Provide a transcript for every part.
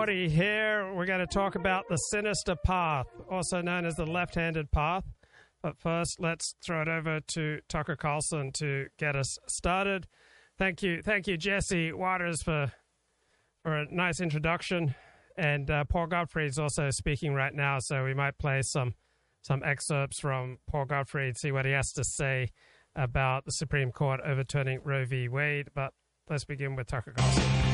740 here. We're going to talk about the sinister path, also known as the left-handed path. But first, let's throw it over to Tucker Carlson to get us started. Thank you, thank you, Jesse Watters, for for a nice introduction. And uh, Paul Gottfried's also speaking right now, so we might play some some excerpts from Paul Gottfried, see what he has to say about the Supreme Court overturning Roe v. Wade. But let's begin with Tucker Carlson.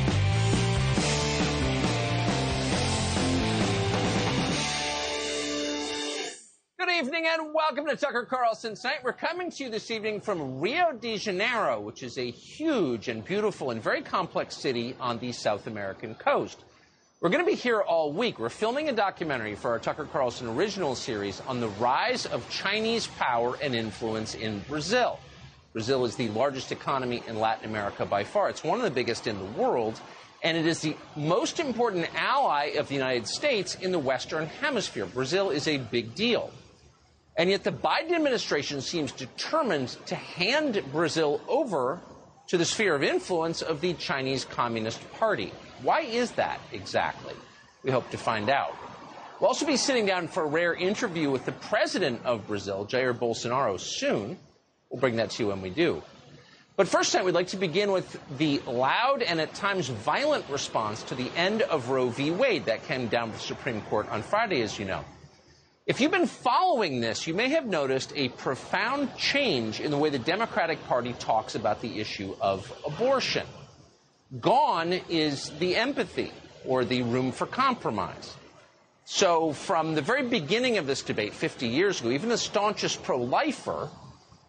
Good evening and welcome to Tucker Carlson Tonight. We're coming to you this evening from Rio de Janeiro, which is a huge and beautiful and very complex city on the South American coast. We're going to be here all week. We're filming a documentary for our Tucker Carlson original series on the rise of Chinese power and influence in Brazil. Brazil is the largest economy in Latin America by far. It's one of the biggest in the world, and it is the most important ally of the United States in the Western Hemisphere. Brazil is a big deal. And yet the Biden administration seems determined to hand Brazil over to the sphere of influence of the Chinese Communist Party. Why is that exactly? We hope to find out. We'll also be sitting down for a rare interview with the president of Brazil, Jair Bolsonaro, soon. We'll bring that to you when we do. But first, tonight, we'd like to begin with the loud and at times violent response to the end of Roe v. Wade that came down to the Supreme Court on Friday, as you know. If you've been following this, you may have noticed a profound change in the way the Democratic Party talks about the issue of abortion. Gone is the empathy or the room for compromise. So, from the very beginning of this debate 50 years ago, even the staunchest pro lifer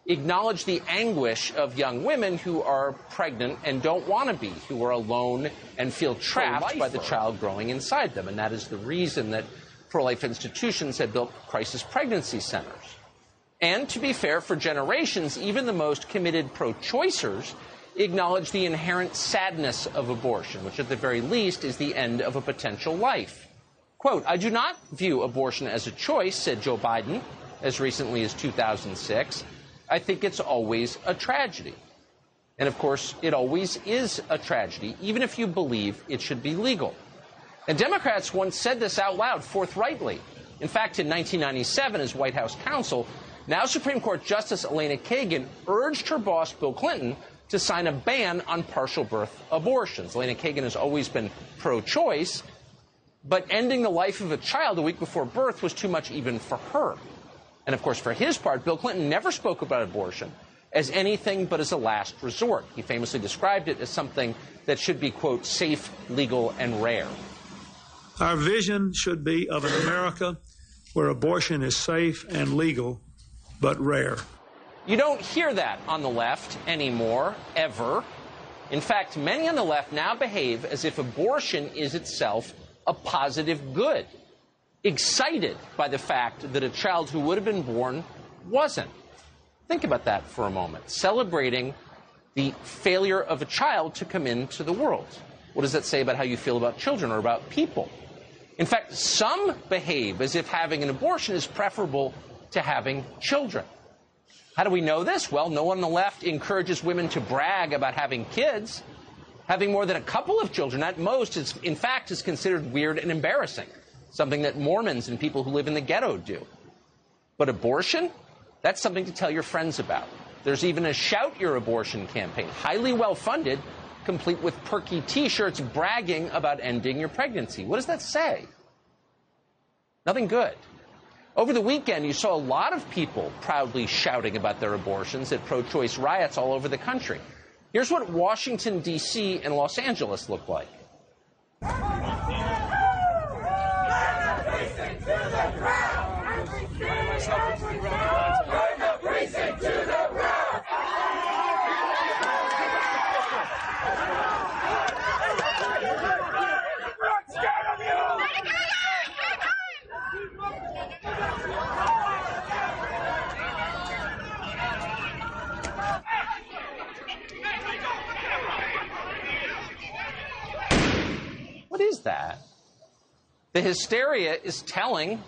acknowledged the anguish of young women who are pregnant and don't want to be, who are alone and feel trapped by the child growing inside them. And that is the reason that pro life institutions have built crisis pregnancy centers. And to be fair, for generations, even the most committed pro choicers acknowledge the inherent sadness of abortion, which at the very least is the end of a potential life. Quote, I do not view abortion as a choice, said Joe Biden as recently as 2006. I think it's always a tragedy. And of course, it always is a tragedy, even if you believe it should be legal. And Democrats once said this out loud forthrightly. In fact, in 1997, as White House counsel, now Supreme Court Justice Elena Kagan urged her boss, Bill Clinton, to sign a ban on partial birth abortions. Elena Kagan has always been pro choice, but ending the life of a child a week before birth was too much even for her. And of course, for his part, Bill Clinton never spoke about abortion as anything but as a last resort. He famously described it as something that should be, quote, safe, legal, and rare. Our vision should be of an America where abortion is safe and legal, but rare. You don't hear that on the left anymore, ever. In fact, many on the left now behave as if abortion is itself a positive good, excited by the fact that a child who would have been born wasn't. Think about that for a moment. Celebrating the failure of a child to come into the world. What does that say about how you feel about children or about people? In fact, some behave as if having an abortion is preferable to having children. How do we know this? Well, no one on the left encourages women to brag about having kids. Having more than a couple of children at most is, in fact, is considered weird and embarrassing, something that Mormons and people who live in the ghetto do. But abortion? That's something to tell your friends about. There's even a Shout Your Abortion campaign, highly well funded, complete with perky t shirts bragging about ending your pregnancy. What does that say? Nothing good. Over the weekend, you saw a lot of people proudly shouting about their abortions at pro choice riots all over the country. Here's what Washington, D.C. and Los Angeles look like. That? The hysteria is telling.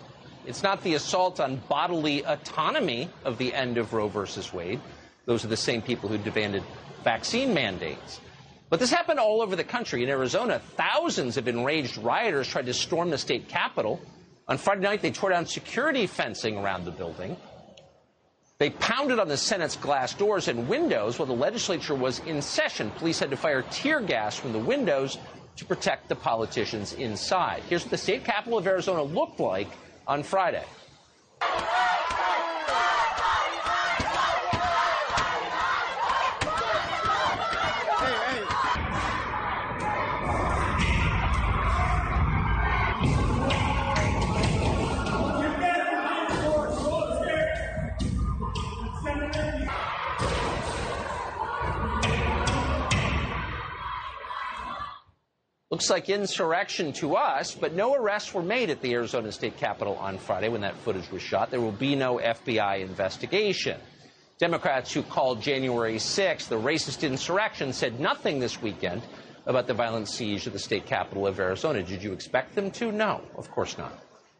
It's not the assault on bodily autonomy of the end of Roe versus Wade. Those are the same people who demanded vaccine mandates. But this happened all over the country. In Arizona, thousands of enraged rioters tried to storm the state capitol. On Friday night, they tore down security fencing around the building. They pounded on the Senate's glass doors and windows while the legislature was in session. Police had to fire tear gas from the windows to protect the politicians inside. Here's what the state capitol of Arizona looked like on Friday. Looks like insurrection to us, but no arrests were made at the Arizona State Capitol on Friday when that footage was shot. There will be no FBI investigation. Democrats who called January 6th the racist insurrection said nothing this weekend about the violent siege of the state capital of Arizona. Did you expect them to? No, of course not.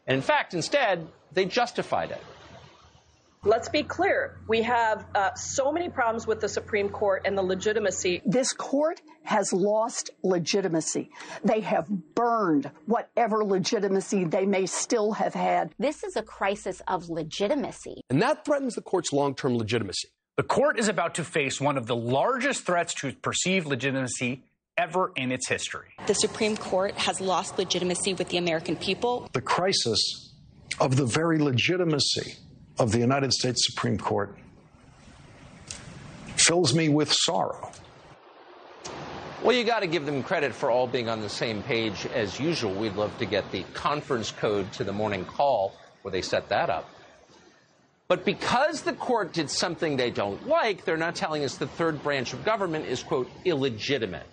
And in fact, instead, they justified it. Let's be clear. We have uh, so many problems with the Supreme Court and the legitimacy. This court has lost legitimacy. They have burned whatever legitimacy they may still have had. This is a crisis of legitimacy. And that threatens the court's long term legitimacy. The court is about to face one of the largest threats to perceived legitimacy ever in its history. The Supreme Court has lost legitimacy with the American people. The crisis of the very legitimacy of the United States Supreme Court fills me with sorrow. Well, you got to give them credit for all being on the same page as usual. We'd love to get the conference code to the morning call where they set that up. But because the court did something they don't like, they're now telling us the third branch of government is, quote, illegitimate.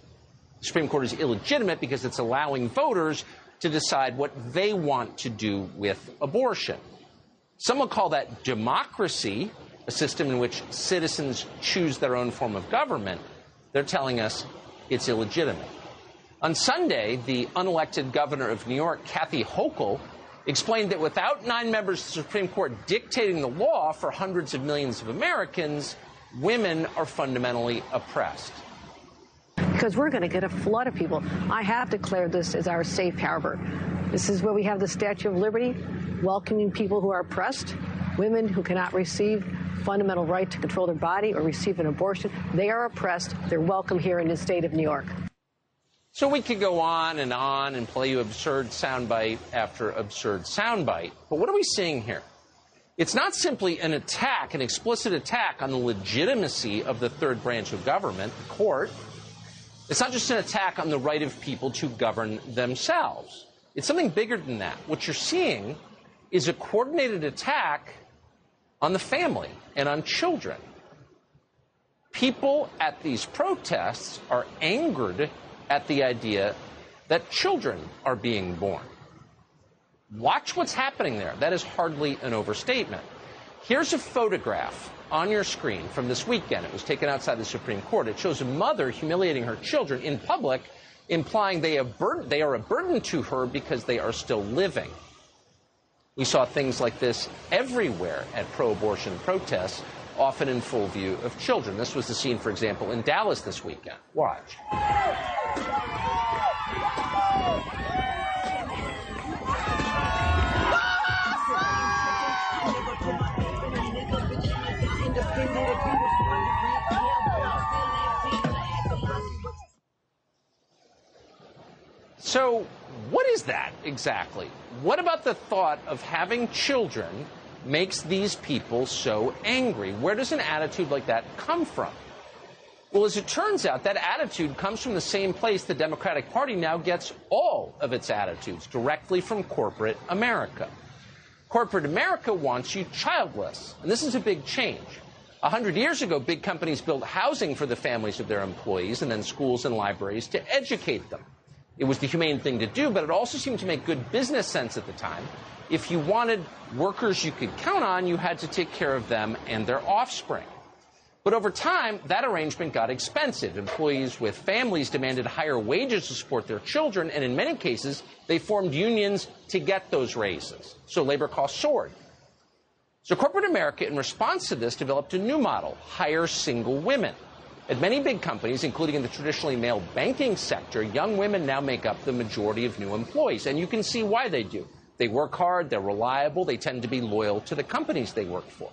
The Supreme Court is illegitimate because it's allowing voters to decide what they want to do with abortion. Some would call that democracy, a system in which citizens choose their own form of government. They're telling us it's illegitimate. On Sunday, the unelected governor of New York, Kathy Hochul, explained that without nine members of the Supreme Court dictating the law for hundreds of millions of Americans, women are fundamentally oppressed. Because we're going to get a flood of people. I have declared this as our safe harbor. This is where we have the Statue of Liberty, welcoming people who are oppressed, women who cannot receive fundamental right to control their body or receive an abortion. They are oppressed. They're welcome here in the state of New York. So we could go on and on and play you absurd soundbite after absurd soundbite. But what are we seeing here? It's not simply an attack, an explicit attack on the legitimacy of the third branch of government, the court. It's not just an attack on the right of people to govern themselves. It's something bigger than that. What you're seeing is a coordinated attack on the family and on children. People at these protests are angered at the idea that children are being born. Watch what's happening there. That is hardly an overstatement. Here's a photograph on your screen from this weekend. It was taken outside the Supreme Court. It shows a mother humiliating her children in public, implying they, they are a burden to her because they are still living. We saw things like this everywhere at pro abortion protests, often in full view of children. This was the scene, for example, in Dallas this weekend. Watch. So, what is that exactly? What about the thought of having children makes these people so angry? Where does an attitude like that come from? Well, as it turns out, that attitude comes from the same place the Democratic Party now gets all of its attitudes directly from corporate America. Corporate America wants you childless, and this is a big change. A hundred years ago, big companies built housing for the families of their employees and then schools and libraries to educate them. It was the humane thing to do, but it also seemed to make good business sense at the time. If you wanted workers you could count on, you had to take care of them and their offspring. But over time, that arrangement got expensive. Employees with families demanded higher wages to support their children, and in many cases, they formed unions to get those raises. So labor costs soared. So corporate America, in response to this, developed a new model hire single women. At many big companies, including in the traditionally male banking sector, young women now make up the majority of new employees. And you can see why they do. They work hard, they're reliable, they tend to be loyal to the companies they work for.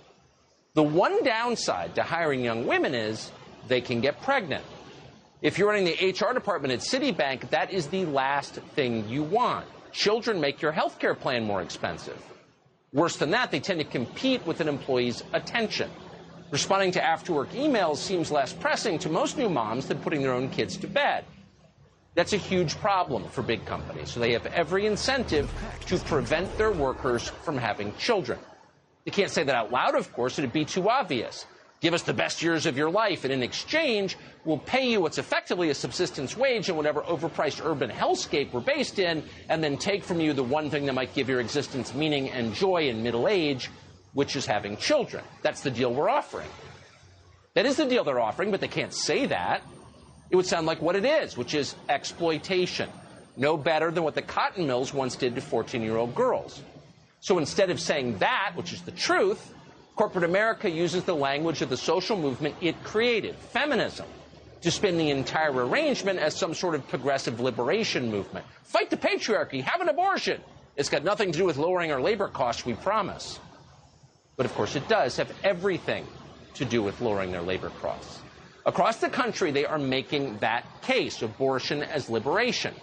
The one downside to hiring young women is they can get pregnant. If you're running the HR department at Citibank, that is the last thing you want. Children make your health care plan more expensive. Worse than that, they tend to compete with an employee's attention. Responding to after work emails seems less pressing to most new moms than putting their own kids to bed. That's a huge problem for big companies, so they have every incentive to prevent their workers from having children. They can't say that out loud, of course, it'd be too obvious. Give us the best years of your life, and in exchange, we'll pay you what's effectively a subsistence wage in whatever overpriced urban hellscape we're based in, and then take from you the one thing that might give your existence meaning and joy in middle age, which is having children. That's the deal we're offering. That is the deal they're offering, but they can't say that. It would sound like what it is, which is exploitation. No better than what the cotton mills once did to 14 year old girls. So instead of saying that, which is the truth, corporate America uses the language of the social movement it created, feminism, to spin the entire arrangement as some sort of progressive liberation movement. Fight the patriarchy, have an abortion. It's got nothing to do with lowering our labor costs, we promise. But of course, it does have everything to do with lowering their labor costs. Across the country, they are making that case abortion as liberation.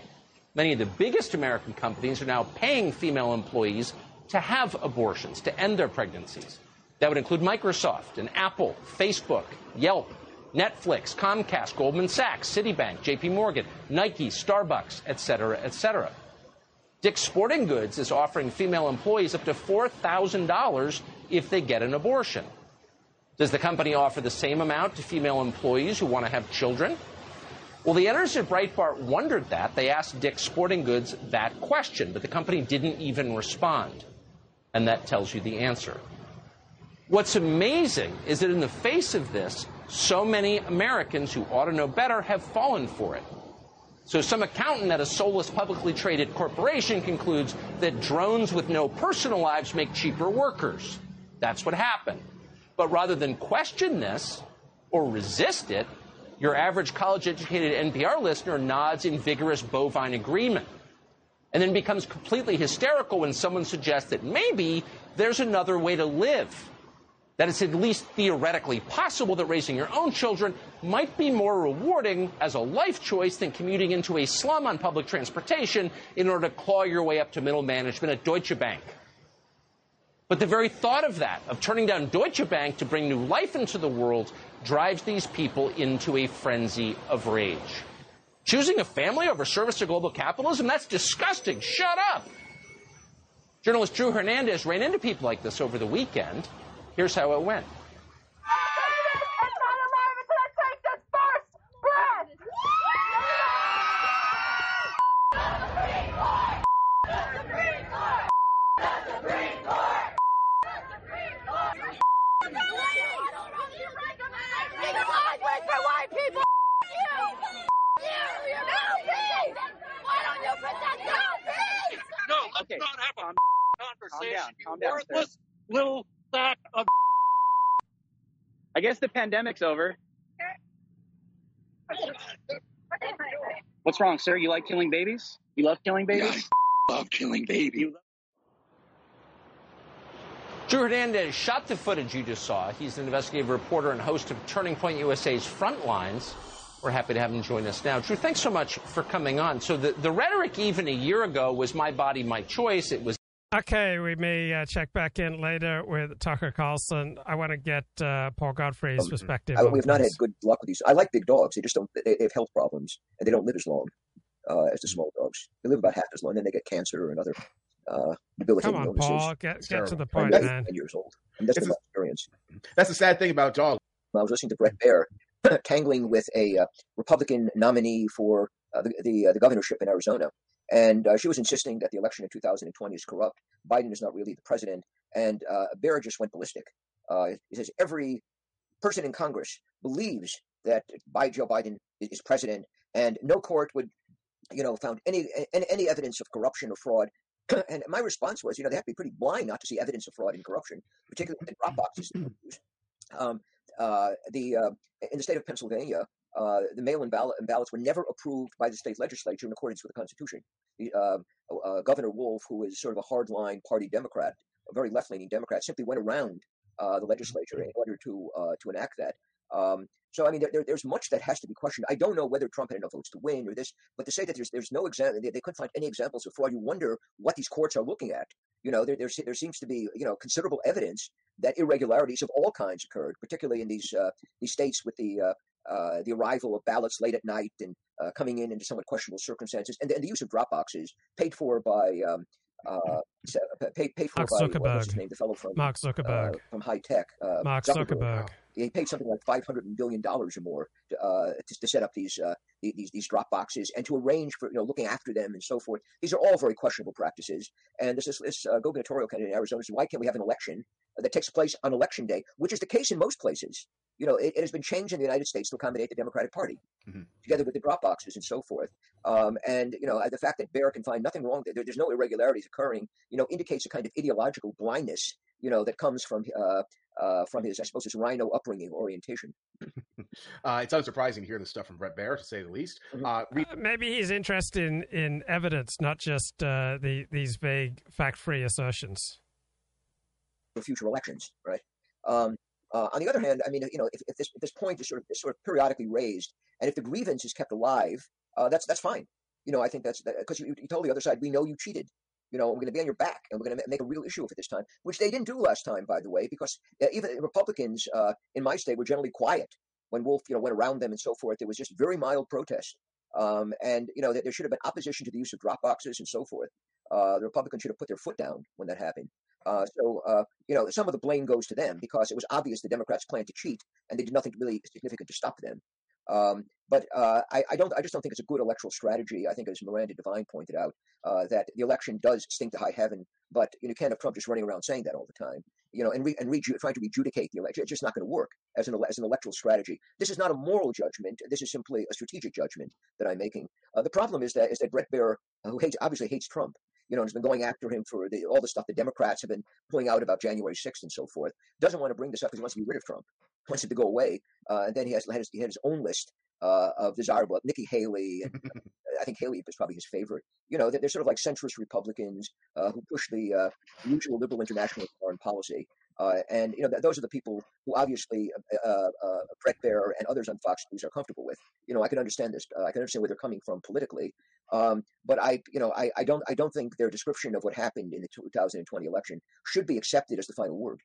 Many of the biggest American companies are now paying female employees to have abortions, to end their pregnancies. That would include Microsoft and Apple, Facebook, Yelp, Netflix, Comcast, Goldman Sachs, Citibank, JP Morgan, Nike, Starbucks, etc., cetera, et cetera. Dick's Sporting Goods is offering female employees up to $4,000 if they get an abortion. Does the company offer the same amount to female employees who want to have children? Well, the editors at Breitbart wondered that. They asked Dick's Sporting Goods that question, but the company didn't even respond. And that tells you the answer. What's amazing is that in the face of this, so many Americans who ought to know better have fallen for it. So some accountant at a soulless publicly traded corporation concludes that drones with no personal lives make cheaper workers. That's what happened. But rather than question this or resist it, your average college educated NPR listener nods in vigorous bovine agreement and then becomes completely hysterical when someone suggests that maybe there's another way to live. That it's at least theoretically possible that raising your own children might be more rewarding as a life choice than commuting into a slum on public transportation in order to claw your way up to middle management at Deutsche Bank. But the very thought of that, of turning down Deutsche Bank to bring new life into the world, drives these people into a frenzy of rage. Choosing a family over service to global capitalism? That's disgusting. Shut up. Journalist Drew Hernandez ran into people like this over the weekend. Here's how it went. Let's Okay. not have a Calm- conversation. calm down, you calm down, sir. worthless little sack of. I guess the pandemic's over. What's wrong, sir? You like killing babies? You love killing babies? love killing babies. Drew Hernandez shot the footage you just saw. He's an investigative reporter and host of Turning Point USA's Frontlines. We're happy to have him join us now. Drew, thanks so much for coming on. So the, the rhetoric even a year ago was my body, my choice. It was Okay, we may uh, check back in later with Tucker Carlson. I want to get uh, Paul Gottfried's perspective. I, on we've not had good luck with these. I like big dogs. They just don't. They, they have health problems and they don't live as long uh, as the small dogs. They live about half as long, and then they get cancer and other uh, debilitating Come on, illnesses. Paul, get get to the I'm point, 90 man. years old, and that's been my experience. That's the sad thing about dogs. I was listening to Bret Baier tangling with a uh, Republican nominee for uh, the the, uh, the governorship in Arizona, and uh, she was insisting that the election in 2020 is corrupt. Biden is not really the president, and uh, just went ballistic. Uh, he says every person in Congress believes that by Joe Biden is president, and no court would, you know, found any any, evidence of corruption or fraud. and my response was, you know, they have to be pretty blind not to see evidence of fraud and corruption, particularly in drop boxes. that they use. Um, the uh, in the state of Pennsylvania, uh, the mail-in ballot ballots were never approved by the state legislature in accordance with the Constitution. The, uh, uh, Governor Wolf, who is sort of a hardline party Democrat, a very left-leaning Democrat, simply went around uh, the legislature in order to uh, to enact that. Um, so I mean, there, there, there's much that has to be questioned. I don't know whether Trump had enough votes to win or this, but to say that there's there's no example, they, they couldn't find any examples of fraud. You wonder what these courts are looking at. You know, there there, there seems to be you know considerable evidence that irregularities of all kinds occurred, particularly in these uh, these states with the uh, uh, the arrival of ballots late at night and uh, coming in into somewhat questionable circumstances, and, and the use of drop boxes paid for by um, uh, paid, paid for Mark by Zuckerberg. name, the fellow from Mark Zuckerberg. uh, from high tech. Uh, Mark Zuckerberg. He paid something like five hundred billion dollars or more uh, to, to set up these uh, these these drop boxes and to arrange for you know looking after them and so forth. These are all very questionable practices. And this is this uh, gubernatorial candidate in Arizona says, why can't we have an election that takes place on election day, which is the case in most places. You know, it, it has been changed in the United States to accommodate the Democratic Party, together with the drop boxes and so forth. Um, and you know, the fact that Baier can find nothing wrong, there, there's no irregularities occurring, you know, indicates a kind of ideological blindness, you know, that comes from uh, uh, from his, I suppose, his RINO upbringing orientation. Uh, it's unsurprising to hear this stuff from Bret Baier, to say the least. Uh, re- Uh, Maybe he's interested in, in evidence, not just uh, the these vague fact-free assertions. for future elections, right? Um, uh, on the other hand, I mean, you know, if, if this if this point is sort of is sort of periodically raised, and if the grievance is kept alive, uh, that's that's fine. You know, I think that's because you, you told the other side, we know you cheated. You know, we're going to be on your back, and we're going to make a real issue of it this time, which they didn't do last time, by the way, because uh, even Republicans uh, in my state were generally quiet when Wolf, you know, went around them and so forth. There was just very mild protest, um, and you know, there should have been opposition to the use of drop boxes and so forth. Uh, the Republicans should have put their foot down when that happened. Uh, so, uh, you know, some of the blame goes to them because it was obvious the Democrats planned to cheat and they did nothing really significant to stop them. Um, but uh, I, I don't. I just don't think it's a good electoral strategy. I think, as Miranda Devine pointed out, uh, that the election does stink to high heaven. But you know, you can't have Trump just running around saying that all the time. You know, and re, and reju- trying to adjudicate the election. It's just not going to work as an as an electoral strategy. This is not a moral judgment. This is simply a strategic judgment that I'm making. Uh, the problem is that is that Bret Baier, who hates obviously hates Trump, you know, has been going after him for the, all the stuff the Democrats have been pulling out about January 6th and so forth. Doesn't want to bring this up because he wants to be rid of Trump, he wants it to go away. Uh, and then he has, has he had his own list uh, of desirable Nikki Haley, and I think Haley is probably his favorite. You know, they're, they're sort of like centrist Republicans uh, who push the uh, usual liberal international foreign policy. Uh, and you know, th- those are the people who obviously uh, uh, Bret Baier and others on Fox News are comfortable with. You know, I can understand this. Uh, I can understand where they're coming from politically. Um, but I, you know, I, I don't, I don't think their description of what happened in the 2020 election should be accepted as the final word.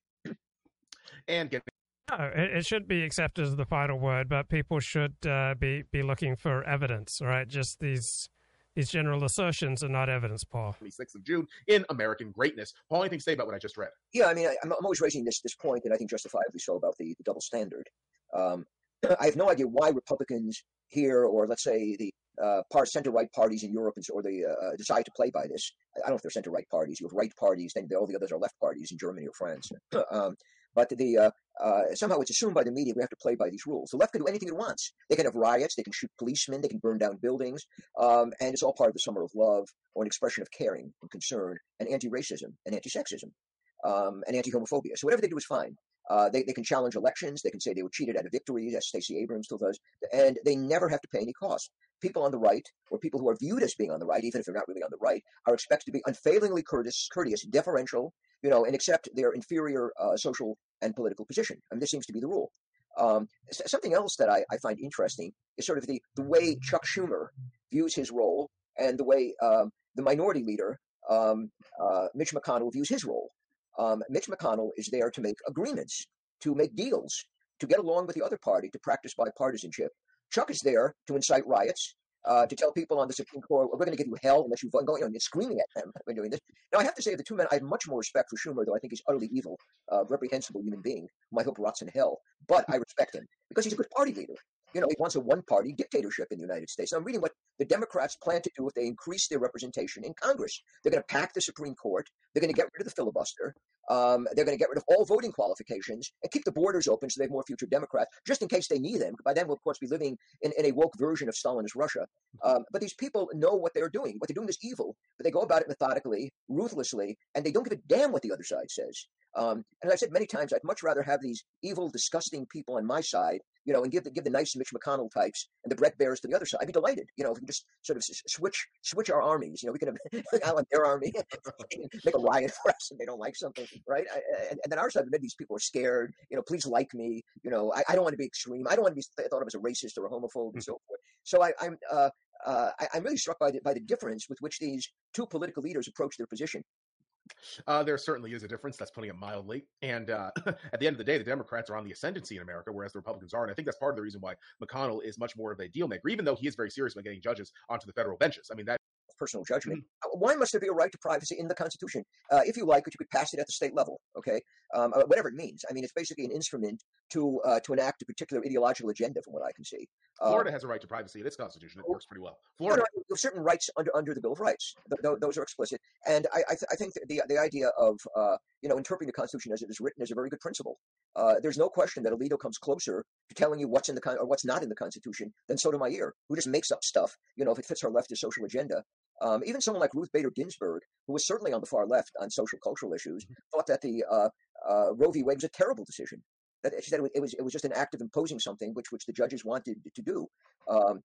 and get No, it, it should be accepted as the final word, but people should uh, be be looking for evidence, right? Just these these general assertions are not evidence, Paul. 26th of June in American Greatness. Paul, anything to say about what I just read? Yeah, I mean, I, I'm I'm always raising this this point, and I think justifiably so about the, the double standard. Um, I have no idea why Republicans here, or let's say the uh, part center right parties in Europe, and so, or they uh, decide to play by this. I don't know if they're center right parties. You have right parties, then all the others are left parties in Germany or France. um, but the uh, uh, somehow it's assumed by the media we have to play by these rules. The left can do anything it wants. They can have riots, they can shoot policemen, they can burn down buildings, um, and it's all part of the summer of love or an expression of caring and concern and anti-racism and anti-sexism um, and anti-homophobia. So whatever they do is fine. Uh, they, they can challenge elections. They can say they were cheated out of victories, as Stacey Abrams still does, and they never have to pay any cost. People on the right, or people who are viewed as being on the right, even if they're not really on the right, are expected to be unfailingly courteous, courteous deferential, you know, and accept their inferior uh, social and political position. I mean, this seems to be the rule. Um, something else that I, I, find interesting is sort of the, the way Chuck Schumer views his role and the way um, the minority leader, um, uh, Mitch McConnell, views his role. Um, Mitch McConnell is there to make agreements, to make deals, to get along with the other party, to practice bipartisanship. Chuck is there to incite riots, uh, to tell people on the Supreme Court, we're going to give you hell unless you vote, going on and screaming at them when doing this. Now, I have to say, the two men, I have much more respect for Schumer, though I think he's utterly evil, uh, reprehensible human being, whom I hope rots in hell. But I respect him because he's a good party leader. You know, he wants a one party dictatorship in the United States. I'm reading what the Democrats plan to do if they increase their representation in Congress. They're going to pack the Supreme Court. They're going to get rid of the filibuster. Um, they're going to get rid of all voting qualifications and keep the borders open so they have more future Democrats, just in case they need them. By then, we'll, of course, be living in, in a woke version of Stalinist Russia. Um, but these people know what they're doing. What they're doing is evil, but they go about it methodically, ruthlessly, and they don't give a damn what the other side says. Um, and as I've said many times, I'd much rather have these evil, disgusting people on my side, you know, and give the give the nice Mitch McConnell types and the Bret Baiers to the other side. I'd be delighted, you know, if we can just sort of s- switch switch our armies. You know, we can have want their army, make a riot for us if they don't like something, right? And, and then our side, maybe these people are scared. You know, please like me. You know, I, I don't want to be extreme. I don't want to be thought of as a racist or a homophobe and so forth. So I, I'm. Uh, uh, I, I'm really struck by the, by the difference with which these two political leaders approach their position. Uh, there certainly is a difference. That's putting it mildly. And uh, at the end of the day, the Democrats are on the ascendancy in America, whereas the Republicans are. And I think that's part of the reason why McConnell is much more of a deal maker, even though he is very serious about getting judges onto the federal benches. I mean, that personal judgment. Uh, Why must there be a right to privacy in the Constitution? Uh, if you like it, you could pass it at the state level, okay? Um, uh, whatever it means. I mean, it's basically an instrument to uh, to enact a particular ideological agenda, from what I can see. Uh, Florida has a right to privacy in its constitution. It works pretty well. Florida. no, there certain rights under under the Bill of Rights. Th- th- those are explicit, and I I, th- I think the the idea of uh, you know interpreting the Constitution as it is written is a very good principle. Uh, there's no question that Alito comes closer to telling you what's in the con- or what's not in the Constitution than Sotomayor, who just makes up stuff. You know, if it fits her leftist social agenda. Um, even someone like Ruth Bader Ginsburg, who was certainly on the far left on social cultural issues, thought that the uh, uh, Roe v. Wade was a terrible decision. That she said it was it was just an act of imposing something which which the judges wanted to do. Um,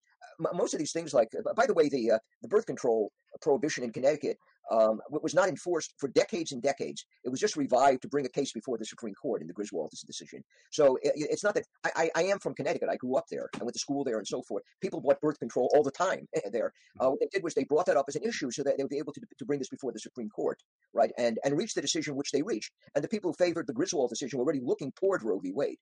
most of these things, like by the way, the uh, the birth control prohibition in Connecticut um, was not enforced for decades and decades. It was just revived to bring a case before the Supreme Court in the Griswold decision. So it, it's not that I, I, am from Connecticut. I grew up there. I went to school there and so forth. People bought birth control all the time there. Uh, what they did was they brought that up as an issue so that they would be able to, to bring this before the Supreme Court, right? And and reach the decision which they reached. And the people who favored the Griswold decision were already looking toward Roe v. Wade.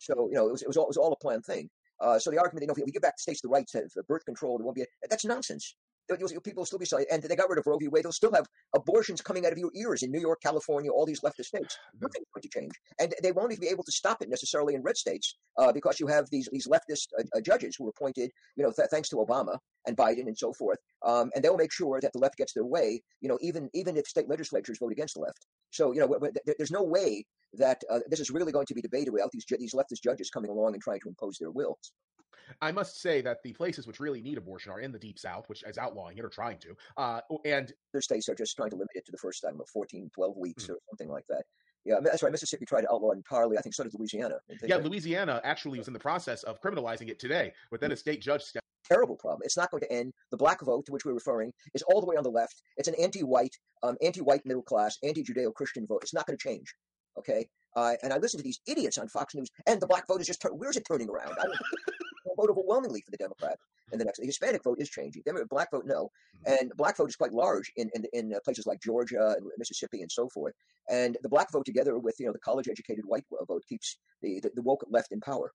So you know it was it was all, it was all a planned thing. Uh, so the argument, you know, if we give back the states the right to for birth control, there won't be a, that's nonsense. People will still be sorry, and they got rid of Roe v. Wade. They'll still have abortions coming out of your ears in New York, California, all these leftist states. Nothing's going to change, and they won't even be able to stop it necessarily in red states uh, because you have these these leftist uh, uh, judges who were appointed, you know, th- thanks to Obama and Biden and so forth, um, and they'll make sure that the left gets their way. You know, even even if state legislatures vote against the left. So you know, w- w- there- there's no way that uh, this is really going to be debated without these these leftist judges coming along and trying to impose their wills. I must say that the places which really need abortion are in the deep south, which is outlawing it or trying to. Uh, and Other states are just trying to limit it to the first, time don't 14, 12 weeks Hmm. or something like that. Yeah, that's right. Mississippi tried to outlaw it entirely. I think so did Louisiana. Yeah, Louisiana actually was in the process of criminalizing it today, but then a state judge stepped. terrible problem. It's not going to end. The black vote to which we're referring is all the way on the left. It's an anti-white, um, anti-white middle class, anti-Judeo-Christian vote. It's not going to change. Okay. Uh, and I listen to these idiots on Fox News, and the black vote is just where's it turning around? I vote overwhelmingly for the Democrat, and the next the Hispanic vote is changing. Demo- black vote no, and black vote is quite large in in, in uh, places like Georgia and Mississippi and so forth. And the black vote together with you know the college-educated white vote keeps the, the, the woke left in power.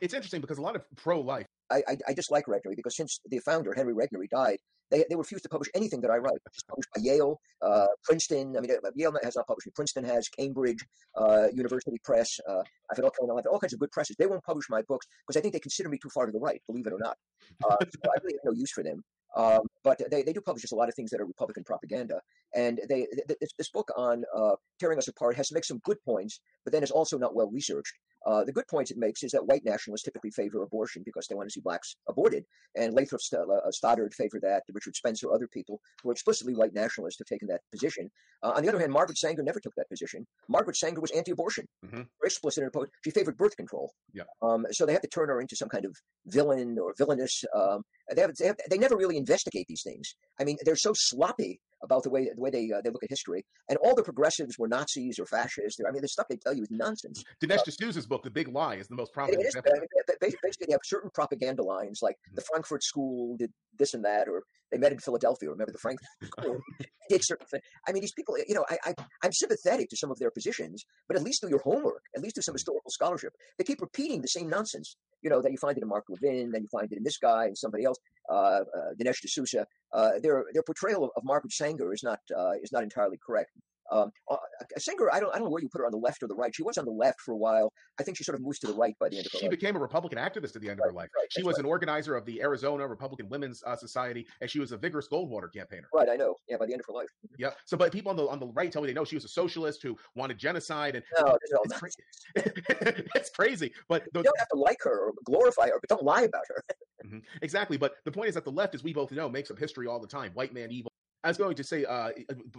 It's interesting because a lot of pro-life. I, I, I dislike Regnery because since the founder Henry Regnery died, they they refused to publish anything that I write. Published by Yale, uh, Princeton. I mean, uh, Yale has not published me. Princeton has, Cambridge, uh, University Press. Uh, I've had all, all kinds of good presses. They won't publish my books because I think they consider me too far to the right. Believe it or not, uh, so I really have no use for them. Um, but they, they do publish just a lot of things that are Republican propaganda. And they th- th- this, this book on uh, tearing us apart has to make some good points, but then it's also not well researched. Uh, the good points it makes is that white nationalists typically favor abortion because they want to see blacks aborted, and Lothrop St- uh, Stoddard favored that. Richard Spencer, other people who are explicitly white nationalists have taken that position. Uh, on the other hand, Margaret Sanger never took that position. Margaret Sanger was anti-abortion, Mhm. very explicit in her post. She favored birth control. Yeah. Um, so they have to turn her into some kind of villain or villainous. Um, they, have, they, have, they never really investigate these things. I mean, they're so sloppy about the way the way they uh, they look at history, and all the progressives were Nazis or fascists. I mean, the stuff they tell you is nonsense. Dinesh D'Souza's book, The Big Lie, is the most prominent is, example. I mean, ba- ba- basically, they have certain propaganda lines like the Frankfurt School did this and that, or they met in Philadelphia. Remember the Frankfurt School did certain things. I mean, these people, you know, I, I, I'm sympathetic to some of their positions, but at least do your homework. At least do some historical scholarship. They keep repeating the same nonsense. You know, that you find it in Mark Levin, then you find it in this guy and somebody else, uh, uh, Dinesh D'Souza. Uh, their their portrayal of, Margaret Sanger is not uh, is not entirely correct. Um, uh, Sanger, I don't, I don't know where you put her on the left or the right. She was on the left for a while. I think she sort of moves to the right by the end of her She life. became a Republican activist at the end of her life. she was right. an organizer of the Arizona Republican Women's uh, Society, and she was a vigorous Goldwater campaigner. Right, I know. Yeah, by the end of her life. Yeah. So, but people on the on the right tell me they know she was a socialist who wanted genocide, and No, is all it's, cra- it's crazy. But the, You don't have to like her or glorify her, but don't lie about her. Mhm. Exactly. But the point is that the left, as we both know, makes up history all the time. White man evil. I was going to say uh,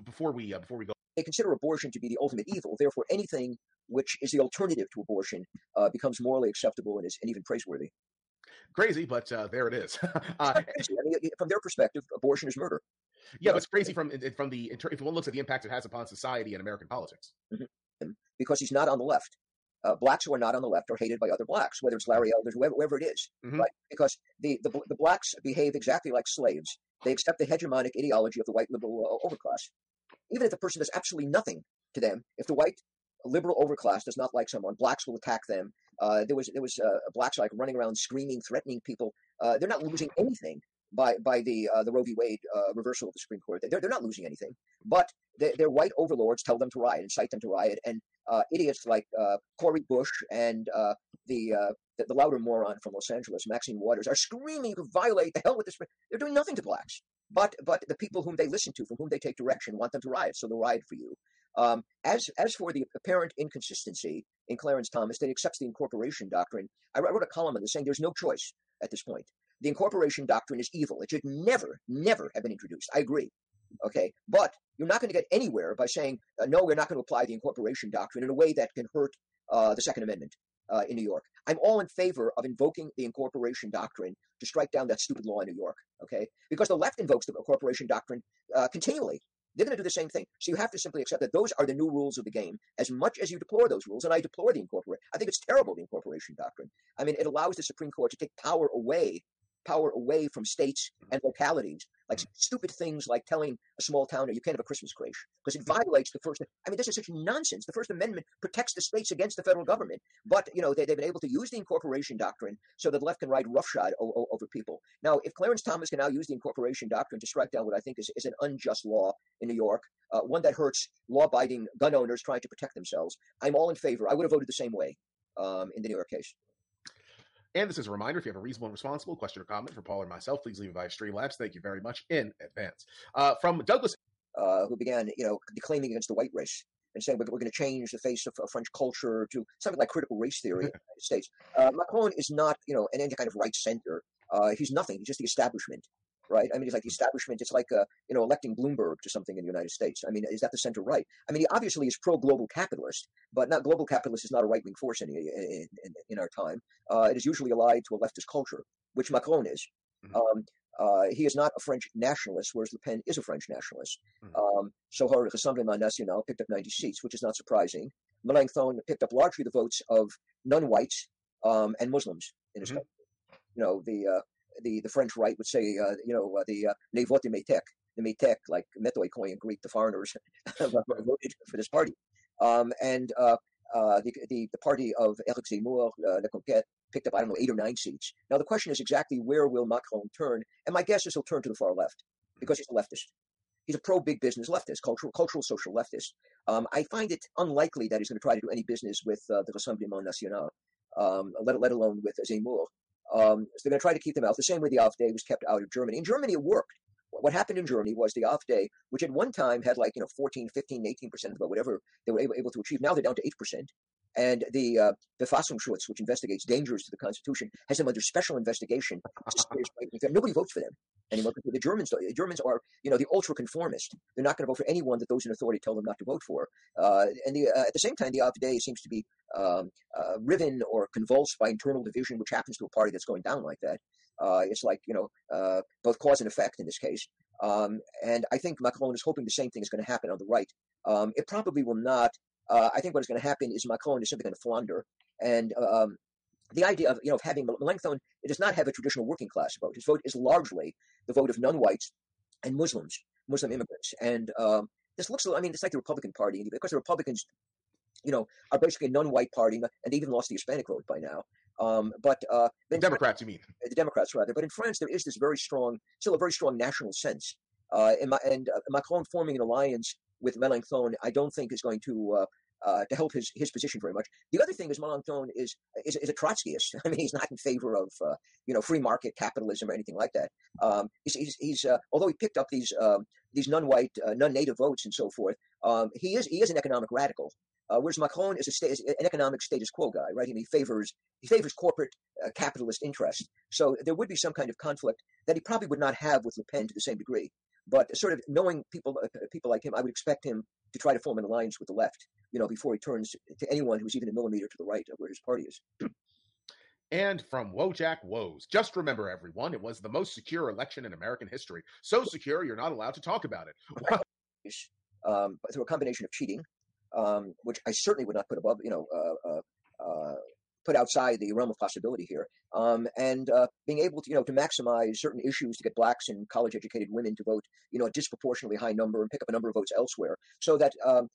before we uh, before we go. They consider abortion to be the ultimate evil. Therefore, anything which is the alternative to abortion uh, becomes morally acceptable and is and even praiseworthy. Crazy, but uh, there it is. uh, I mean, from their perspective, abortion is murder. yeah, but it's crazy from from the if one looks at the impact it has upon society and American politics. him because he's not on the left. Uh, blacks who are not on the left are hated by other blacks, whether it's Larry Elders, whoever, whoever it is, Mhm. right? Because the, the the blacks behave exactly like slaves. They accept the hegemonic ideology of the white liberal uh, overclass, even if the person does absolutely nothing to them. If the white liberal overclass does not like someone, blacks will attack them. Uh, there was there was uh, blacks like running around screaming, threatening people. Uh, they're not losing anything by by the uh, the Roe v. Wade uh, reversal of the Supreme Court. They're they're not losing anything, but their, their white overlords tell them to riot, incite them to riot, and uh, idiots like Cori Bush and the, the the louder moron from Los Angeles, Maxine Waters, are screaming violate the hell with this. They're doing nothing to blacks, but but the people whom they listen to, from whom they take direction, want them to riot, so they'll riot for you. Um, as as for the apparent inconsistency in Clarence Thomas that accepts the incorporation doctrine, I wrote a column on this saying there's no choice at this point. The incorporation doctrine is evil. It should never, never have been introduced. I agree. Okay, but you're not going to get anywhere by saying uh, no. We're not going to apply the incorporation doctrine in a way that can hurt uh, the Second Amendment uh, in New York. I'm all in favor of invoking the incorporation doctrine to strike down that stupid law in New York. Okay, because the left invokes the incorporation doctrine uh, continually. They're going to do the same thing. So you have to simply accept that those are the new rules of the game. As much as you deplore those rules, and I deplore the incorporation, I think it's terrible the incorporation doctrine. I mean, it allows the Supreme Court to take power away, power away from states and localities, like stupid things like telling a small towner you can't have a Christmas creche because it violates the First. I mean, this is such nonsense. The First Amendment protects the states against the federal government, but you know they, they've been able to use the incorporation doctrine so that the left can ride roughshod o- o- over people. Now, if Clarence Thomas can now use the incorporation doctrine to strike down what I think is, is an unjust law in New York, uh, one that hurts law-abiding gun owners trying to protect themselves, I'm all in favor. I would have voted the same way um, in the New York case. And this is a reminder: if you have a reasonable and responsible question or comment for Paul or myself, please leave it via Streamlabs. Thank you very much in advance. Uh, from Douglas, uh, who began, you know, declaiming against the white race and saying we're, we're going to change the face of, of French culture to something like critical race theory in the United States. Uh, Macron is not, you know, an any kind of right center. Uh, he's nothing. He's just the establishment, right? I mean, it's like the establishment. It's like, uh, you know, electing Bloomberg to something in the United States. I mean, is that the center right? I mean, he obviously is pro-global capitalist, but not global capitalist is not a right-wing force in, in, in, in our time. Uh, it is usually allied to a leftist culture, which Macron is. Um, uh, he is not a French nationalist, whereas Le Pen is a French nationalist. Um, so her Rassemblement National picked up 90 seats, which is not surprising. Mélenchon picked up largely the votes of non-whites um, and Muslims in his country. You know, the uh, the the French right would say, uh, you know, uh, the uh, les votes the métèques, like metoi in Greek, the foreigners voted for this party. Um, and uh, uh, the, the the party of Éric Zemmour, uh, La Conquête, picked up I don't know eight or nine seats. Now the question is exactly where will Macron turn? And my guess is he'll turn to the far left because he's a leftist. He's a pro big business leftist, cultural cultural social leftist. Um, I find it unlikely that he's going to try to do any business with uh, the Rassemblement National, um, let let alone with Zemmour. Um, so they're going to try to keep them out the same way the AfD was kept out of Germany. In Germany, it worked. What happened in Germany was the AfD, which at one time had like, you know, 14, 15, 18% of the vote, whatever they were able, able to achieve. Now they're down to 8%. And the uh, the Verfassungsschutz, which investigates dangers to the Constitution, has them under special investigation. Nobody votes for them anymore. The Germans, the Germans are, you know, the ultra conformist. They're not going to vote for anyone that those in authority tell them not to vote for. Uh, and the, uh, at the same time, the AfD seems to be um, uh, riven or convulsed by internal division, which happens to a party that's going down like that. Uh, it's like you know uh, both cause and effect in this case. Um, and I think Macron is hoping the same thing is going to happen on the right. Um, it probably will not. Uh, I think what is going to happen is Macron is simply going to flounder. And um, the idea of you know of having Mélenchon, it does not have a traditional working class vote. His vote is largely the vote of non-whites and Muslims, Muslim immigrants. And um, this looks, I mean, it's like the Republican Party because the Republicans, you know, are basically a non-white party, and they even lost the Hispanic vote by now. Um, but uh, the Democrats, you mean? The Democrats, rather. But in France, there is this very strong, still a very strong national sense. Uh, and, and uh, Macron forming an alliance with Mélenchon, I don't think is going to uh, uh, to help his his position very much. The other thing is Mélenchon is is, is a Trotskyist. I mean, he's not in favor of uh, you know free market capitalism or anything like that. Um, he's he's, he's uh, although he picked up these um, these non-white, uh, non-native votes and so forth, um, he is he is an economic radical. Uh, whereas Macron is, a sta- is an economic status quo guy, right? And he favors he favors corporate uh, capitalist interest. So there would be some kind of conflict that he probably would not have with Le Pen to the same degree. But sort of knowing people uh, people like him, I would expect him to try to form an alliance with the left, you know, before he turns to anyone who's even a millimeter to the right of where his party is. And from Wojak Woes, just remember, everyone, it was the most secure election in American history. So secure, you're not allowed to talk about it. um, through a combination of cheating, um, which I certainly would not put above, you know, uh, uh, uh, put outside the realm of possibility here, um, and uh, being able to, you know, to maximize certain issues to get blacks and college-educated women to vote, you know, a disproportionately high number and pick up a number of votes elsewhere, so that um,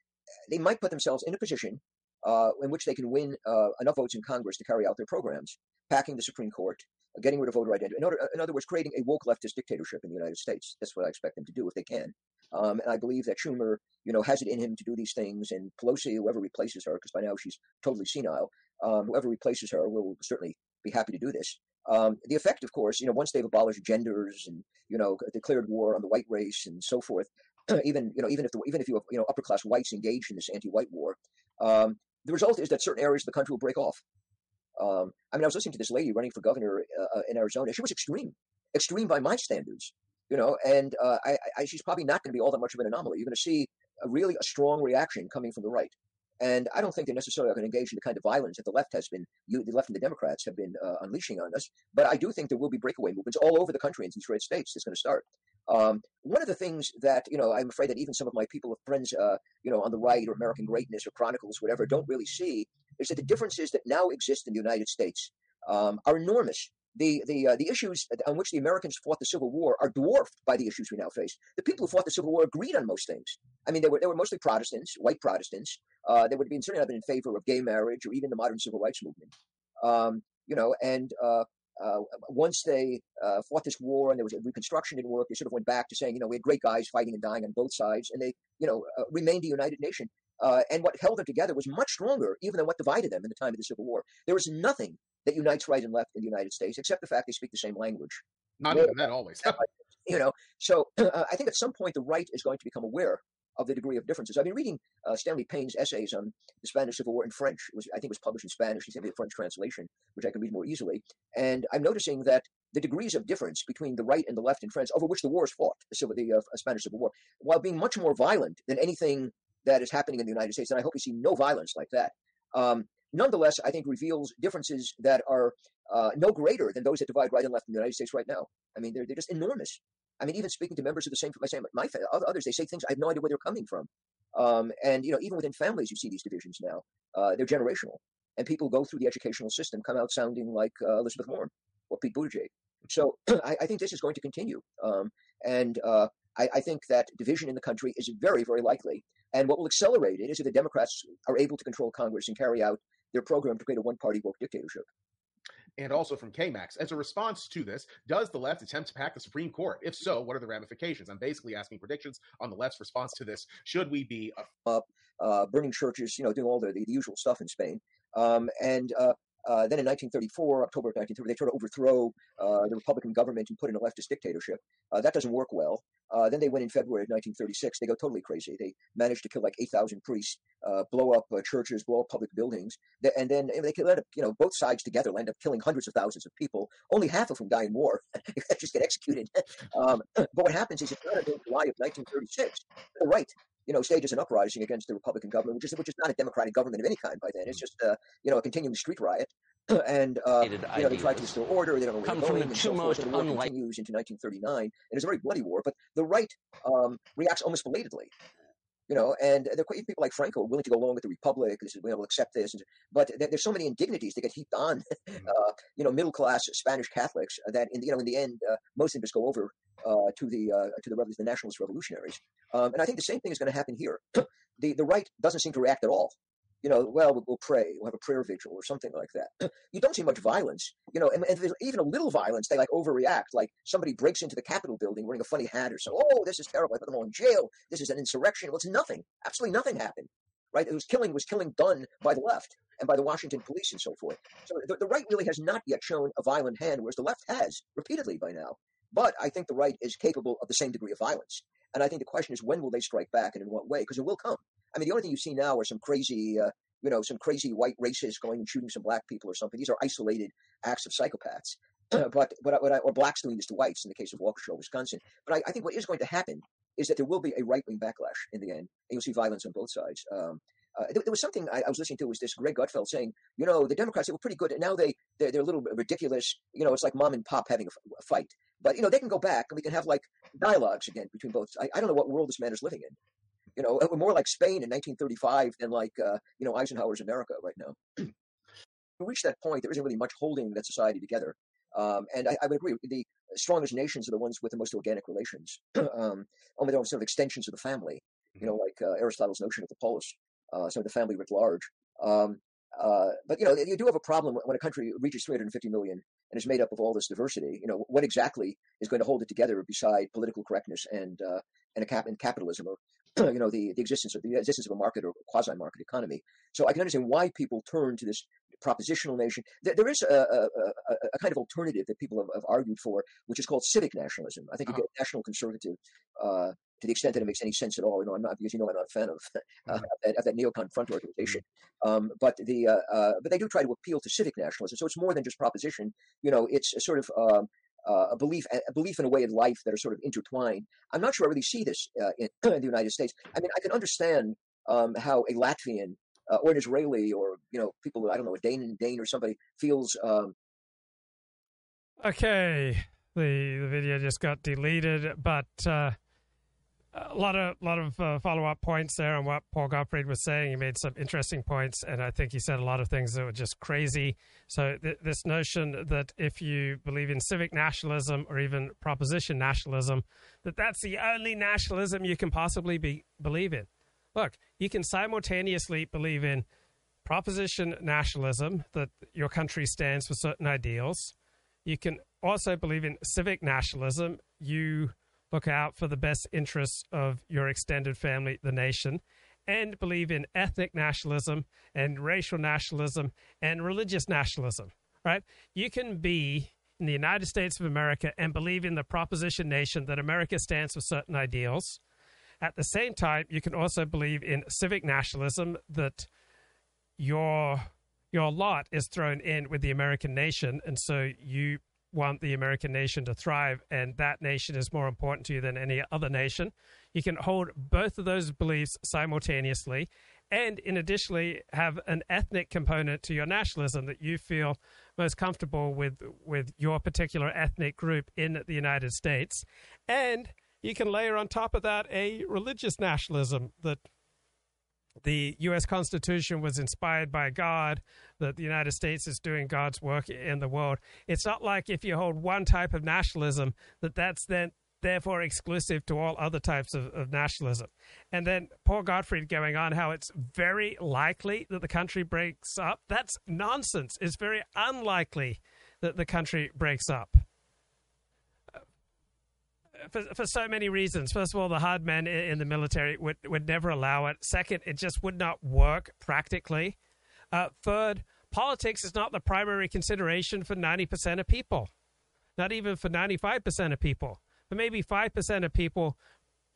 they might put themselves in a position uh, in which they can win uh, enough votes in Congress to carry out their programs, packing the Supreme Court, getting rid of voter identity. In, order, in other words, creating a woke leftist dictatorship in the United States. That's what I expect them to do if they can. Um, and I believe that Schumer, you know, has it in him to do these things, and Pelosi, whoever replaces her, because by now she's totally senile, um, whoever replaces her will certainly be happy to do this. Um, the effect, of course, you know, once they've abolished genders and you know declared war on the white race and so forth, even you know even if the, even if you have you know upper class whites engaged in this anti-white war, um, the result is that certain areas of the country will break off. Um, I mean, I was listening to this lady running for governor uh, in Arizona. She was extreme, extreme by my standards, you know, and uh, I, I, she's probably not going to be all that much of an anomaly. You're going to see a really a strong reaction coming from the right. And I don't think they necessarily are going to engage in the kind of violence that the left has been, you, the left and the Democrats have been uh, unleashing on us. But I do think there will be breakaway movements all over the country in these red states. It's going to start. Um, one of the things that you know, I'm afraid that even some of my people, of friends, uh, you know, on the right or American Greatness or Chronicles, whatever, don't really see is that the differences that now exist in the United States um, are enormous. The the uh, the issues on which the Americans fought the Civil War are dwarfed by the issues we now face. The people who fought the Civil War agreed on most things. I mean, they were they were mostly Protestants, white Protestants. Uh, they would have been certainly not been in favor of gay marriage or even the modern civil rights movement. Um, you know, and uh, uh, once they uh, fought this war and there was a reconstruction didn't work, they sort of went back to saying, you know, we had great guys fighting and dying on both sides, and they, you know, uh, remained a united nation. Uh, and what held them together was much stronger, even than what divided them in the time of the Civil War. There is nothing that unites right and left in the United States except the fact they speak the same language. Not even that always. you know, so uh, I think at some point the right is going to become aware of the degree of differences. I've been reading uh, Stanley Payne's essays on the Spanish Civil War in French. It was, I think it was published in Spanish. He sent me a French translation, which I can read more easily. And I'm noticing that the degrees of difference between the right and the left in France, over which the war is fought, the, Civil, the uh, Spanish Civil War, while being much more violent than anything that is happening in the United States, and I hope we see no violence like that. Um, nonetheless, I think reveals differences that are uh, no greater than those that divide right and left in the United States right now. I mean, they're, they're just enormous. I mean, even speaking to members of the same, my same, my others, they say things I have no idea where they're coming from. Um, and you know, even within families, you see these divisions now. Uh, they're generational, and people go through the educational system, come out sounding like uh, Elizabeth Warren or Pete Buttigieg. So I, I, think this is going to continue, um, and uh, I, I, think that division in the country is very, very likely. And what will accelerate it is if the Democrats are able to control Congress and carry out their program to create a one-party woke dictatorship and also from KMAX. As a response to this, does the left attempt to pack the Supreme Court? If so, what are the ramifications? I'm basically asking predictions on the left's response to this. Should we be up, uh, burning churches, you know, doing all the, the, the usual stuff in Spain? Um, and uh, uh, then in 1934, October of 1934, they try to overthrow uh, the Republican government and put in a leftist dictatorship. Uh, that doesn't work well. Uh, then they went in February of 1936. They go totally crazy. They manage to kill like 8,000 priests, uh, blow up churches, blow up public buildings, and then they can end up, you know, both sides together end up killing hundreds of thousands of people, only half of whom die in war. just get executed. um, but what happens is it's not until July of 1936, the right you know, stages an uprising against the Republican government, which is which is not a democratic government of any kind by then. It's just uh, you know a continuing street riot, and uh, you know they try to restore order. They don't know where they're going, and so forth. And the war unlike- continues into 1939, and it's a very bloody war. But the right um, reacts almost belatedly. You know, and there are quite people like Franco willing to go along with the Republic. This is, we will accept this, but there's so many indignities that get heaped on, uh, you know, middle class Spanish Catholics that, in the, you know, in the end, uh, most of them just go over uh, to the uh, to the, the nationalist revolutionaries. Um, and I think the same thing is going to happen here. the the right doesn't seem to react at all you know, well, we'll pray, we'll have a prayer vigil or something like that. you don't see much violence, you know, and, and there's even a little violence, they like overreact. Like somebody breaks into the Capitol building wearing a funny hat or so. Oh, this is terrible. I put them all in jail. This is an insurrection. Well, it's nothing. Absolutely nothing happened, right? It was killing was killing done by the left and by the Washington police and so forth. So the, the right really has not yet shown a violent hand, whereas the left has repeatedly by now. But I think the right is capable of the same degree of violence. And I think the question is when will they strike back and in what way? Because it will come. I mean, the only thing you see now are some crazy, uh, you know, some crazy white racists going and shooting some black people or something. These are isolated acts of psychopaths. but but, but or blacks doing this to whites in the case of Waukesha, Wisconsin. But I, I, think what is going to happen is that there will be a right wing backlash in the end, and you'll see violence on both sides. Um, uh, there, there, was something I, I, was listening to was this Greg Gutfeld saying, you know, the Democrats they were pretty good, and now they they're, they're, a little ridiculous. You know, it's like mom and pop having a, a, fight, but you know they can go back and we can have like dialogues again between both. I, I don't know what world this man is living in. You know, we're more like Spain in 1935 than like uh, you know Eisenhower's America right now. to reach that point, there isn't really much holding that society together. Um, and I, I, would agree. The strongest nations are the ones with the most organic relations. um, only they're sort of extensions of the family. You know, like uh, Aristotle's notion of the polis uh, some of the family writ large. Um, uh, but you know, you do have a problem when a country reaches 350 million and is made up of all this diversity. You know, what exactly is going to hold it together beside political correctness and uh, and, cap- and capitalism, or you know, the, the existence of the existence of a market or quasi-market economy? So I can understand why people turn to this propositional nation. there, there is a, a, a, kind of alternative that people have, have, argued for, which is called civic nationalism. I think uh-huh. you get national conservative uh, to the extent that it makes any sense at all. You know, I'm not because you know I'm not a fan of, uh, mm-hmm. that, of that neocon front organization. Um, but the uh, uh, but they do try to appeal to civic nationalism. So it's more than just proposition. You know, it's a sort of um, uh, a belief a belief in a way of life that are sort of intertwined. I'm not sure I really see this uh, in, the United States. I mean, I can understand um, how a Latvian uh, or an Israeli or you know people I don't know a Dane Dane or somebody feels. Um, okay, the the video just got deleted, but a lot of lot of uh, follow up points there on what Paul Gottfried was saying. He made some interesting points, and I think he said a lot of things that were just crazy. So th- this notion that if you believe in civic nationalism or even proposition nationalism, that that's the only nationalism you can possibly be believe in. Look, you can simultaneously believe in proposition nationalism that your country stands for certain ideals. You can also believe in civic nationalism. You look out for the best interests of your extended family, the nation, and believe in ethnic nationalism and racial nationalism and religious nationalism, right? You can be in the United States of America and believe in the proposition nation that America stands for certain ideals. At the same time, you can also believe in civic nationalism that your your lot is thrown in with the American nation, and so you want the American nation to thrive, and that nation is more important to you than any other nation. You can hold both of those beliefs simultaneously, and in additionally have an ethnic component to your nationalism that you feel most comfortable with with your particular ethnic group in the United States, and you can layer on top of that a religious nationalism that the U.S. Constitution was inspired by God, that the United States is doing God's work in the world. It's not like if you hold one type of nationalism, that that's then therefore exclusive to all other types of, of nationalism. And then Paul Gottfried going on how it's very likely that the country breaks up. That's nonsense. It's very unlikely that the country breaks up for, for so many reasons. First of all, the hard men in the military would, would never allow it. Second, it just would not work practically. Uh, third, politics is not the primary consideration for 90% of people, not even for 95% of people. For maybe 5% of people,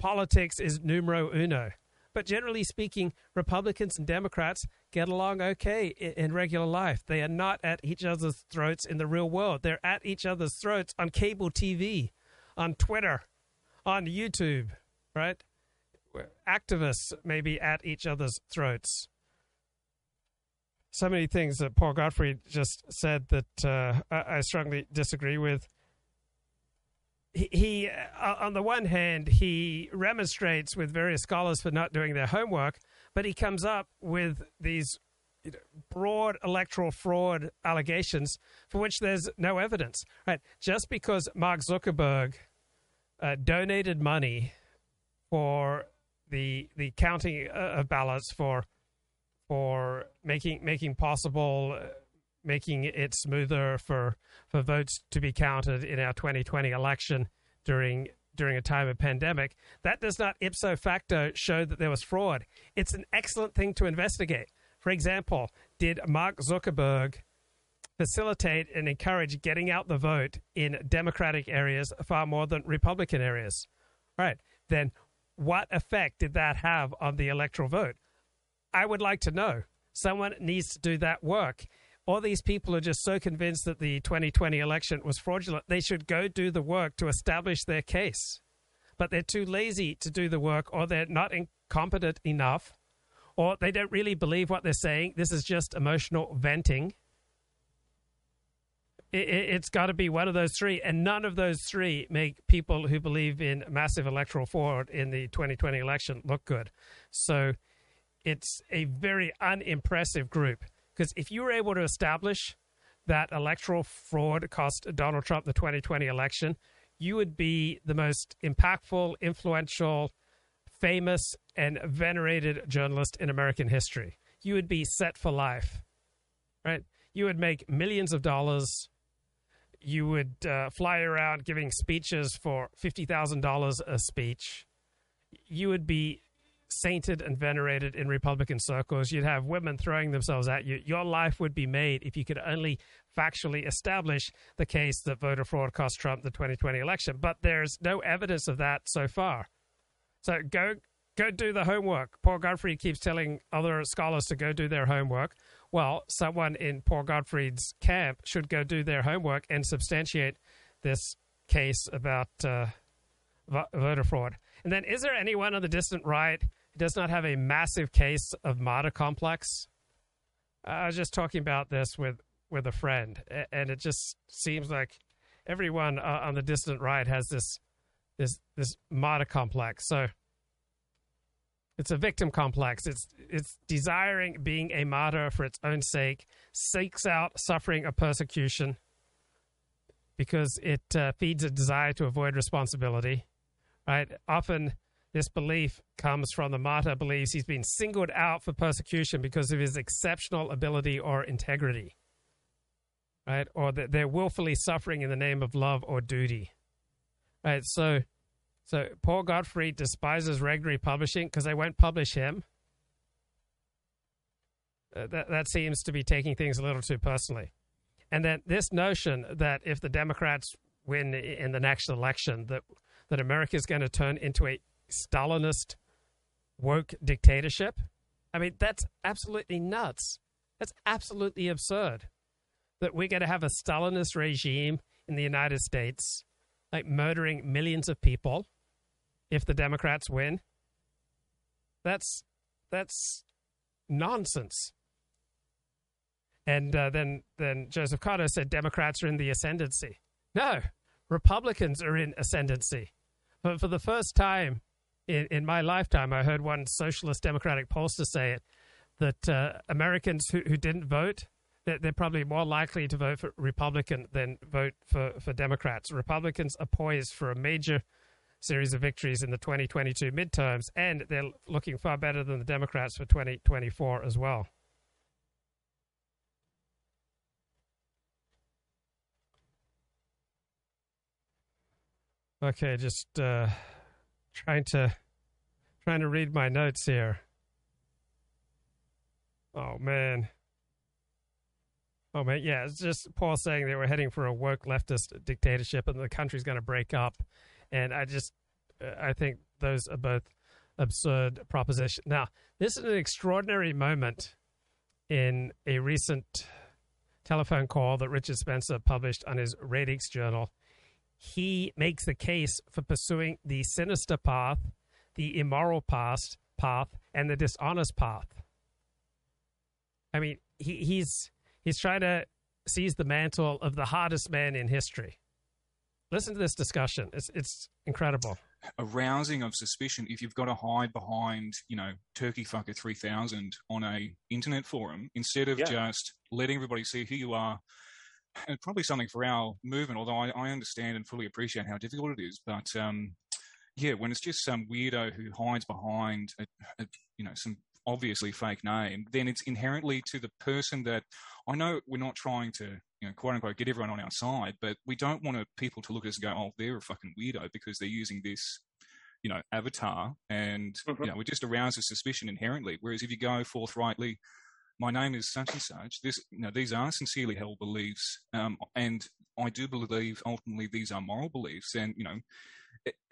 politics is numero uno. But generally speaking, Republicans and Democrats get along okay in, in, regular life. They are not at each other's throats in the real world. They're at each other's throats on cable TV on Twitter, on YouTube, right? Activists may be at each other's throats. So many things that Paul Gottfried just said that uh, I, strongly disagree with. He, he uh, on the one hand, he remonstrates with various scholars for not doing their homework, but he comes up with these broad electoral fraud allegations for which there's no evidence. Right? Just because Mark Zuckerberg uh, donated money for the the counting uh, of ballots for for making making possible uh, making it smoother for for votes to be counted in our 2020 election during during a time of pandemic that does not ipso facto show that there was fraud it's an excellent thing to investigate for example did mark zuckerberg facilitate and encourage getting out the vote in Democratic areas far more than Republican areas. Right. Then what effect did that have on the electoral vote? I would like to know. Someone needs to do that work. All these people are just so convinced that the 2020 election was fraudulent, they should go do the work to establish their case. but they're too lazy to do the work, or they're not incompetent enough, or they don't really believe what they're saying. This is just emotional venting. It, it's got to be one of those three, and none of those three make people who believe in massive electoral fraud in the 2020 election look good. So it's a very unimpressive group because if you were able to establish that electoral fraud cost Donald Trump the 2020 election, you would be the most impactful, influential, famous, and venerated journalist in American history. You would be set for life, right? You would make millions of dollars. You would uh, fly around giving speeches for $50,000 a speech. You would be sainted and venerated in Republican circles. You'd have women throwing themselves at you. Your life would be made if you could only factually establish the case that voter fraud cost Trump the 2020 election. But there's no evidence of that so far. So go go do the homework. Paul Gottfried keeps telling other scholars to go do their homework. Well, someone in Paul Gottfried's camp should go do their homework and substantiate this case about uh, voter fraud. And then, is there anyone on the distant right does not have a massive case of martyr complex? I was just talking about this with, with a friend, and it just seems like everyone uh, on the distant right has this this this martyr complex. So it's a victim complex. It's it's desiring being a martyr for its own sake, seeks out suffering or persecution because it uh, feeds a desire to avoid responsibility. Right? Often this belief comes from the martyr believes he's been singled out for persecution because of his exceptional ability or integrity. Right? Or that they're willfully suffering in the name of love or duty. Right? So so Paul Gottfried despises Regnery Publishing because they won't publish him. Uh, that that seems to be taking things a little too personally. And then this notion that if the Democrats win in the next election, that that America is going to turn into a Stalinist woke dictatorship. I mean, that's absolutely nuts. That's absolutely absurd. That we're going to have a Stalinist regime in the United States, like murdering millions of people if the Democrats win. That's that's nonsense. And uh, then then Joseph Cotto said Democrats are in the ascendancy. No, Republicans are in ascendancy. But for the first time in, in my lifetime, I heard one socialist democratic pollster say it that uh, Americans who, who didn't vote they're, they're probably more likely to vote for Republican than vote for, for Democrats. Republicans are poised for a major series of victories in the 2022 midterms, and they're looking far better than the Democrats for 2024 as well. Okay, just uh, trying to trying to read my notes here. Oh man. Oh man, yeah, it's just Paul saying they were heading for a woke leftist dictatorship and the country's going to break up and I just uh, I think those are both absurd propositions. Now, this is an extraordinary moment in a recent telephone call that Richard Spencer published on his Radix journal. He makes the case for pursuing the sinister path, the immoral path, path, and the dishonest path. I mean, he, he's he's trying to seize the mantle of the hardest man in history. Listen to this discussion. It's it's incredible. Arousing of suspicion if you've got to hide behind, you know, Turkey Fucker 3000 on a internet forum instead of yeah. just letting everybody see who you are. And probably something for our movement, although I, I understand and fully appreciate how difficult it is. But um, yeah, when it's just some weirdo who hides behind, a, a, you know, some obviously fake name, then it's inherently to the person that I know we're not trying to, you know, quote unquote, get everyone on our side, but we don't want people to look at us and go, oh, they're a fucking weirdo because they're using this, you know, avatar, and mm-hmm. you know, we just arouse a suspicion inherently. Whereas if you go forthrightly, my name is such and such. This, you know, these are sincerely held beliefs, um, and I do believe ultimately these are moral beliefs, and you know,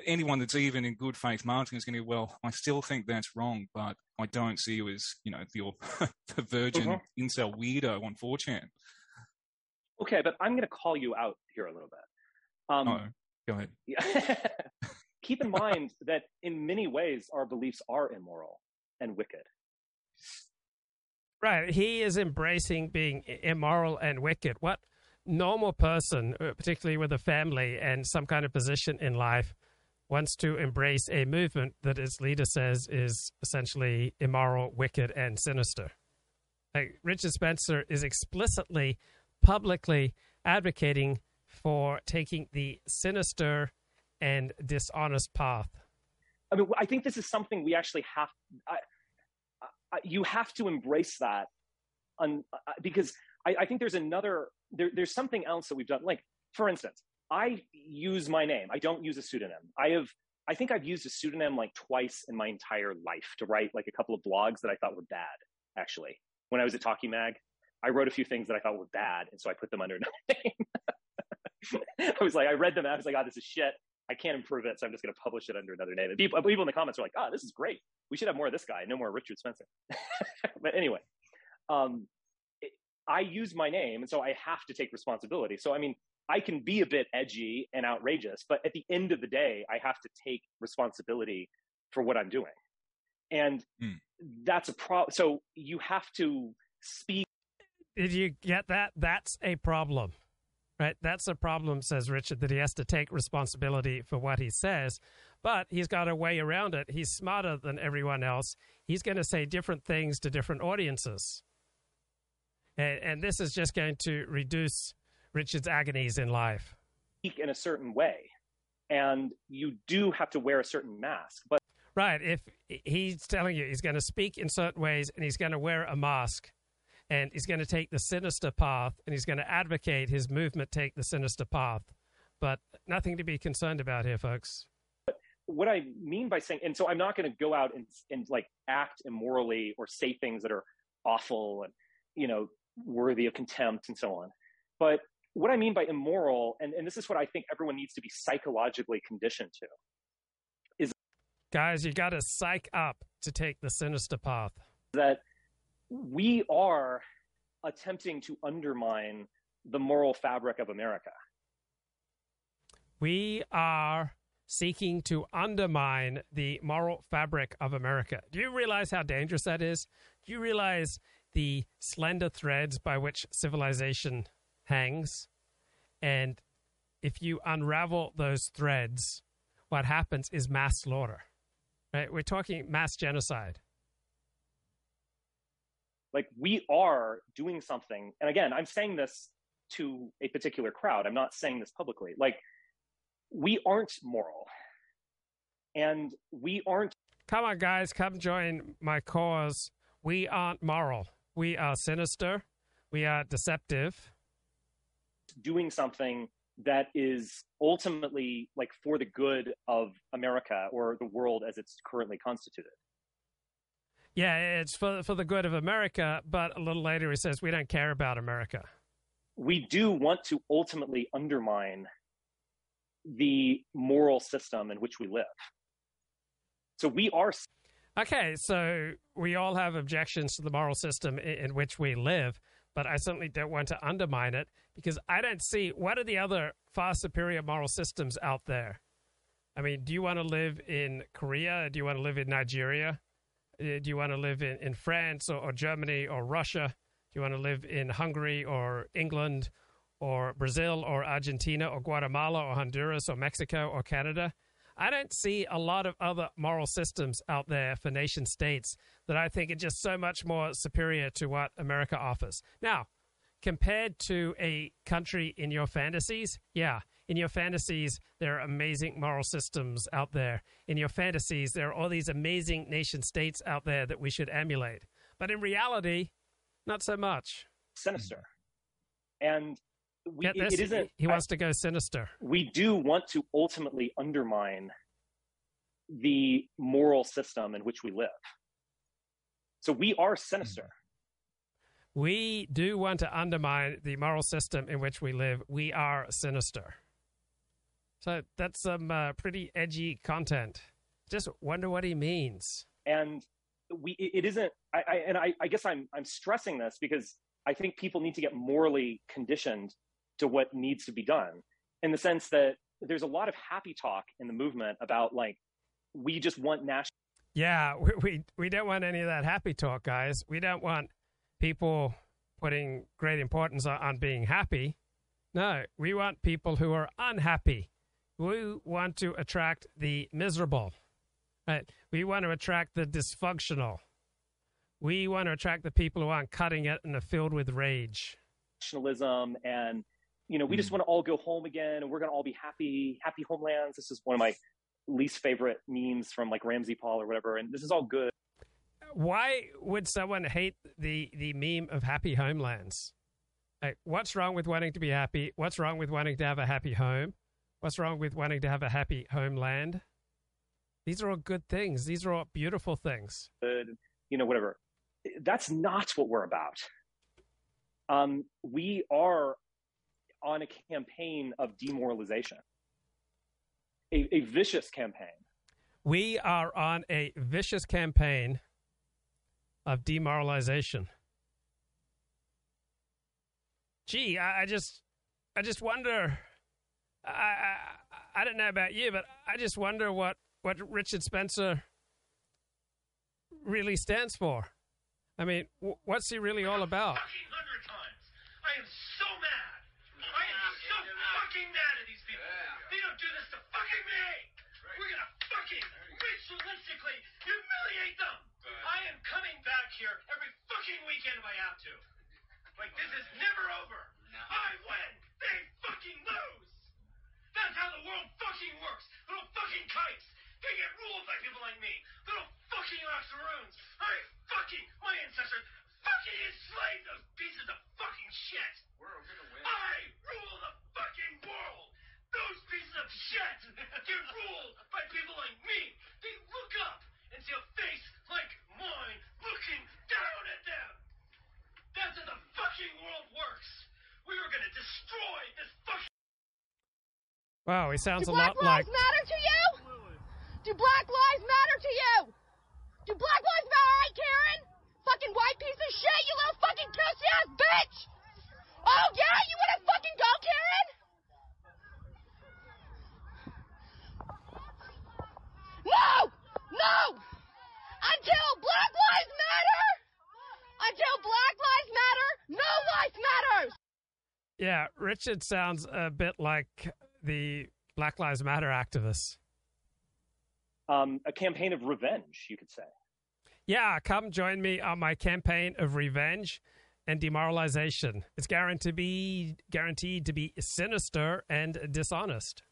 anyone that's even in good faith marketing is going to go, well, I still think that's wrong, but I don't see you as, you know, the, the virgin mm-hmm. incel weirdo on 4chan. Okay, but I'm going to call you out here a little bit. Um, oh, go ahead. Keep in mind that in many ways our beliefs are immoral and wicked. Right. He is embracing being immoral and wicked. What normal person, uh, particularly with a family and some kind of position in life, wants to embrace a movement that its leader says is essentially immoral, wicked, and sinister? Like Richard Spencer is explicitly, publicly advocating for taking the sinister and dishonest path. I mean, I think this is something we actually have. I, you have to embrace that, un, uh, because I, I, think there's another. There, there's something else that we've done. Like, for instance, I use my name. I don't use a pseudonym. I have. I think I've used a pseudonym like twice in my entire life to write like a couple of blogs that I thought were bad. Actually, when I was at Taki Mag, I wrote a few things that I thought were bad, and so I put them under another name. I was like, I read them out. I was like, oh, this is shit. I can't improve it, so I'm just going to publish it under another name. And people, people in the comments are like, "Oh, this is great. We should have more of this guy. No more Richard Spencer." but anyway, um, it, I use my name, and so I have to take responsibility. So I mean, I can be a bit edgy and outrageous, but at the end of the day, I have to take responsibility for what I'm doing, and mm. that's a problem. So you have to speak. Did you get that? That's a problem. Right, that's a problem, says Richard, that he has to take responsibility for what he says, but he's got a way around it. He's smarter than everyone else. He's going to say different things to different audiences. And, and this is just going to reduce Richard's agonies in life. Speak In a certain way. And you do have to wear a certain mask. But Right. If he's telling you he's going to speak in certain ways and he's going to wear a mask, and he's going to take the sinister path and he's going to advocate his movement take the sinister path. But nothing to be concerned about here, folks. What I mean by saying, and so I'm not going to go out and, and like act immorally or say things that are awful and, you know, worthy of contempt and so on. But what I mean by immoral, and, and this is what I think everyone needs to be psychologically conditioned to, is guys, you got to psych up to take the sinister path. That we are attempting to undermine the moral fabric of America. We are seeking to undermine the moral fabric of America. Do you realize how dangerous that is? Do you realize the slender threads by which civilization hangs? And if you unravel those threads, what happens is mass slaughter. Right? We're talking mass genocide like we are doing something and again i'm saying this to a particular crowd i'm not saying this publicly like we aren't moral. And we aren't come on guys come join my cause. We aren't moral. We are sinister. We are deceptive. Doing something that is ultimately like for the good of america or the world as it's currently constituted yeah, it's for for the good of America, but a little later he says we don't care about America. We do want to ultimately undermine the moral system in which we live. So we are Okay, so we all have objections to the moral system in, in which we live, but I certainly don't want to undermine it because I don't see what are the other far superior moral systems out there. I mean, do you want to live in Korea? Do you want to live in Nigeria? Uh, do you want to live in, in France or, or Germany or Russia? Do you want to live in Hungary or England or Brazil or Argentina or Guatemala or Honduras or Mexico or Canada? I don't see a lot of other moral systems out there for nation states that I think are just so much more superior to what America offers. Now, compared to a country in your fantasies, yeah, in your fantasies, there are amazing moral systems out there. In your fantasies, there are all these amazing nation states out there that we should emulate. But in reality, not so much. Sinister. And we, it isn't. He wants I, to go sinister. We do want to ultimately undermine the moral system in which we live. So we are sinister. We do want to undermine the moral system in which we live. We are sinister. So that's some uh, pretty edgy content. Just wonder what he means. And we, it isn't. I, I and I, I guess I'm, I'm stressing this because I think people need to get morally conditioned to what needs to be done, in the sense that there's a lot of happy talk in the movement about like we just want national. Yeah, we, we we don't want any of that happy talk, guys. We don't want people putting great importance on, on being happy. No, we want people who are unhappy. We want to attract the miserable. Right? We want to attract the dysfunctional. We want to attract the people who aren't cutting it and are filled with rage. nationalism and you know we just mm. want to all go home again and we're going to all be happy happy homelands this is one of my least favorite memes from like RamZPaul or whatever and this is all good Why would someone hate the the meme of happy homelands? Like, what's wrong with wanting to be happy? What's wrong with wanting to have a happy home? What's wrong with wanting to have a happy homeland? These are all good things. These are all beautiful things. good you know whatever that's not what we're about um, we are on a campaign of demoralization a, a vicious campaign We are on a vicious campaign of demoralization. Gee, I, I just, I just wonder. I, I, I don't know about you, but I just wonder what what Richard Spencer really stands for. I mean, w- what's he really all about? I am so mad. I am so fucking mad at these people. They don't do this to fucking me. We're gonna fucking ritualistically humiliate them. I am coming back here every fucking weekend if I have to. Like this is never over. I win, they fucking lose. That's how the world fucking works. Little fucking kites. They get ruled by people like me. Little fucking octoroons. I fucking my ancestors fucking enslaved those pieces of fucking shit. We're gonna win. I rule the fucking world. Those pieces of shit get ruled by people like me. They look up and see a face like mine looking down at them. That's how the fucking world works. We are gonna destroy this fucking. Wow, he sounds Do a lot like Do black lives matter to you? Do black lives matter to you? Do black lives matter, all right, Karen? Fucking white piece of shit, you little fucking pussy ass bitch! Oh yeah, you wanna fucking go, Karen? No! No! Until black lives matter! Until black lives matter, no life matters! Yeah, Richard sounds a bit like the Black Lives Matter activists. um, a campaign of revenge you could say Yeah, come join me on my campaign of revenge and demoralization. It's guaranteed to be guaranteed to be sinister and dishonest.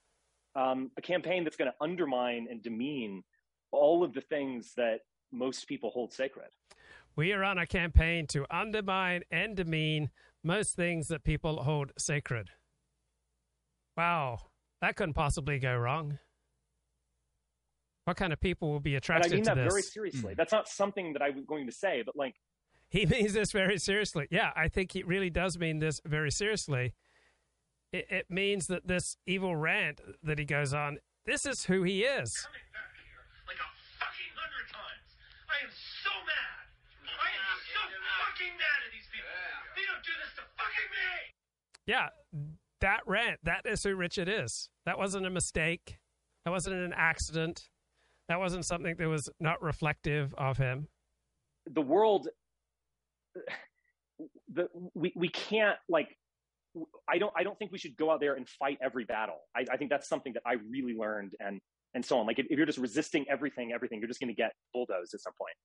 um, a campaign that's going to undermine and demean all of the things that most people hold sacred. We are on a campaign to undermine and demean most things that people hold sacred. Wow, that couldn't possibly go wrong. What kind of people will be And I mean that this? very seriously. Hmm. That's not something that I was going to say, but like, He means this very seriously. Yeah, I think he really does mean this very seriously. It, it means that this evil rant that he goes on, this is who he is. like a fucking hundred times. I am so mad. I am so fucking mad at these people. They don't do this to fucking me. Yeah, that rant, that is who Richard is. That wasn't a mistake. That wasn't an accident. That wasn't something that was not reflective of him. the world the we, we can't like i don't i don't think we should go out there and fight every battle i, I think that's something that i really learned and and so on like if, if you're just resisting everything everything you're just going to get bulldozed at some point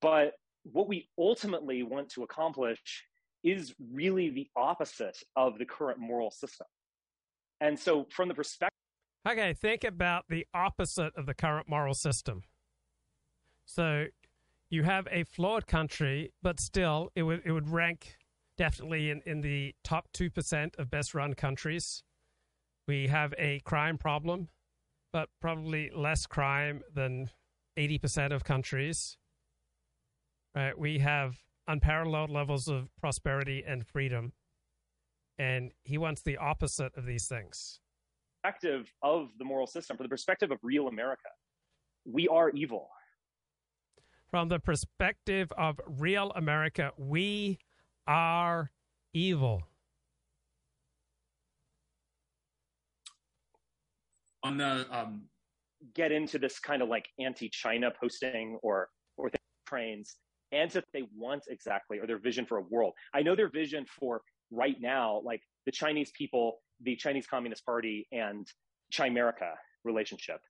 but what we ultimately want to accomplish is really the opposite of the current moral system and so from the perspective Okay, think about the opposite of the current moral system. So you have a flawed country, but still it would it would rank definitely in, in the top two percent of best run countries. We have a crime problem, but probably less crime than eighty percent of countries. Right? We have unparalleled levels of prosperity and freedom. And he wants the opposite of these things. perspective of the moral system from the perspective of real america we are evil from the perspective of real America, we are evil. on the um, get into this kind of like anti-China posting or or trains and if they want exactly or their vision for a world. I know their vision for right now, like the Chinese people, the Chinese Communist Party, and Chimerica relationship,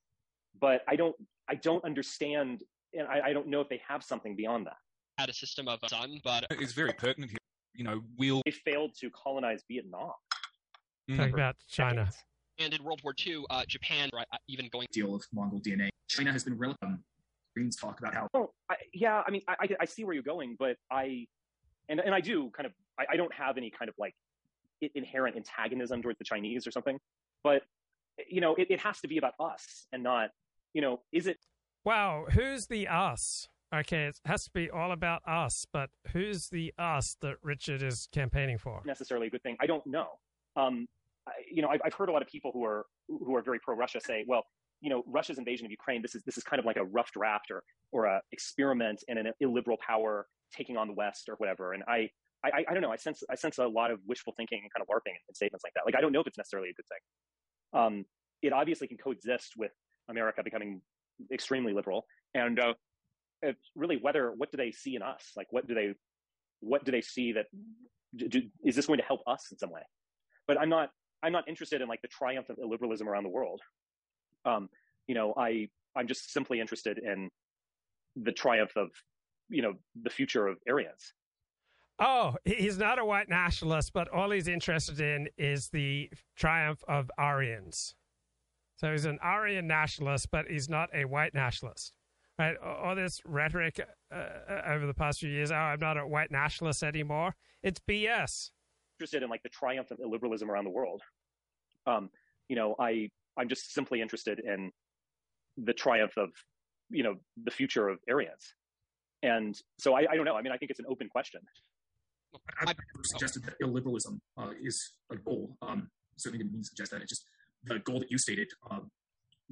but I don't I don't understand, and I, I don't know if they have something beyond that. Had a system of sun, but it's very pertinent here. You know, we'll they failed to colonize Vietnam. Talk about China. And in World War II, uh, Japan, right, uh, even going deal of Mongol DNA. China has been relative. Greens talk about how. Oh, I, yeah. I mean, I, I, I see where you're going, but I, and and I do kind of. I, I don't have any kind of like inherent antagonism towards the Chinese or something, but you know, it, it has to be about us and not, you know, is it? Wow, who's the us? Okay, it has to be all about us, but who's the us that Richard is campaigning for? Necessarily a good thing. I don't know. Um, I, you know, I've, I've heard a lot of people who are who are very pro-Russia say, well, you know, Russia's invasion of Ukraine, this is this is kind of like a rough draft or or a experiment in an illiberal power taking on the West or whatever. And I, I, I don't know. I sense I sense a lot of wishful thinking and kind of larping in statements like that. Like I don't know if it's necessarily a good thing. Um, it obviously can coexist with America becoming extremely liberal, and uh, really whether what do they see in us? Like what do they what do they see that do, is this going to help us in some way? But I'm not I'm not interested in like the triumph of illiberalism around the world. Um, you know, I I'm just simply interested in the triumph of you know the future of Aryans. Oh, he's not a white nationalist, but all he's interested in is the triumph of Aryans. So he's an Aryan nationalist, but he's not a white nationalist. Right? All this rhetoric uh, over the past few years, oh, I'm not a white nationalist anymore. It's BS. Interested in like the triumph of illiberalism around the world. Um, you know, I I'm just simply interested in the triumph of you know the future of Aryans. And so I, I don't know. I mean, I think it's an open question. I, I suggested that illiberalism uh, is a goal. Um, certainly didn't mean to suggest that. It's just the goal that you stated uh,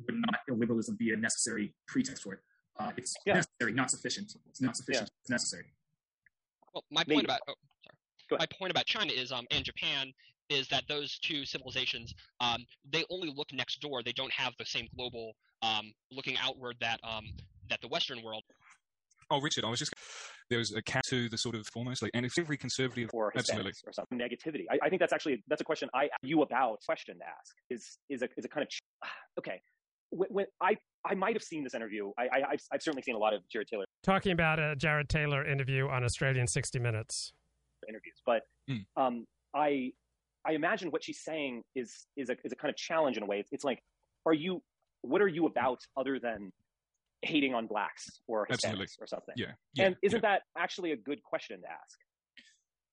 would not illiberalism be a necessary pretext for it. Uh, it's yeah. necessary, not sufficient. It's not sufficient. Yeah. It's necessary. Well, my point about oh, sorry. my point about China is um and Japan is that those two civilizations um they only look next door. They don't have the same global um looking outward that um that the Western world. Oh, Richard, I was just there was a cat to the sort of almost like, and if every conservative or absolutely or some negativity. I, I, think that's actually that's a question I you about question to ask is is a is a kind of okay. When, when I I might have seen this interview. I, I have I've certainly seen a lot of Jared Taylor talking about a Jared Taylor interview on Australian 60 Minutes interviews, but mm. um, I I imagine what she's saying is is a is a kind of challenge in a way. It's, it's like, are you what are you about other than hating on blacks or Hispanics Absolutely. or something? Yeah. yeah and isn't yeah. that actually a good question to ask?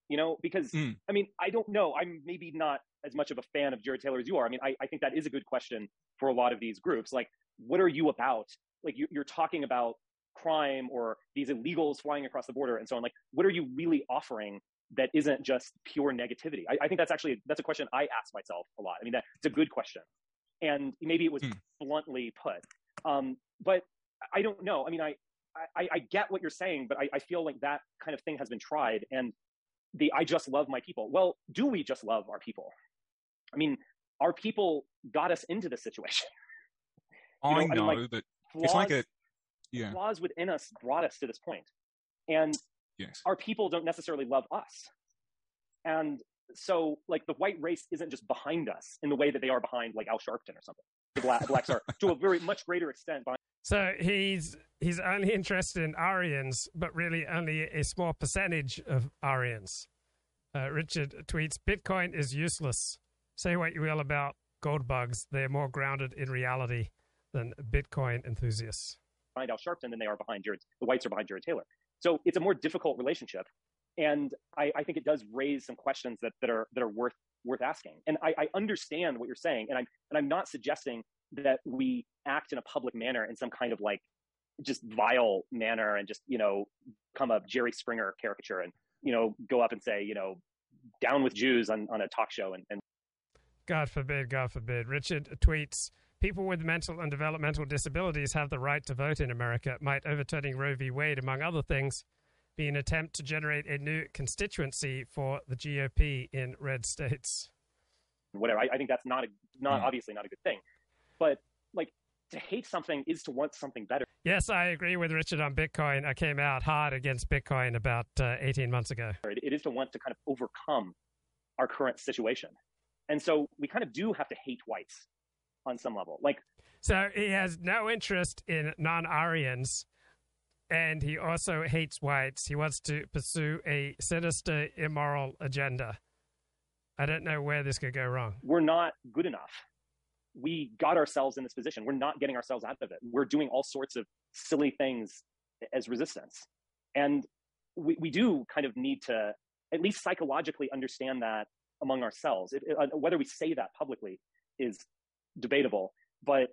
You know, because mm. I mean, I don't know. I'm maybe not as much of a fan of Jared Taylor as you are. I mean, I, I think that is a good question for a lot of these groups. Like, what are you about? Like, you, you're talking about crime or these illegals flying across the border and so on. Like, what are you really offering that isn't just pure negativity? I, I think that's actually that's a question I ask myself a lot. I mean, that's a good question, and maybe it was mm. bluntly put. Um, but I don't know. I mean, I, I, I get what you're saying, but I, I feel like that kind of thing has been tried. And the I just love my people. Well, do we just love our people? I mean, our people got us into this situation. I You know, I know, mean, like, but it's like a flaws- yeah. Flaws within us brought us to this point. And Yes. our people don't necessarily love us. And so, like, the white race isn't just behind us in the way that they are behind, like, Al Sharpton or something. The black, blacks are, to a very much greater extent, behind So he's he's only interested in Aryans, but really only a small percentage of Aryans. Uh, Richard tweets: Bitcoin is useless. Say what you will about gold bugs; they're more grounded in reality than Bitcoin enthusiasts. behind Al Sharpton than they are behind Jared. The whites are behind Jared Taylor. So it's a more difficult relationship, and I, I think it does raise some questions that, that are that are worth worth asking. And I, I understand what you're saying, and I'm and I'm not suggesting that we act in a public manner in some kind of like just vile manner and just you know come a Jerry Springer caricature and you know go up and say you know down with Jews on, on a talk show and, and God forbid, God forbid. Richard tweets People with mental and developmental disabilities have the right to vote in America. Might overturning Roe v. Wade, among other things, be an attempt to generate a new constituency for the GOP in red states? whatever. I, I think that's not a, not Hmm. obviously not a good thing. but like to hate something is to want something better. Yes, I agree with Richard on Bitcoin. I came out hard against Bitcoin about uh, 18 months ago. It is to want to kind of overcome our current situation. And so we kind of do have to hate whites on some level. Like So he has no interest in non-Aryans and he also hates whites. He wants to pursue a sinister immoral agenda. I don't know where this could go wrong. we're not good enough. We got ourselves in this position. We're not getting ourselves out of it. We're doing all sorts of silly things as resistance. And we, we do kind of need to at least psychologically understand that among ourselves. Uh, whether we say that publicly is debatable, but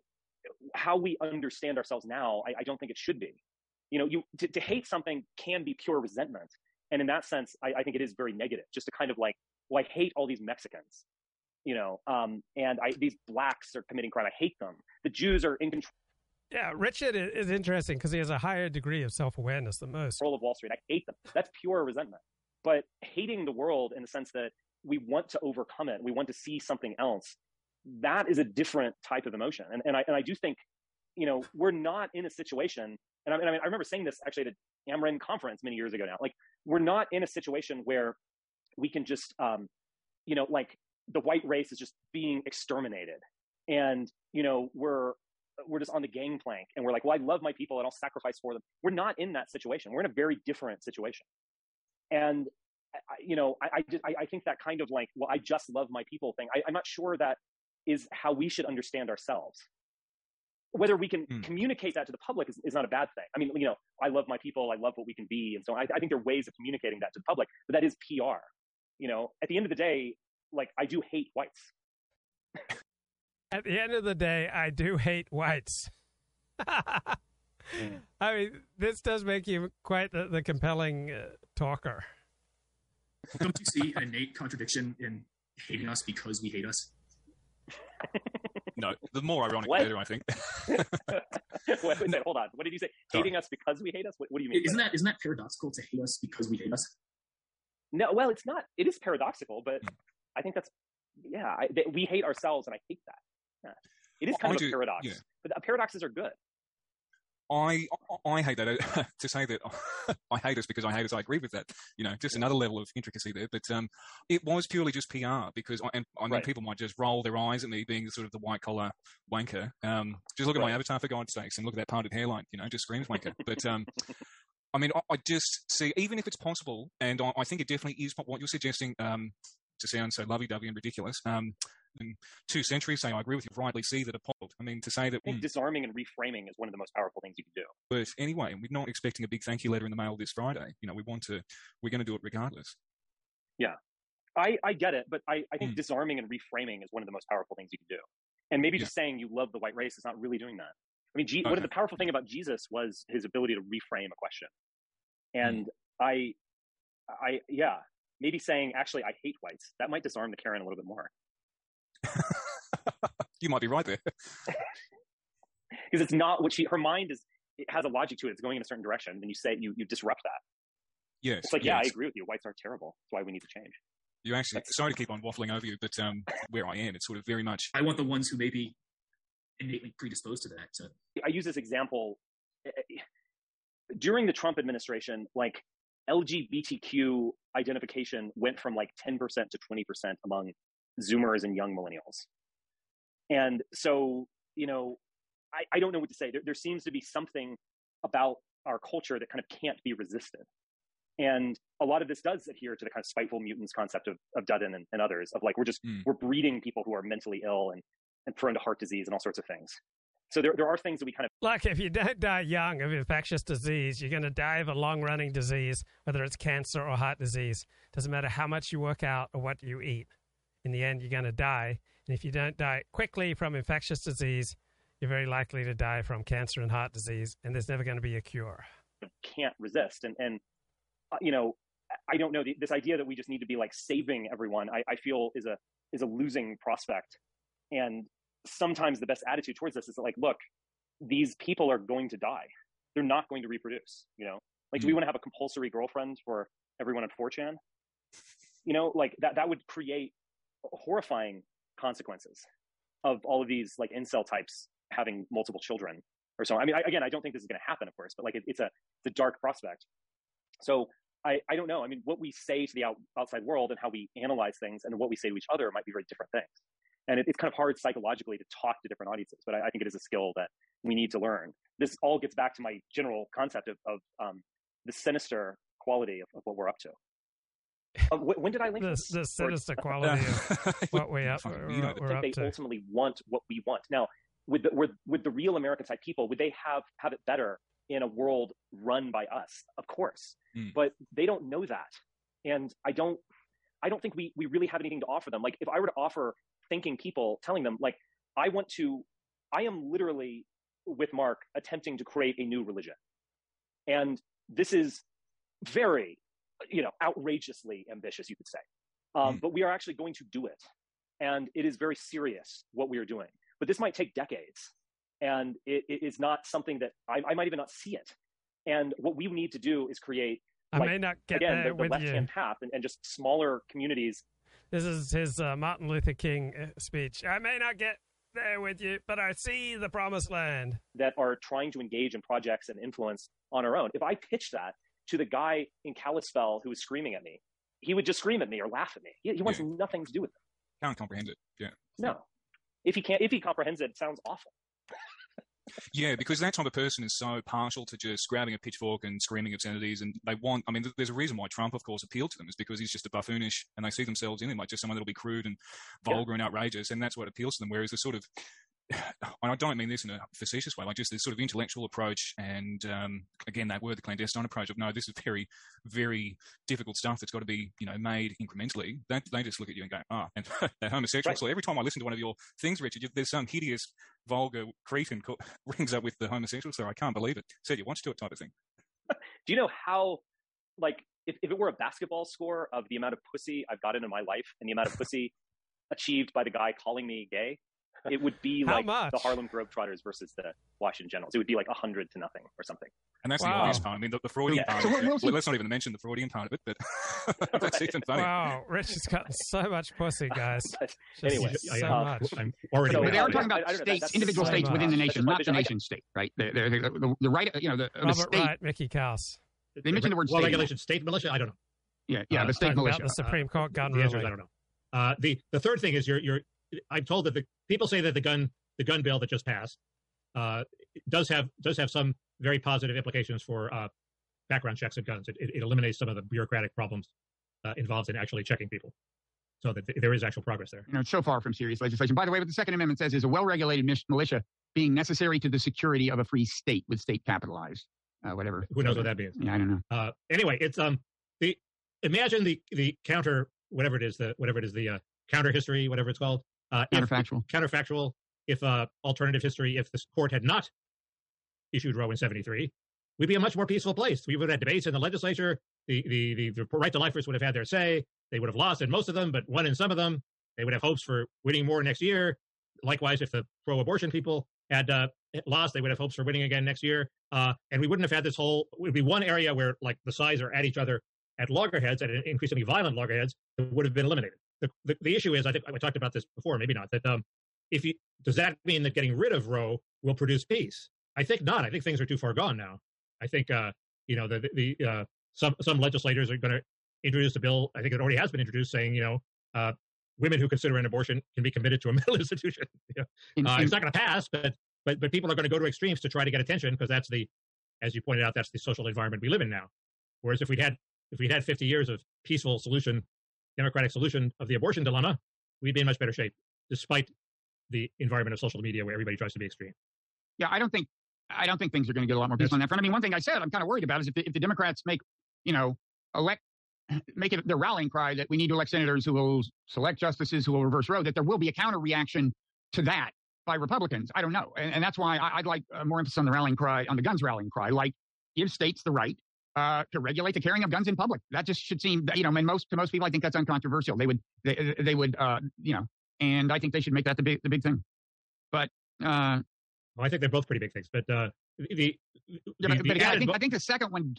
how we understand ourselves now, I, I don't think it should be. You know, you to, to hate something can be pure resentment. And in that sense, I, I think it is very negative, just to kind of like, well, I hate all these Mexicans, you know, um, and I, these blacks are committing crime. I hate them. The Jews are in control Yeah, Richard is interesting because he has a higher degree of self-awareness than most. of Wall Street. I hate them. That's pure resentment. But hating the world in the sense that we want to overcome it, we want to see something else, that is a different type of emotion. And, and, I, and I do think, you know, we're not in a situation, and I, and I, mean, I remember saying this actually at an AmRen conference many years ago now, like, we're not in a situation where we can just, um, you know, like the white race is just being exterminated. And, you know, we're, we're just on the gangplank and we're like, well, I love my people and I'll sacrifice for them. We're not in that situation. We're in a very different situation. And, I, you know, I, I, just, I, I think that kind of like, well, I just love my people thing. I, I'm not sure that is how we should understand ourselves. Whether we can communicate that to the public is, is not a bad thing. I mean, you know, I love my people, I love what we can be. And so I, I think there are ways of communicating that to the public, but that is PR. You know, at the end of the day, like I do hate whites. At the end of the day, I do hate whites. I mean, this does make you quite the, the compelling uh, talker. Don't you see an innate contradiction in hating us because we hate us? No, the more ironic, What? the better, I think. wait, wait, wait, hold on. What did you say? Hating us because we hate us? What, what do you mean? Isn't that isn't that paradoxical to hate us because we hate us? No, well, it's not. It is paradoxical, but I think that's yeah. I, that we hate ourselves, and I hate that. Yeah. It is Well, kind I of a do- paradox, yeah. but uh, paradoxes are good. I I hate that to say that I hate us because I hate us. I agree with that. You know, just another level of intricacy there. But um, it was purely just PR because I, and I mean Right. people might just roll their eyes at me being sort of the white collar wanker. Um, just look at my avatar for God's sakes and look at that parted hairline. You know, just screams wanker. But um, I mean, I, I just see even if it's possible, and I, I think it definitely is what you're suggesting. Um, to sound so lovey-dovey and ridiculous. Um, in two centuries, saying I agree with you, rightly see that appalled. I mean, to say that think disarming and reframing is one of the most powerful things you can do. but anyway, we're not expecting a big thank you letter in the mail this Friday. You know, we want to, we're going to do it regardless. Yeah, I, I get it, but I, I think disarming and reframing is one of the most powerful things you can do. And maybe just saying you love the white race is not really doing that. I mean, of Okay. the powerful thing about Jesus was his ability to reframe a question. Hmm. And I, I, yeah, maybe saying actually I hate whites that might disarm the Karen a little bit more You might be right there. because it's not what she her mind is. It has a logic to it. It's going in a certain direction. And you say you you disrupt that. Yes. It's like yeah, I agree with you. Whites are terrible. That's why we need to change. You actually, sorry to keep on waffling over you, but um, where I am, it's sort of very much. I want the ones who may be innately predisposed to that. To, I use this example eh, during the Trump administration, like LGBTQ identification went from like 10% to 20% among Zoomers and young millennials. And so, you know, I, I don't know what to say. There, there seems to be something about our culture that kind of can't be resisted. And a lot of this does adhere to the kind of spiteful mutants concept of, of Dutton and, and others of like, we're just, hmm. we're breeding people who are mentally ill and, and prone to heart disease and all sorts of things. So there, there are things that we kind of Like if you don't die young of infectious disease, you're going to die of a long-running disease, whether it's cancer or heart disease. Doesn't matter how much you work out or what you eat. In the end, you're going to die. And if you don't die quickly from infectious disease, you're very likely to die from cancer and heart disease, and there's never going to be a cure. can't resist. And, and uh, you know, I don't know this idea that we just need to be like saving everyone. I, I feel is a is a losing prospect. And sometimes the best attitude towards this is like, look, these people are going to die. They're not going to reproduce. You know, like, do we want to have a compulsory girlfriend for everyone on 4chan? You know, like that that would create horrifying consequences. of all of these like incel types having multiple children or so. I mean, I, again, I don't think this is going to happen, of course, but like it, it's a it's a dark prospect. So I, I don't know. I mean, what we say to the out, outside world and how we analyze things and what we say to each other might be very different things. And it, it's kind of hard psychologically to talk to different audiences, but I, I, think it is a skill that we need to learn. This all gets back to my general concept of, of um, the sinister quality of, of what we're up to. Uh, when did I link the, this? the sinister quality of what we up, what we're up they to. ultimately want what we want. Now, with the, with, with the real American type people, would they have have it better in a world run by us? Of course, mm. but they don't know that, and I don't. I don't think we we really have anything to offer them. Like, if I were to offer thinking people, telling them like, I want to, I am literally with Mark attempting to create a new religion, and this is very you know, outrageously ambitious, you could say. Um, mm. But we are actually going to do it. And it is very serious what we are doing. But this might take decades. And it, it is not something that I, I, might even not see it. And what we need to do is create, I like, may not get again, there the, the left hand path and, and just smaller communities. This is his uh, Martin Luther King uh, speech. I may not get there with you, but I see the promised land. That are trying to engage in projects and influence on our own. If I pitch that to the guy in Kalispell who was screaming at me, he would just scream at me or laugh at me. He, he wants yeah. nothing to do with it. Can't comprehend it. Yeah. No. If he can't, if he comprehends it, it sounds awful. yeah, because that type of person is so partial to just grabbing a pitchfork and screaming obscenities, and they want. I mean, there's a reason why Trump, of course, appealed to them is because he's just a buffoonish, and they see themselves in him like just someone that'll be crude and vulgar yeah. and outrageous, and that's what appeals to them. Whereas the sort of I don't mean this in a facetious way, like just this sort of intellectual approach, and um, again that word, the clandestine approach of no, this is very, very difficult stuff that's got to be you know made incrementally. They, they just look at you and go, ah, oh, and they're homosexual. Right. So every time I listen to one of your things, Richard, there's some hideous, vulgar cretin co- rings up with the homosexual. So I can't believe it. Said you want to do it type of thing. Do you know how, like, if, if it were a basketball score of the amount of pussy I've gotten in my life and the amount of pussy achieved by the guy calling me gay, it would be like much? the Harlem Globetrotters versus the Washington Generals. It would be like a hundred to nothing or something. And that's wow. the obvious part. I mean, the, the Freudian yeah. part. So well, let's not even mention the Freudian part of it, but that's even funny. Wow, Rich has gotten so much pussy, guys. anyway, so I, much. I'm already. So, they are talking about states, individual so states much. within the nation, not the nation state, right? The, the, the, the right, you know, the, the Robert state. Wright, Mickey Kaus. They mentioned the word well state. regulation, state militia. I don't know. Yeah, yeah, Uh, the state militia. about the Supreme Court gun the answer is I don't know. Uh, the the third thing is you're you're. I'm told that the people say that the gun the gun bill that just passed uh, does have does have some very positive implications for uh, background checks of guns. It, it, eliminates some of the bureaucratic problems uh, involved in actually checking people. So that th- there is actual progress there. you know, so far from serious legislation. By the way, what the Second Amendment says is a well-regulated militia being necessary to the security of a free state with state capitalized, uh, whatever. Who knows what that means? Yeah, I don't know. Uh, anyway, it's um the imagine the the counter whatever it is the whatever it is the uh, counter history whatever it's called uh, if- Counterfactual. counterfactual if uh, alternative history if the court had not issued Roe in '73, we'd be a much more peaceful place. We would have had debates in the legislature. The the the, the right to lifers would have had their say. They would have lost in most of them, but won in some of them. They would have hopes for winning more next year. Likewise, if the pro-abortion people had uh, lost, they would have hopes for winning again next year. Uh, and we wouldn't have had this whole. It would be one area where like the sides are at each other at loggerheads, at increasingly violent loggerheads, that would have been eliminated. The, the, the issue is, I think I talked about this before, maybe not. That um, if you does that mean that getting rid of Roe will produce peace? I think not. I think things are too far gone now. I think uh, you know the the uh, some some legislators are going to introduce a bill. I think it already has been introduced, saying you know uh, women who consider an abortion can be committed to a mental institution. You know, uh, it's not going to pass, but but but people are going to go to extremes to try to get attention because that's the, as you pointed out, that's the social environment we live in now. Whereas if we'd had if we'd had 50 years of peaceful solution, democratic solution of the abortion dilemma, we'd be in much better shape, despite the environment of social media where everybody tries to be extreme. Yeah, I don't think I don't think things are going to get a lot more peaceful on that front. I mean, one thing I said I'm kind of worried about is if the, if the Democrats make, you know, elect make it their rallying cry that we need to elect senators who will select justices who will reverse Roe, that there will be a counter reaction to that by Republicans. I don't know, and, and that's why I, I'd like uh, more emphasis on the rallying cry, on the guns rallying cry, like give states the right uh, to regulate the carrying of guns in public. That just should seem, you know, and most to most people, I think that's uncontroversial. They would, they, they would, uh, you know, and I think they should make that the big, the big thing. But uh, Well, I think they're both pretty big things, but uh, the, the, yeah, but, the but again, I think I think the second one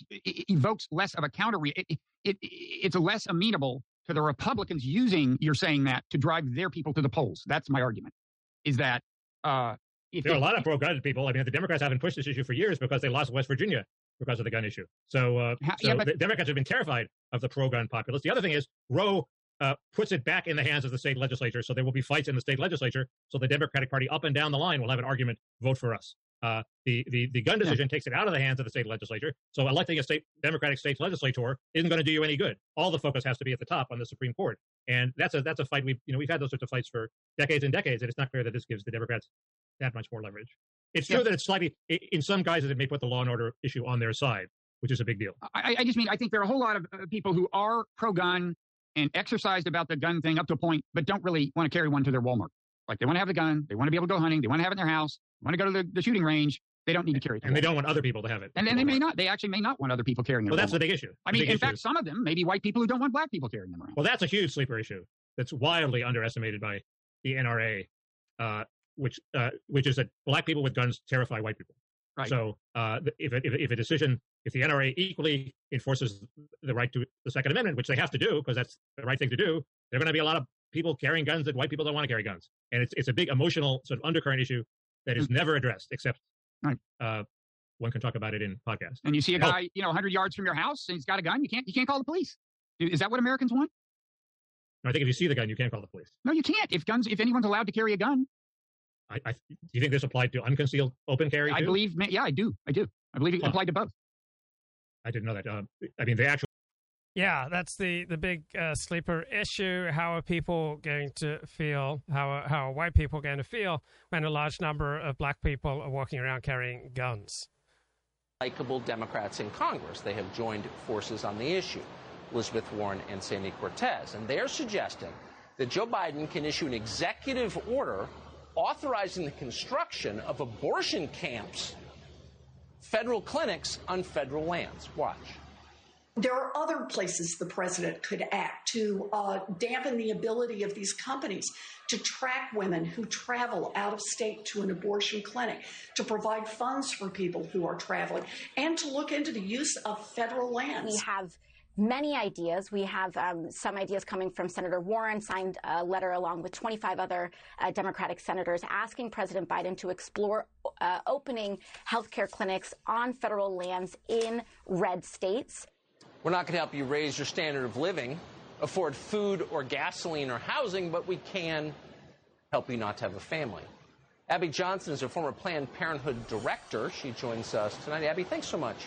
evokes less of a counter. It, it, it, it's less amenable to the Republicans using you're saying that to drive their people to the polls. That's my argument. is that uh, if there are a lot of pro-gun people. I mean, the Democrats haven't pushed this issue for years because they lost West Virginia because of the gun issue. So, uh, so yeah, but- the Democrats have been terrified of the pro-gun populace. The other thing is Roe uh, puts it back in the hands of the state legislature, so there will be fights in the state legislature. So the Democratic Party up and down the line will have an argument: vote for us. Uh, the, the the gun decision takes it out of the hands of the state legislature. So electing a state Democratic state legislator isn't going to do you any good. All the focus has to be at the top on the Supreme Court, and that's a that's a fight we you know we've had those sorts of fights for decades and decades, and it's not clear that this gives the Democrats that much more leverage. It's true Yeah. that it's slightly, in some guises, it may put the law and order issue on their side, which is a big deal. I, I just mean I think there are a whole lot of uh, people who are pro-gun and exercised about the gun thing up to a point, but don't really want to carry one to their Walmart. Like they want to have the gun, they want to be able to go hunting, they want to have it in their house, they want to go to the, the shooting range. They don't need to carry it. And they don't want other people to have it. And then they may not. They actually may not want other people carrying it. Well, at that's the big issue. I mean, in fact, is- some of them may be white people who don't want black people carrying them around. Well, that's a huge sleeper issue that's wildly underestimated by the NRA, uh, which uh, which is that black people with guns terrify white people. Right. So uh, if, a, if, a- if a decision, if the NRA equally enforces the right to the Second Amendment, which they have to do because that's the right thing to do, there are going to be a lot of people carrying guns that white people don't want to carry guns, and it's it's a big emotional sort of undercurrent issue that is never addressed, except Right. uh, one can talk about it in podcasts. And you see a Oh, guy, you know, 100 yards from your house, and he's got a gun. You can't. You can't call the police. Is that what Americans want? I think if you see the gun, you can't call the police. No, you can't. If guns, if anyone's allowed to carry a gun, I, I, do you think this applied to unconcealed open carry? I believe. ma- Yeah, I do. I do. I believe it Huh. applied to both. I didn't know that. Um, I mean, the actual Yeah, that's the the big uh, sleeper issue. How are people going to feel? How are, how are white people going to feel when a large number of black people are walking around carrying guns? likable Democrats in Congress. They have joined forces on the issue, Elizabeth Warren and Sandy Cortez. And they're suggesting that Joe Biden can issue an executive order authorizing the construction of abortion camps, federal clinics on federal lands. Watch. There are other places the president could act to uh, dampen the ability of these companies to track women who travel out of state to an abortion clinic, to provide funds for people who are traveling, and to look into the use of federal lands. We have many ideas. We have um, some ideas coming from Senator Warren, signed a letter along with 25 other uh, Democratic senators asking President Biden to explore uh, opening healthcare clinics on federal lands in red states. We're not going to help you raise your standard of living, afford food or gasoline or housing, but we can help you not to have a family. Abby Johnson is a former Planned Parenthood director. She joins us tonight. Abby, thanks so much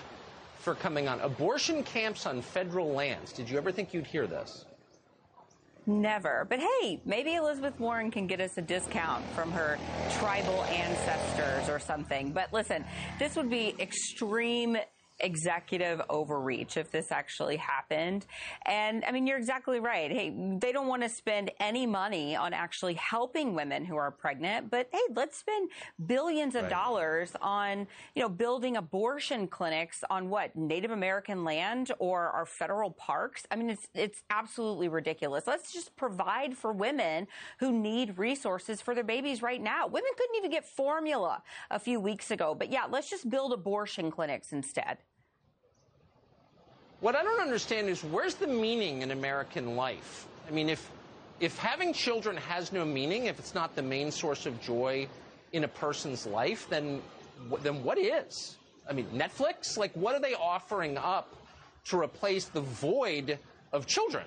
for coming on. Abortion camps on federal lands. Did you ever think you'd hear this? Never. But hey, maybe Elizabeth Warren can get us a discount from her tribal ancestors or something. But listen, this would be extreme executive overreach if this actually happened. And I mean, you're exactly right. Hey, they don't want to spend any money on actually helping women who are pregnant, but hey, let's spend billions of Right. dollars on, you know, building abortion clinics on what, Native American land or our federal parks? I mean, it's, it's absolutely ridiculous. Let's just provide for women who need resources for their babies right now. Women couldn't even get formula a few weeks ago, but yeah, let's just build abortion clinics instead. What I don't understand is where's the meaning in American life? I mean, if if having children has no meaning, if it's not the main source of joy in a person's life, then then what is? I mean, Netflix? Like, what are they offering up to replace the void of children?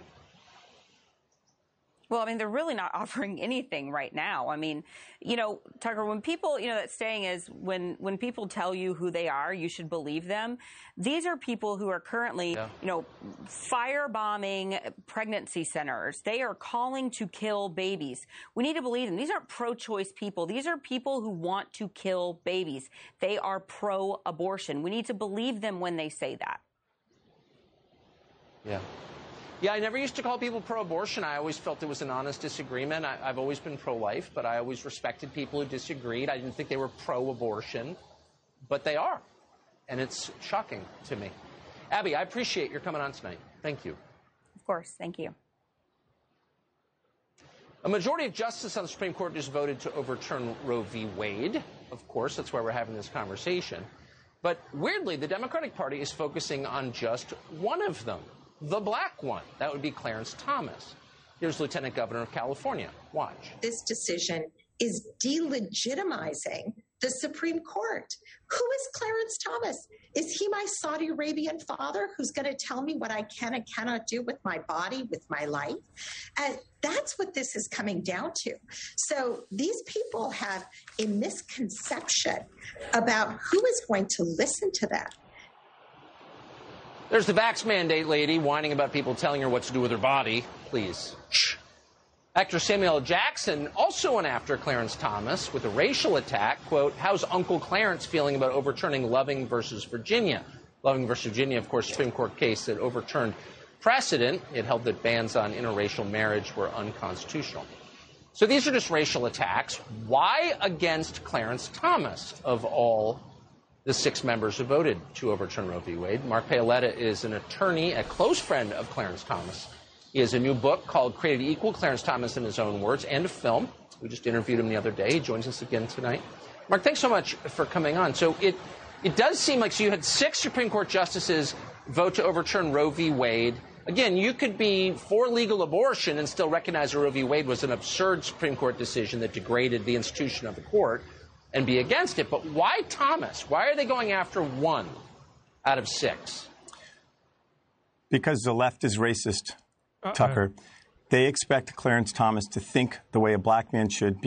Well, I mean, they're really not offering anything right now. I mean, you know, Tucker, when people, you know, that saying is when, when people tell you who they are, you should believe them. These are people who are currently, you know, firebombing pregnancy centers. They are calling to kill babies. We need to believe them. These aren't pro-choice people. These are people who want to kill babies. They are pro-abortion. We need to believe them when they say that. Yeah. Yeah, I never used to call people pro abortion. I always felt it was an honest disagreement. I, I've always been pro life, but I always respected people who disagreed. I didn't think they were pro abortion, but they are. And it's shocking to me. Abby, I appreciate your coming on tonight. Thank you. Of course. Thank you. A majority of justices on the Supreme Court just voted to overturn Roe v. Wade. Of course, that's why we're having this conversation. But weirdly, the Democratic Party is focusing on just one of them, the black one. That would be Clarence Thomas. Here's Lieutenant Governor of California. Watch. This decision is delegitimizing the Supreme Court. Who is Clarence Thomas? Is he my Saudi Arabian father who's going to tell me what I can and cannot do with my body, with my life? And that's what this is coming down to. So these people have a misconception about who is going to listen to them. There's the vax mandate lady whining about people telling her what to do with her body. Please. Actor Samuel Jackson also went after Clarence Thomas with a racial attack. Quote, How's Uncle Clarence feeling about overturning Loving versus Virginia? Loving versus Virginia, of course, Supreme Court case that overturned precedent. It held that bans on interracial marriage were unconstitutional. So these are just racial attacks. Why against Clarence Thomas, of all the six members who voted to overturn Roe v. Wade? Mark Paoletta is an attorney, a close friend of Clarence Thomas. He has a new book called Created Equal, Clarence Thomas in his own words, and a film. We just interviewed him the other day. He joins us again tonight. Mark, thanks so much for coming on. So it it does seem like so you had six Supreme Court justices vote to overturn Roe v. Wade. Again, you could be for legal abortion and still recognize Roe v. Wade was an absurd Supreme Court decision that degraded the institution of the court and be against it. But why Thomas? Why are they going after one out of six? Because the left is racist. Uh-oh. Tucker, they expect Clarence Thomas to think the way a black man should,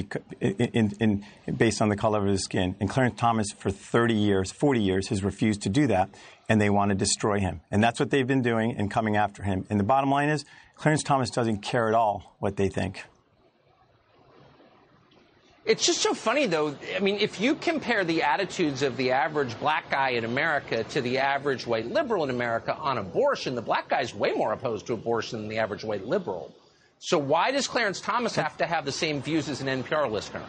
in, in, in, based on the color of his skin. And Clarence Thomas, for 30 years, 40 years, has refused to do that, and they want to destroy him. And that's what they've been doing and coming after him. And the bottom line is, Clarence Thomas doesn't care at all what they think. It's just so funny, though. I mean, if you compare the attitudes of the average black guy in America to the average white liberal in America on abortion, the black guy is way more opposed to abortion than the average white liberal. So why does Clarence Thomas have to have the same views as an NPR listener?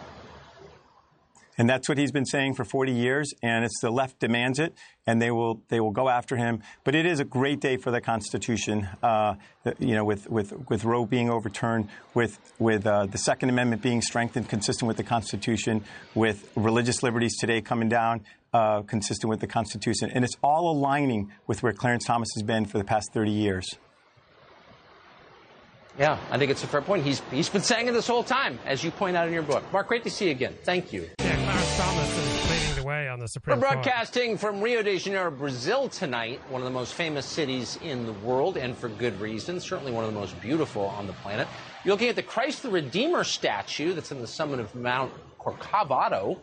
And that's what he's been saying for 40 years, and it's the left demands it, and they will they will go after him. But it is a great day for the Constitution, uh, you know, with, with, with Roe being overturned, with with uh, the Second Amendment being strengthened, consistent with the Constitution, with religious liberties today coming down, uh, consistent with the Constitution, and it's all aligning with where Clarence Thomas has been for the past 30 years. Yeah, I think it's a fair point. He's he's been saying it this whole time, as you point out in your book. Mark, great to see you again. Thank you. Thomas is leading the way on the Supreme We're broadcasting Court. from Rio de Janeiro, Brazil tonight, one of the most famous cities in the world, and for good reason. Certainly one of the most beautiful on the planet. You're looking at the Christ the Redeemer statue that's in the summit of Mount Corcovado,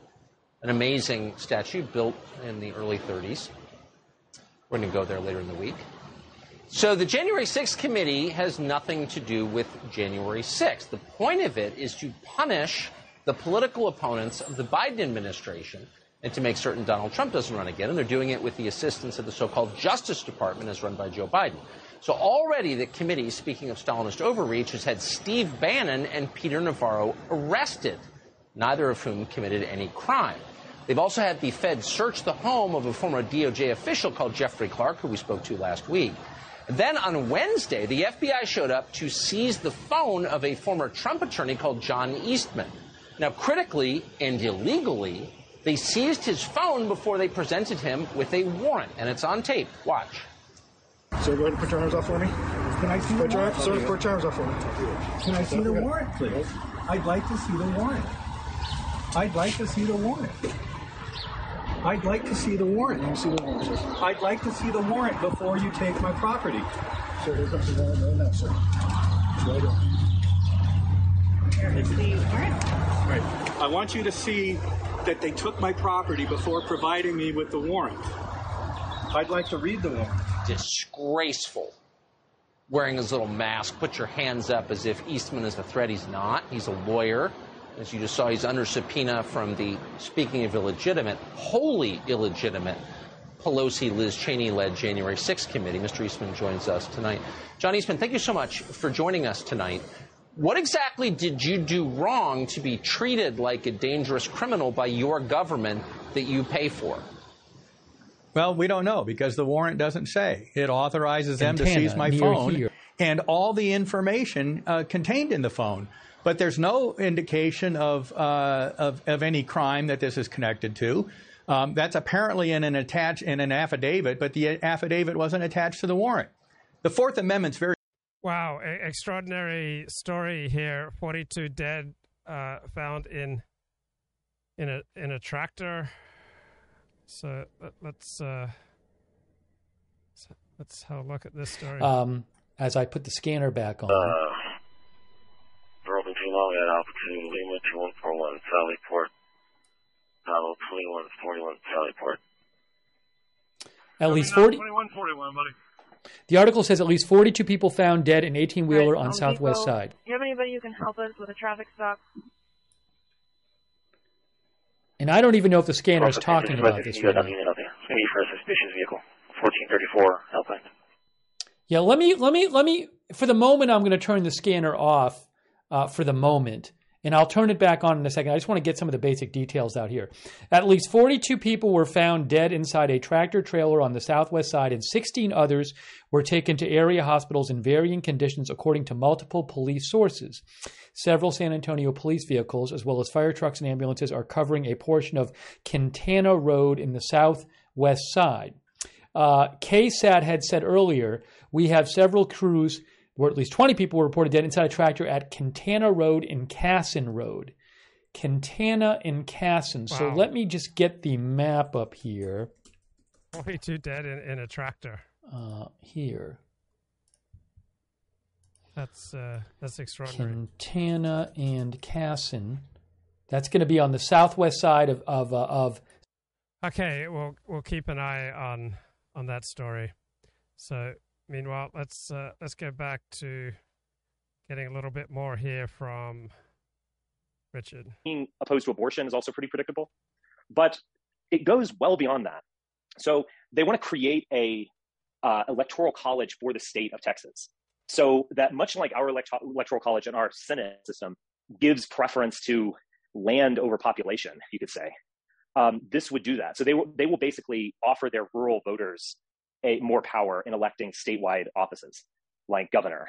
an amazing statue built in the early 30s. We're going to go there later in the week. So the January 6th committee has nothing to do with January 6th. The point of it is to punish the political opponents of the Biden administration and to make certain Donald Trump doesn't run again. And they're doing it with the assistance of the so-called Justice Department as run by Joe Biden. So already the committee, speaking of Stalinist overreach, has had Steve Bannon and Peter Navarro arrested, neither of whom committed any crime. They've also had the Fed search the home of a former DOJ official called Jeffrey Clark, who we spoke to last week. Then on Wednesday, the FBI showed up to seize the phone of a former Trump attorney called John Eastman. Now, critically and illegally, they seized his phone before they presented him with a warrant, and it's on tape. Watch. Sir, go ahead and put your arms off for me. Can I see put the warrant? Sir, put your arms off for me. Can I see the warrant, please? I'd like to see the warrant. I'd like to see the warrant. I'd like to see the warrant. Let me see the warrant, sir. I'd like to see the warrant before you take my property. Sir, here comes the warrant right now, sir. Right Here is the warrant. Right. I want you to see that they took my property before providing me with the warrant. I'd like to read the warrant. Disgraceful. Wearing his little mask, put your hands up as if Eastman is a threat. He's not. He's a lawyer. As you just saw, he's under subpoena from the, speaking of illegitimate, wholly illegitimate Pelosi Liz Cheney led January 6th committee. Mr. Eastman joins us tonight. John Eastman, thank you so much for joining us tonight. What exactly did you do wrong to be treated like a dangerous criminal by your government that you pay for? Well, we don't know because the warrant doesn't say. It authorizes them Antenna, to seize my phone here. and all the information uh, contained in the phone but there's no indication of, uh, of, of, any crime that this is connected to. Um, that's apparently in an attach in an affidavit, but the affidavit wasn't attached to the warrant. The Fourth Amendment's very wow, a- extraordinary story here. Forty-two dead uh, found in in a in a tractor. So let's uh, let's have a look at this story. Um, as I put the scanner back on. Uh, Broken too long at altitude, Lima 2141, Sallyport. Bravo 2141, Sallyport. At least 40. 2141, buddy. The article says at least 42 people found dead in 18 wheeler right, on Southwest Depot. side. Do you have anybody who can help us with a traffic stop? And I don't even know if the scanner is talking about this right now. Maybe for a suspicious vehicle. 1434 Alpine. Yeah, let me let me let me for the moment I'm going to turn the scanner off uh, for the moment and I'll turn it back on in a second. I just want to get some of the basic details out here. At least 42 people were found dead inside a tractor trailer on the southwest side, and 16 others were taken to area hospitals in varying conditions, according to multiple police sources. Several San Antonio police vehicles, as well as fire trucks and ambulances, are covering a portion of Quintana Road in the southwest side. Uh, KSAT had said earlier, we have several crews where at least 20 people were reported dead inside a tractor at Quintana Road and Cassin Road. Quintana and Cassin. Wow. So let me just get the map up here. 42 dead in, in a tractor. Uh, here. That's uh, that's extraordinary. Quintana and Cassin. That's going to be on the southwest side of of, uh, of. Okay, we'll we'll keep an eye on on that story. So meanwhile, let's uh, let's go back to getting a little bit more here from Richard. Being opposed to abortion is also pretty predictable, but it goes well beyond that. So they want to create a uh, electoral college for the state of Texas, so that much like our elect- electoral college and our Senate system gives preference to land over population, you could say. Um, this would do that. So they they will basically offer their rural voters a more power in electing statewide offices like governor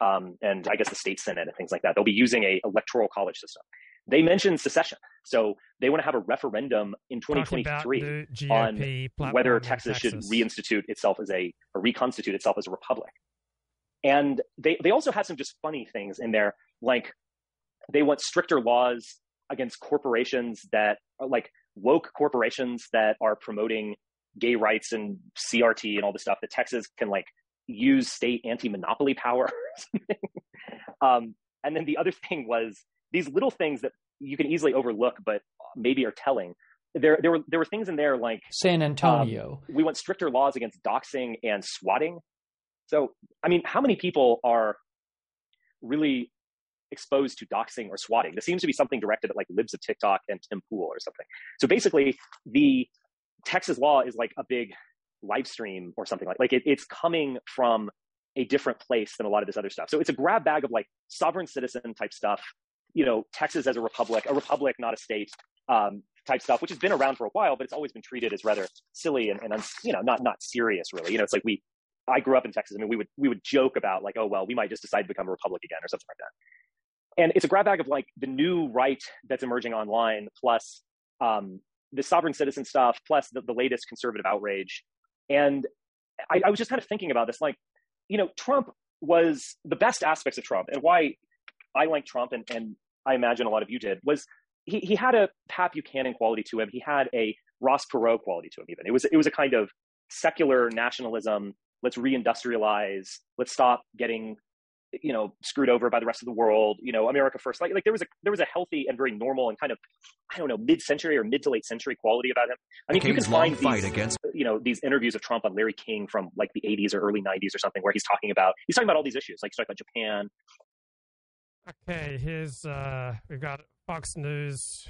um, and I guess the state senate and things like that. They'll be using a electoral college system. They mentioned secession, so they want to have a referendum in 2023 on whether Texas, Texas, should reinstitute itself as a or reconstitute itself as a republic. And they they also had some just funny things in there, like they want stricter laws against corporations that are like woke corporations that are promoting gay rights and CRT and all the stuff that Texas can like use state anti-monopoly power. um, and then the other thing was these little things that you can easily overlook, but maybe are telling. There, there were there were things in there like San Antonio. Um, we want stricter laws against doxing and swatting. So, I mean, how many people are really exposed to doxing or swatting? This seems to be something directed at like libs of TikTok and Tim Pool or something. So basically, the Texas law is like a big live stream or something like like it, it's coming from a different place than a lot of this other stuff. So it's a grab bag of like sovereign citizen type stuff. You know, Texas as a republic, a republic, not a state, um, type stuff, which has been around for a while, but it's always been treated as rather silly and, and you know not not serious really. You know, it's like we. I grew up in Texas. I mean, we would we would joke about like, oh well, we might just decide to become a republic again or something like that. And it's a grab bag of like the new right that's emerging online, plus um, the sovereign citizen stuff, plus the, the latest conservative outrage. And I, I was just kind of thinking about this, like, you know, Trump was the best aspects of Trump, and why I like Trump, and, and I imagine a lot of you did, was he, he had a Pat Buchanan quality to him. He had a Ross Perot quality to him. Even it was it was a kind of secular nationalism. Let's reindustrialize. Let's stop getting you know screwed over by the rest of the world you know america first. Like like there was a there was a healthy and very normal and kind of i don't know mid-century or mid to late century quality about him. I mean you can find these, against you know these interviews of trump on larry king from like the 80s or early 90s or something where he's talking about he's talking about all these issues like he's talking about japan. Okay here's uh we've got fox news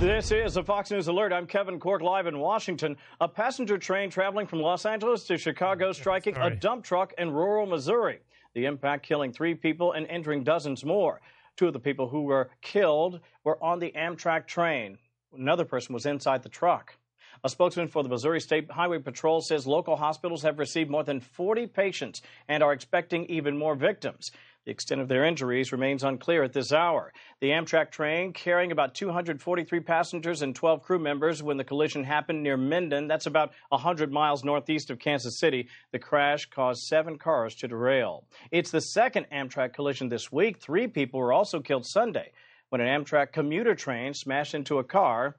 this is a Fox News Alert. I'm Kevin Corke live in Washington. A passenger train traveling from Los Angeles to Chicago oh, striking Sorry. a dump truck in rural Missouri. The impact killing three people and injuring dozens more. Two of the people who were killed were on the Amtrak train. Another person was inside the truck. A spokesman for the Missouri State Highway Patrol says local hospitals have received more than 40 patients and are expecting even more victims. The extent of their injuries remains unclear at this hour. The Amtrak train carrying about 243 passengers and 12 crew members when the collision happened near Mendon. That's about 100 miles northeast of Kansas City. The crash caused seven cars to derail. It's the second Amtrak collision this week. Three people were also killed Sunday when an Amtrak commuter train smashed into a car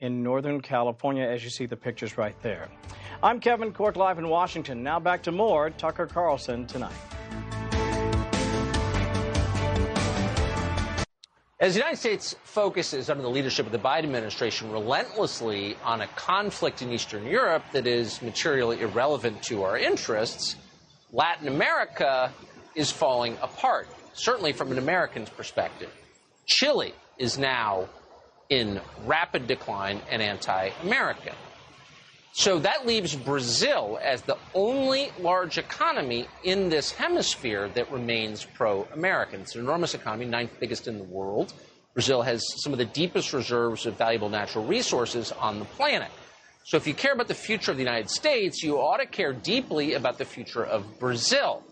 in Northern California, as you see the pictures right there. I'm Kevin Corke, live in Washington. Now back to more Tucker Carlson tonight. As the United States focuses under the leadership of the Biden administration relentlessly on a conflict in Eastern Europe that is materially irrelevant to our interests, Latin America is falling apart, certainly from an American's perspective. Chile is now in rapid decline and anti American. So that leaves Brazil as the only large economy in this hemisphere that remains pro American. It's an enormous economy, ninth biggest in the world. Brazil has some of the deepest reserves of valuable natural resources on the planet. So if you care about the future of the United States, you ought to care deeply about the future of Brazil.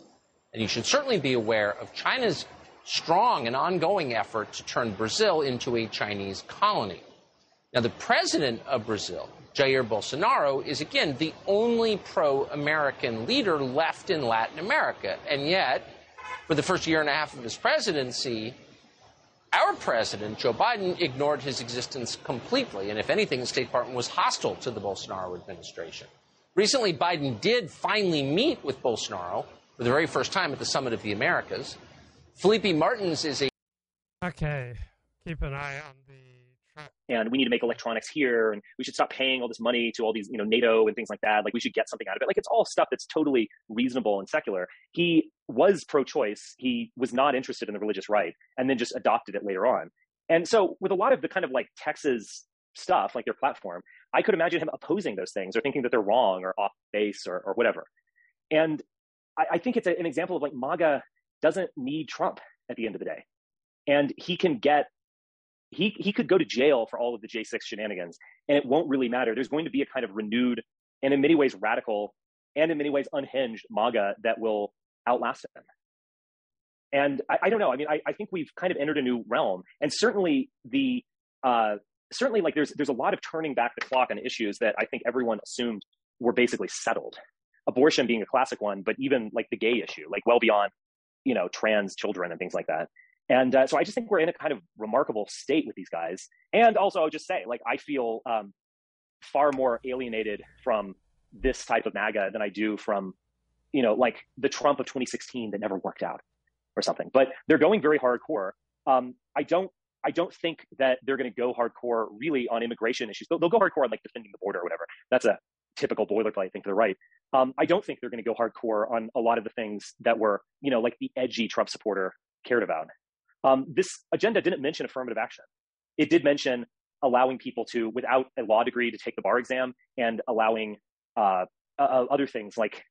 And you should certainly be aware of China's strong and ongoing effort to turn Brazil into a Chinese colony. Now, the president of Brazil, Jair Bolsonaro is again the only pro American leader left in Latin America. And yet, for the first year and a half of his presidency, our president, Joe Biden, ignored his existence completely. And if anything, the State Department was hostile to the Bolsonaro administration. Recently, Biden did finally meet with Bolsonaro for the very first time at the Summit of the Americas. Filipe Martins is a. Okay. Keep an eye on the and we need to make electronics here and we should stop paying all this money to all these you know nato and things like that. Like we should get something out of it. Like it's all stuff that's totally reasonable and secular. He was pro-choice. He was not interested in the religious right and then just adopted it later on. And so with a lot of the kind of like texas stuff like their platform i could imagine him opposing those things or thinking that they're wrong or off base or, or whatever. And I, I think it's a, an example of like maga doesn't need trump at the end of the day. And he can get he he could go to jail for all of the J6 shenanigans, and it won't really matter. There's going to be a kind of renewed and in many ways radical and in many ways unhinged MAGA that will outlast him. And I, I don't know. I mean, I, I, think we've kind of entered a new realm, and certainly the uh, certainly like there's there's a lot of turning back the clock on issues that I think everyone assumed were basically settled. Abortion being a classic one, but even like the gay issue, like well beyond you know trans children and things like that. And uh, so I just think we're in a kind of remarkable state with these guys. And also, I'll just say, like, I feel um, far more alienated from this type of MAGA than I do from, you know, like the Trump of 2016 that never worked out or something. But they're going very hardcore. Um, I don't. I don't think that they're going to go hardcore really on immigration issues. They'll, they'll, go hardcore on like defending the border or whatever. That's a typical boilerplate. I think they're right. Um, I don't think they're going to go hardcore on a lot of the things that were, you know, like the edgy Trump supporter cared about. Um, this agenda didn't mention affirmative action. It did mention allowing people to, without a law degree, to take the bar exam and allowing uh, uh, other things like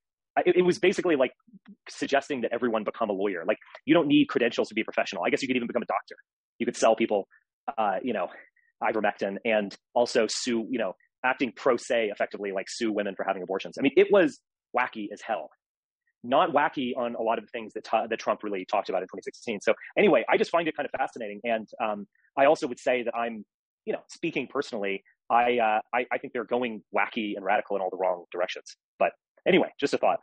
it, it, was basically like suggesting that everyone become a lawyer. Like you don't need credentials to be a professional. I guess you could even become a doctor. You could sell people, uh, you know, ivermectin and also sue, you know, acting pro se effectively, like sue women for having abortions. I mean, it was wacky as hell not wacky on a lot of the things that, that Trump really talked about in 2016. So anyway, I just find it kind of fascinating. And um, I also would say that I'm, you know, speaking personally, I, uh, I, I think they're going wacky and radical in all the wrong directions. But anyway, just a thought.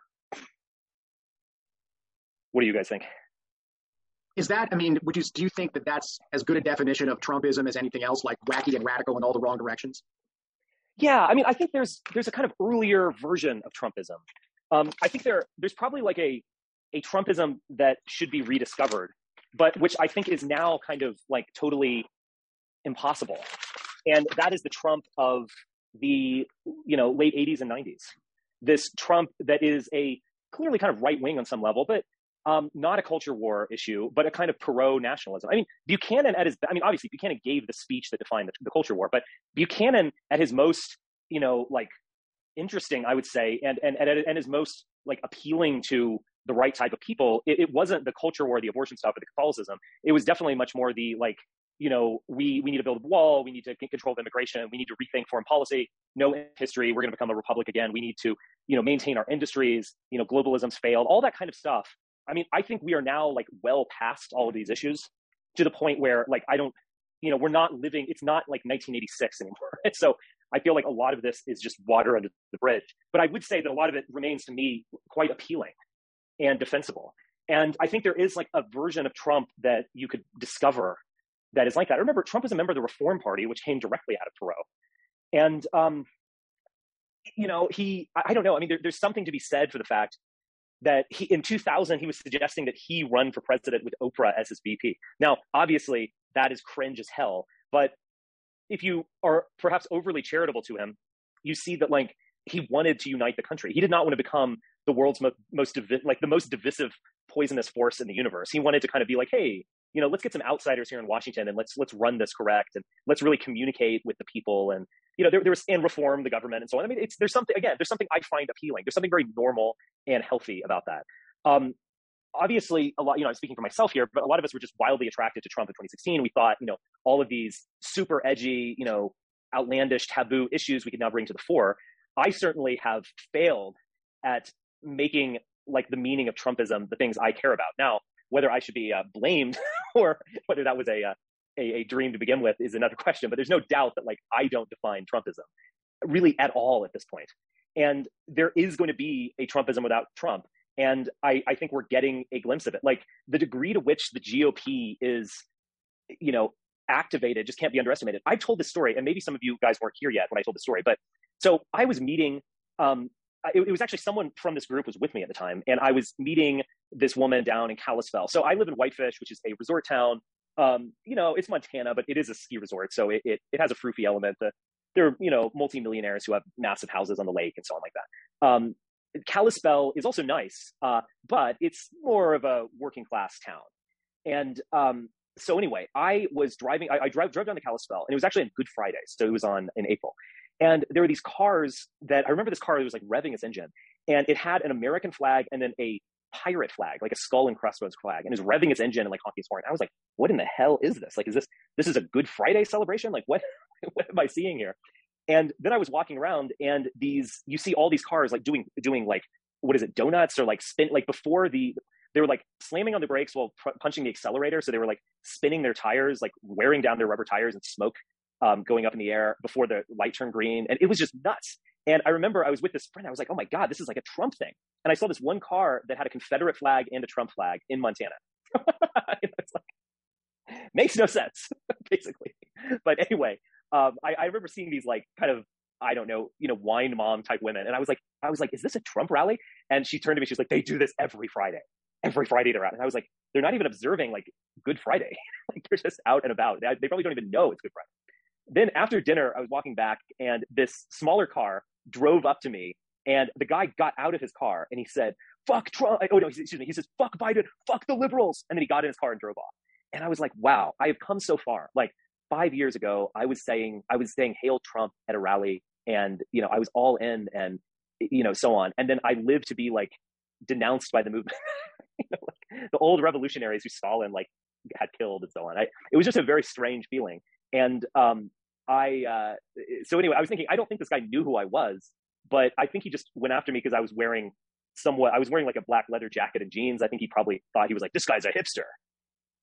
What do you guys think? Is that, I mean, would you, do you think that that's as good a definition of Trumpism as anything else, like wacky and radical in all the wrong directions? Yeah, I mean, I think there's there's a kind of earlier version of Trumpism um, I think there there's probably like a a Trumpism that should be rediscovered, but which I think is now kind of like totally impossible. And that is the Trump of the you know late 80s and 90s. This Trump that is a clearly kind of right wing on some level, but um, not a culture war issue, but a kind of pro nationalism. I mean, Buchanan at his, I mean, obviously Buchanan gave the speech that defined the, the culture war, but Buchanan at his most, you know, like interesting, I would say, and and and, and is most like appealing to the right type of people. It, it, wasn't the culture war, the abortion stuff, or the Catholicism. It was definitely much more the like you know, we, we need to build a wall. We need to get control of immigration. We need to rethink foreign policy. No history. We're going to become a republic again. We need to, you know, maintain our industries. You know, globalism's failed. All that kind of stuff. I mean, I think we are now like well past all of these issues to the point where like I don't, you know, we're not living. It's not like 1986 anymore. So I feel like a lot of this is just water under the bridge. But I would say that a lot of it remains to me quite appealing and defensible. And I think there is like a version of Trump that you could discover that is like that. I Remember, Trump is a member of the Reform Party, which came directly out of Perot. And, um, you know, he, I don't know. I mean, there, there's something to be said for the fact that he, in 2000, he was suggesting that he run for president with Oprah as his VP. Now, obviously, that is cringe as hell. But if you are perhaps overly charitable to him, you see that like he wanted to unite the country. He did not want to become the world's mo- most divi- like the most divisive poisonous force in the universe. He wanted to kind of be like, hey, you know, let's get some outsiders here in Washington and let's let's run this correct and let's really communicate with the people and you know there, there was and reform the government and so on. I mean, it's there's something again there's something I find appealing. There's something very normal and healthy about that. Um, obviously, a lot you know I'm speaking for myself here, but a lot of us were just wildly attracted to Trump in 2016. We thought you know all of these super edgy you know outlandish taboo issues we could now bring to the fore. I certainly have failed at making like the meaning of Trumpism the things I care about. Now, whether I should be uh, blamed or whether that was a, uh, a, a dream to begin with is another question. But there's no doubt that like I don't define Trumpism really at all at this point. And there is going to be a Trumpism without Trump. And I, I think we're getting a glimpse of it. Like the degree to which the GOP is, you know, activated just can't be underestimated. I told this story, and maybe some of you guys weren't here yet when I told the story, but so I was meeting um, it, it, was actually someone from this group was with me at the time, and I was meeting this woman down in Kalispell. So I live in Whitefish, which is a resort town. Um, you know, it's Montana, but it is a ski resort, so it it, it has a froofy element. The, there are you know multimillionaires who have massive houses on the lake and so on like that. Um, Kalispell is also nice, uh, but it's more of a working class town. And um, so anyway, I was driving. I, I drove, drove down to Kalispell, and it was actually on Good Friday, so it was on in April. And there were these cars that I remember this car was like revving its engine, and it had an American flag and then a pirate flag, like a skull and crossbones flag, and it was revving its engine and like honking its horn. I was like, "What in the hell is this? Like, is this this is a Good Friday celebration? Like, what what am I seeing here?" And then I was walking around, and these you see all these cars like doing doing like what is it donuts or like spin like before the they were like slamming on the brakes while pr- punching the accelerator, so they were like spinning their tires, like wearing down their rubber tires, and smoke um, going up in the air before the light turned green. And it was just nuts. And I remember I was with this friend. I was like, oh my God, this is like a Trump thing. And I saw this one car that had a Confederate flag and a Trump flag in Montana. it's like, makes no sense, basically. But anyway, um, I, I remember seeing these like kind of I don't know, you know, wine mom type women. And I was like, I was like, is this a Trump rally? And she turned to me, she's like, they do this every Friday. Every Friday they're out. And I was like, they're not even observing like Good Friday. like they're just out and about. They, they probably don't even know it's Good Friday then after dinner, I was walking back and this smaller car drove up to me and the guy got out of his car and he said, fuck Trump. Oh, no, excuse me. He says, fuck Biden, fuck the liberals. And then he got in his car and drove off. And I was like, wow, I have come so far. Like five years ago, I was saying, I was saying, hail Trump at a rally and, you know, I was all in and, you know, so on. And then I lived to be like denounced by the movement. you know, like, the old revolutionaries who Stalin like had killed and so on. I, it was just a very strange feeling. And um, I uh, so anyway, I was thinking I don't think this guy knew who I was, but I think he just went after me because I was wearing somewhat I was wearing like a black leather jacket and jeans. I think he probably thought he was like this guy's a hipster.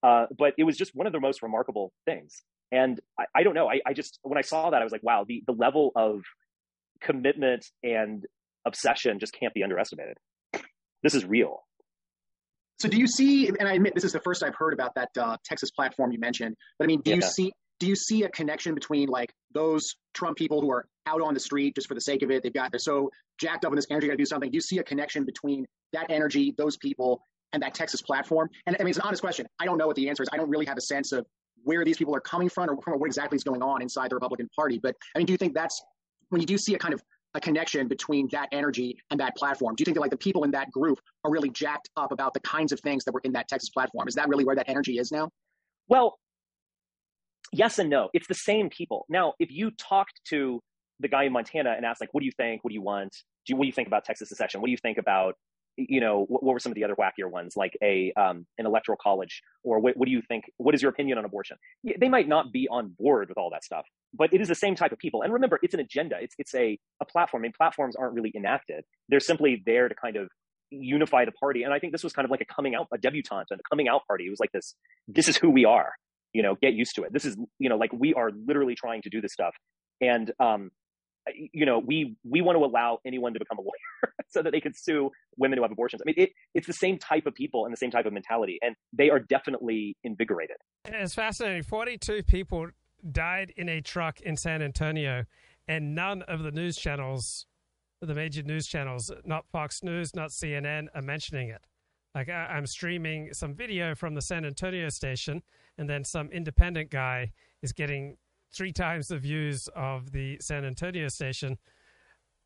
Uh, but it was just one of the most remarkable things. And I, I don't know. I, I just when I saw that I was like, wow, the the level of commitment and obsession just can't be underestimated. This is real. So do you see, and I admit this is the first I've heard about that uh, Texas platform you mentioned, but I mean, do yeah. you see do you see a connection between like those Trump people who are out on the street just for the sake of it? They've got they're so jacked up in this energy, got to do something. Do you see a connection between that energy, those people, and that Texas platform? And I mean, it's an honest question. I don't know what the answer is. I don't really have a sense of where these people are coming from or, what exactly is going on inside the Republican Party. But I mean, do you think that's when you do see a kind of a connection between that energy and that platform? Do you think that like the people in that group are really jacked up about the kinds of things that were in that Texas platform? Is that really where that energy is now? Well, yes and no. It's the same people. Now, if you talked to the guy in Montana and asked, like, what do you think? What do you want? Do you, what do you think about Texas secession? What do you think about, you know, what, what, were some of the other wackier ones, like a um, an electoral college, or what, what do you think? What is your opinion on abortion? They might not be on board with all that stuff, but it is the same type of people. And remember, it's an agenda. It's it's a a platform. I mean, platforms aren't really enacted; they're simply there to kind of unify the party. And I think this was kind of like a coming out, a debutante, and a coming out party. It was like this: this is who we are. You know, get used to it. This is you know, like we are literally trying to do this stuff. And um, Uh, you know, we we want to allow anyone to become a lawyer so that they can sue women who have abortions. I mean, it, it's the same type of people and the same type of mentality, and they are definitely invigorated. It's fascinating. Forty-two people died in a truck in San Antonio, and none of the news channels, the major news channels, not Fox News, not CNN, are mentioning it. Like I, am streaming some video from the San Antonio station, and then some independent guy is getting three times the views of the San Antonio station,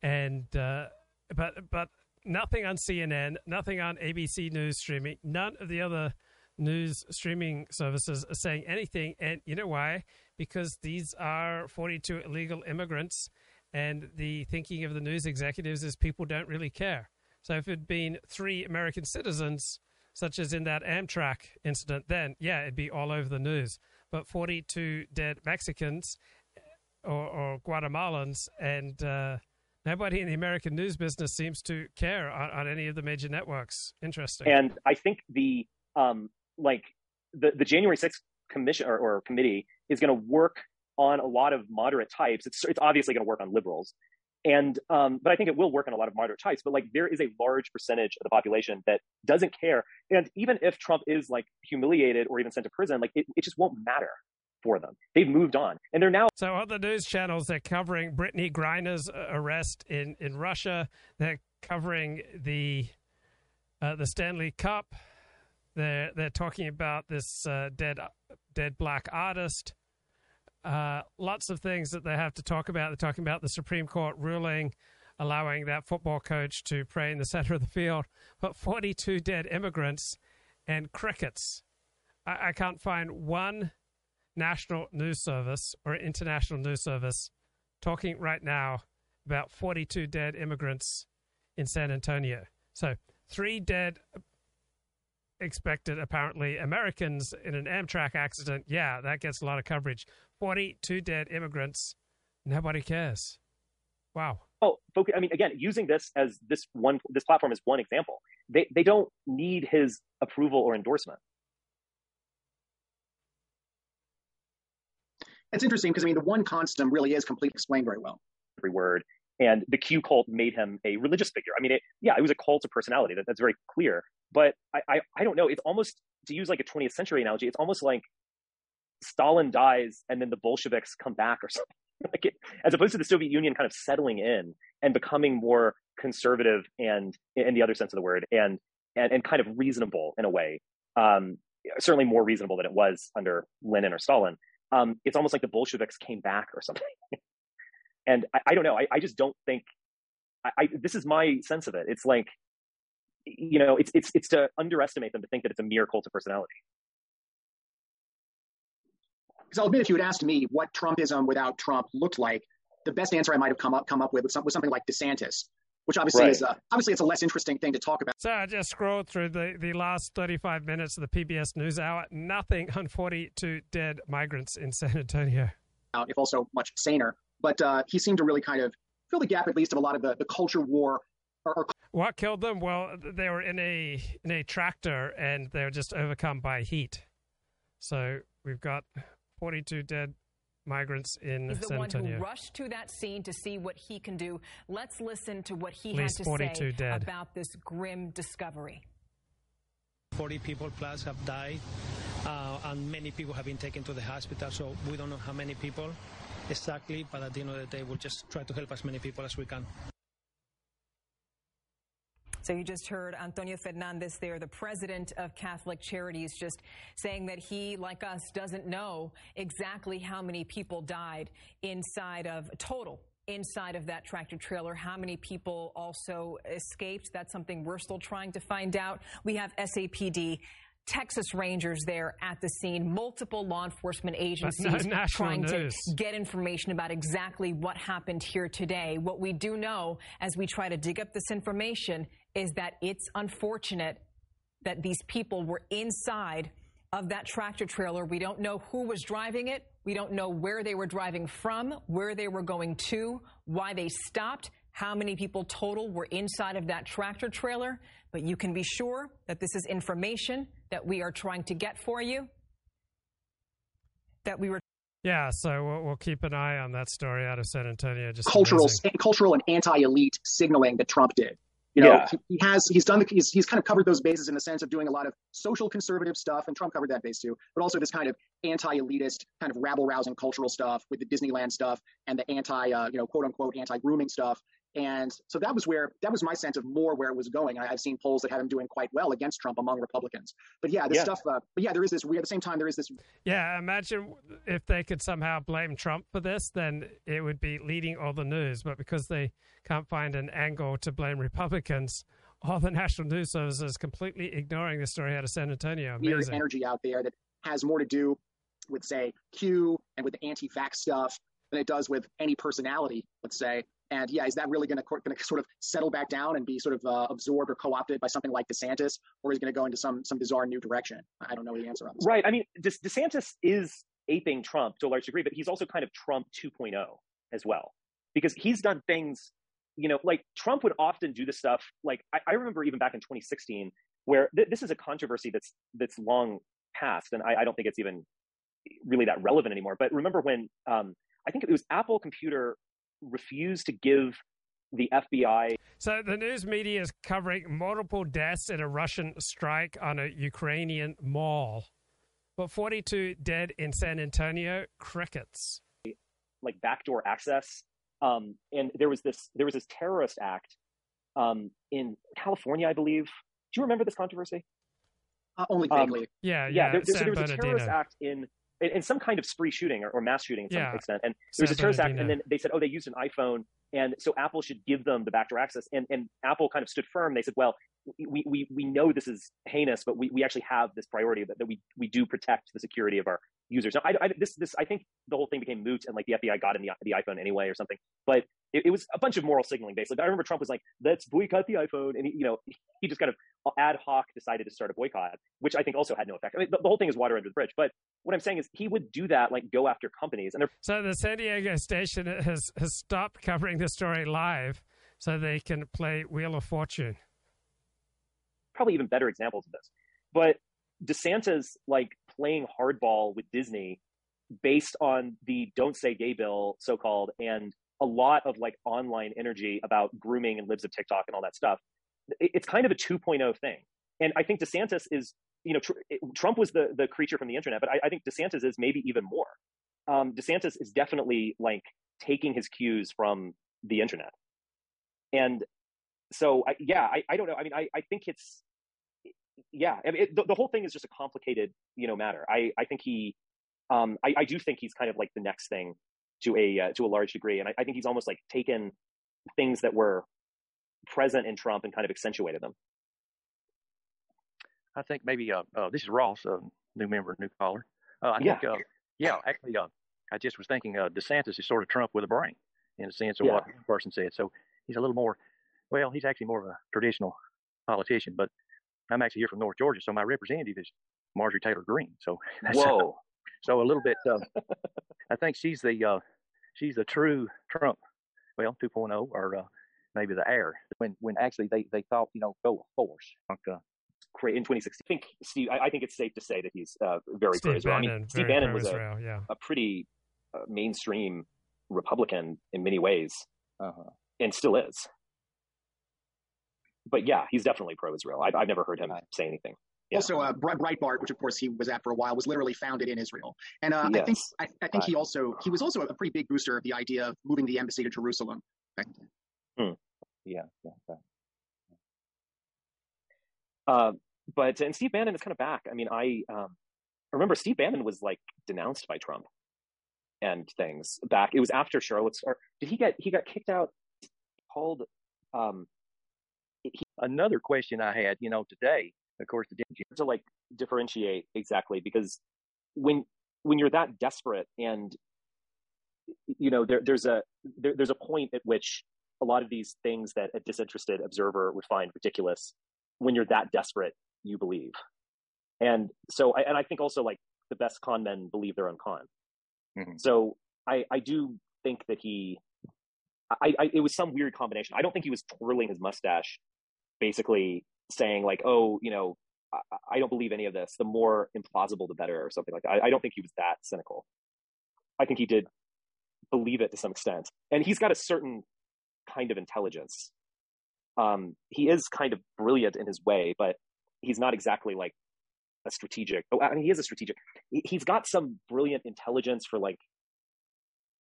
and uh, but but nothing on CNN, nothing on ABC News streaming, none of the other news streaming services are saying anything. And you know why? Because these are 42 illegal immigrants, and the thinking of the news executives is people don't really care. So if it had been three American citizens, such as in that Amtrak incident, then yeah, it'd be all over the news but 42 dead Mexicans or, or Guatemalans, and uh, nobody in the American news business seems to care on, on, any of the major networks. Interesting. And I think the um, like the the January 6th commission or, or committee is going to work on a lot of moderate types. It's it's obviously going to work on liberals. And um, but I think it will work on a lot of moderate types. But like there is a large percentage of the population that doesn't care. And even if Trump is like humiliated or even sent to prison, like it, it just won't matter for them. They've moved on, and they're now. So on the news channels, they're covering Brittney Griner's uh, arrest in in Russia. They're covering the uh, the Stanley Cup. They're they're talking about this uh, dead dead black artist. Uh, lots of things that they have to talk about. They're talking about the Supreme Court ruling allowing that football coach to pray in the center of the field, but 42 dead immigrants and crickets. I, I can't find one national news service or international news service talking right now about 42 dead immigrants in San Antonio. So, three dead expected, apparently, Americans in an Amtrak accident. Yeah, that gets a lot of coverage. 42 dead immigrants. Nobody cares. Wow. Oh, focus, I mean, again, using this as this one, this platform is one example, they, they don't need his approval or endorsement. It's interesting because I mean, the one constant really is completely explained very well. Every word. And the Q cult made him a religious figure. I mean, it, yeah, it was a cult of personality. That, that's very clear. But I, I, I don't know. It's almost, to use like a 20th century analogy, it's almost like Stalin dies and then the Bolsheviks come back or something. like it, as opposed to the Soviet Union kind of settling in and becoming more conservative and in the other sense of the word and and, and kind of reasonable in a way. Um, certainly more reasonable than it was under Lenin or Stalin. Um, it's almost like the Bolsheviks came back or something. and I, I, don't know. I, I just don't think. I, this is my sense of it. It's like, you know, it's it's it's to underestimate them to think that it's a mere cult of personality because I'll admit, if you had asked me what Trumpism without Trump looked like, the best answer I might have come up come up with was, some, was something like DeSantis, which obviously right. is a, obviously it's a less interesting thing to talk about. So I just scrolled through the, the last 35 minutes of the PBS NewsHour. Nothing on 42 dead migrants in San Antonio. If also much saner, but uh, he seemed to really kind of fill the gap, at least, of a lot of the, the culture war. Or, or... What killed them? Well, they were in a in a tractor and they were just overcome by heat. So we've got 42 dead migrants in the. He's the one who rushed to that scene to see what he can do. Let's listen to what he had to say dead. about this grim discovery. 40 people plus have died, uh, and many people have been taken to the hospital. So we don't know how many people exactly, but at the end of the day, we'll just try to help as many people as we can. So you just heard Antonio Fernandez there, the president of Catholic Charities, just saying that he, like us, doesn't know exactly how many people died inside of total inside of that tractor trailer. How many people also escaped? That's something we're still trying to find out. We have SAPD Texas Rangers there at the scene, multiple law enforcement agencies trying news. to get information about exactly what happened here today. What we do know as we try to dig up this information is that it's unfortunate that these people were inside of that tractor trailer. We don't know who was driving it. We don't know where they were driving from, where they were going to, why they stopped, how many people total were inside of that tractor trailer. But you can be sure that this is information that we are trying to get for you. That we were. Yeah, so we'll, we'll keep an eye on that story out of San Antonio. Just cultural, amazing. cultural and anti-elite signaling that Trump did. You know, Yeah. he, he has he's done the, he's he's kind of covered those bases in the sense of doing a lot of social conservative stuff, and Trump covered that base too. But also this kind of anti-elitist, kind of rabble-rousing cultural stuff with the Disneyland stuff and the anti, uh, you know, quote unquote anti-grooming stuff. And so that was where that was my sense of more where it was going. I, I've seen polls that have him doing quite well against Trump among Republicans. But yeah, this Yeah. stuff. Uh, but yeah, there is this. We at the same time there is this Yeah, imagine if they could somehow blame Trump for this, then it would be leading all the news. But because they can't find an angle to blame Republicans, all the national news service is completely ignoring the story out of San Antonio. weird Amazing. energy out there that has more to do with, say, Q and with the anti-vax stuff than it does with any personality, let's say. And yeah, is that really going to sort of settle back down and be sort of uh, absorbed or co-opted by something like DeSantis, or is going to go into some some bizarre new direction? I don't know the answer. Right. I mean, De- DeSantis is aping Trump to a large degree, but he's also kind of Trump 2.0 as well, because he's done things, you know, like Trump would often do this stuff. Like I, I remember even back in 2016, where th- this is a controversy that's that's long past, and I, I don't think it's even really that relevant anymore. But remember when um, I think it was Apple Computer refused to give the FBI So the news media is covering multiple deaths in a Russian strike on a Ukrainian mall. But 42 dead in San Antonio, crickets. like backdoor access. Um, and there was this there was this terrorist act um, in California, I believe. Do you remember this controversy? Uh, only Um, vaguely. Yeah, yeah. yeah, there, there- so there was a terrorist act in, in in some kind of spree shooting or, or mass shooting to Yeah, some extent, and there was a terrorist act, and then they said, oh, they used an iPhone, and so Apple should give them the backdoor access, and and Apple kind of stood firm. They said, well, we we we know this is heinous, but we, we actually have this priority that, that we we do protect the security of our users. Now, I, I, this this I think the whole thing became moot, and like the FBI got in the the iPhone anyway or something, but it, it was a bunch of moral signaling basically. I remember Trump was like, let's boycott the iPhone, and he, you know he just kind of ad hoc decided to start a boycott, which I think also had no effect. I mean, the, the whole thing is water under the bridge. But what I'm saying is he would do that, like go after companies, and they're So the San Diego station has, has stopped covering the story live so they can play Wheel of Fortune. probably even better examples of this. But DeSantis like playing hardball with Disney based on the don't say gay bill, so called, and a lot of like online energy about grooming and libs of TikTok and all that stuff. It's kind of a 2.0 thing. And I think DeSantis is, you know, tr- it- Trump was the, the creature from the internet, but I, I think DeSantis is maybe even more. Um, DeSantis is definitely like taking his cues from the internet. And so, I, yeah, I, I don't know. I mean, I, I think it's, yeah, I mean, it, the, the whole thing is just a complicated, you know, matter. I, I think he, um, I, I do think he's kind of like the next thing to a uh, to a large degree, and I, I think he's almost like taken things that were present in Trump and kind of accentuated them. I think maybe uh, uh this is Ross, uh, new member, new caller. Uh, I Yeah. think uh, yeah, actually, uh, I just was thinking uh, DeSantis is sort of Trump with a brain, in a sense of what Yeah. one person said. So he's a little more. Well, he's actually more of a traditional politician, but I'm actually here from North Georgia, so my representative is Marjorie Taylor Greene. So that's, Whoa. so a little bit. Uh, I think she's the uh, she's the true Trump. Well, 2.0 or uh, maybe the heir. When when actually they they thought you know go with force. Like, uh, in 2016. I think Steve. I, I think it's safe to say that he's uh, very Steve pro-Israel. I mean, Bannon, Steve Bannon was a, yeah. a pretty uh, mainstream Republican in many ways, uh-huh. and still is. But yeah, he's definitely pro-Israel. I've, I've never heard him say anything. Yeah. Also, uh, Breitbart, which of course he was at for a while, was literally founded in Israel. And uh, I think I, I think he also he was also a pretty big booster of the idea of moving the embassy to Jerusalem. Hmm. Yeah. yeah, yeah. Uh, but and Steve Bannon is kind of back. I mean, I um, remember Steve Bannon was like denounced by Trump and things back. It was after Charlotte's. Or did he get he got kicked out? Called um, Another question I had, you know, today of course, the to like differentiate exactly because when when you're that desperate and you know there, there's a there, there's a point at which a lot of these things that a disinterested observer would find ridiculous when you're that desperate you believe. And so I, and i think also like the best con men believe their own con. Mm-hmm. so i i do think that he I, I it was some weird combination. I don't think he was twirling his mustache basically saying like oh you know I, I don't believe any of this the more implausible the better or something like that I, I don't think he was that cynical i think he did believe it to some extent and he's got a certain kind of intelligence um, he is kind of brilliant in his way, but he's not exactly like a strategic. Oh, I mean, he is a strategic. He's got some brilliant intelligence for like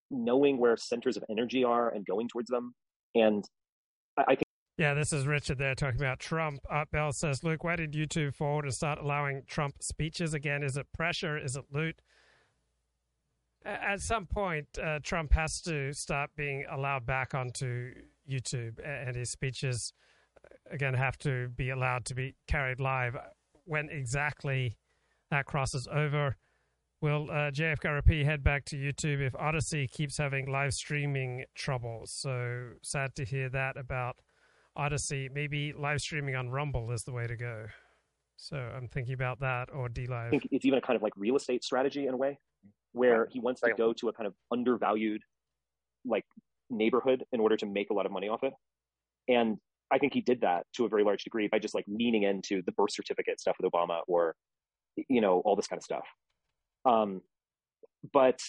knowing where centers of energy are and going towards them. And I, I think. Yeah, this is Richard there talking about Trump. Art Bell says, Luke, why did YouTube forward and start allowing Trump speeches again? Is it pressure? Is it loot? At some point, uh, Trump has to start being allowed back onto YouTube, and his speeches again have to be allowed to be carried live. When exactly that crosses over, will uh, JFKRP head back to YouTube if Odysee keeps having live streaming troubles? So sad to hear that about Odysee. Maybe live streaming on Rumble is the way to go. So I'm thinking about that or DLive. I think it's even a kind of like real estate strategy in a way, where he wants to go to a kind of undervalued, like neighborhood in order to make a lot of money off it. And I think he did that to a very large degree by just like leaning into the birth certificate stuff with Obama or, you know, all this kind of stuff. Um, but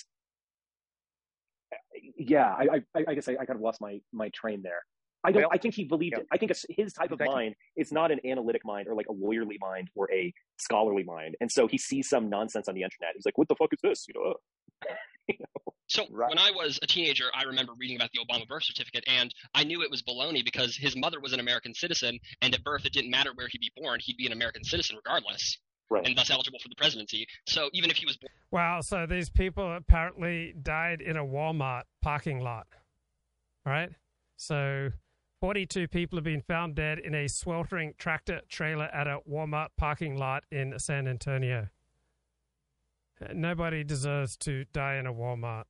yeah, I, I, I guess I, I, kind of lost my, my train there. I don't, well, I think he believed yeah. it. I think his type of mind is not an analytic mind or like a lawyerly mind or a scholarly mind. And so he sees some nonsense on the internet. He's like, what the fuck is this? You know, you know? So right. when I was a teenager, I remember reading about the Obama birth certificate, and I knew it was baloney because his mother was an American citizen, and at birth it didn't matter where he'd be born; he'd be an American citizen regardless, right. and thus eligible for the presidency. So even if he was born, wow! So these people apparently died in a Walmart parking lot, right? So. 42 people have been found dead in a sweltering tractor trailer at a Walmart parking lot in San Antonio. Nobody deserves to die in a Walmart.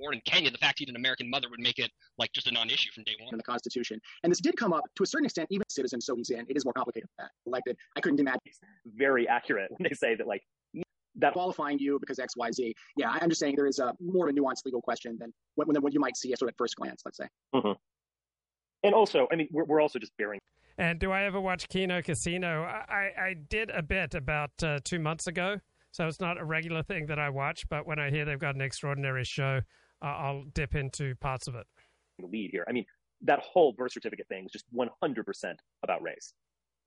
Or in Kenya, the fact he's an American mother would make it like just a non-issue from day one. In the Constitution, and this did come up to a certain extent, even citizens. So he's in. It is more complicated than that. Elected, I couldn't imagine. Very accurate when they say that, like that qualifying you because X, Y, Z. Yeah, I'm just saying there is a more of a nuanced legal question than what, than what you might see at sort of at first glance. Let's say. Mm-hmm. And also, I mean, we're, we're also just bearing. And do I ever watch Kino Casino? I, I did a bit about uh, two months ago. So it's not a regular thing that I watch, but when I hear they've got an extraordinary show, uh, I'll dip into parts of it. Lead here. I mean, that whole birth certificate thing is just 100% about race.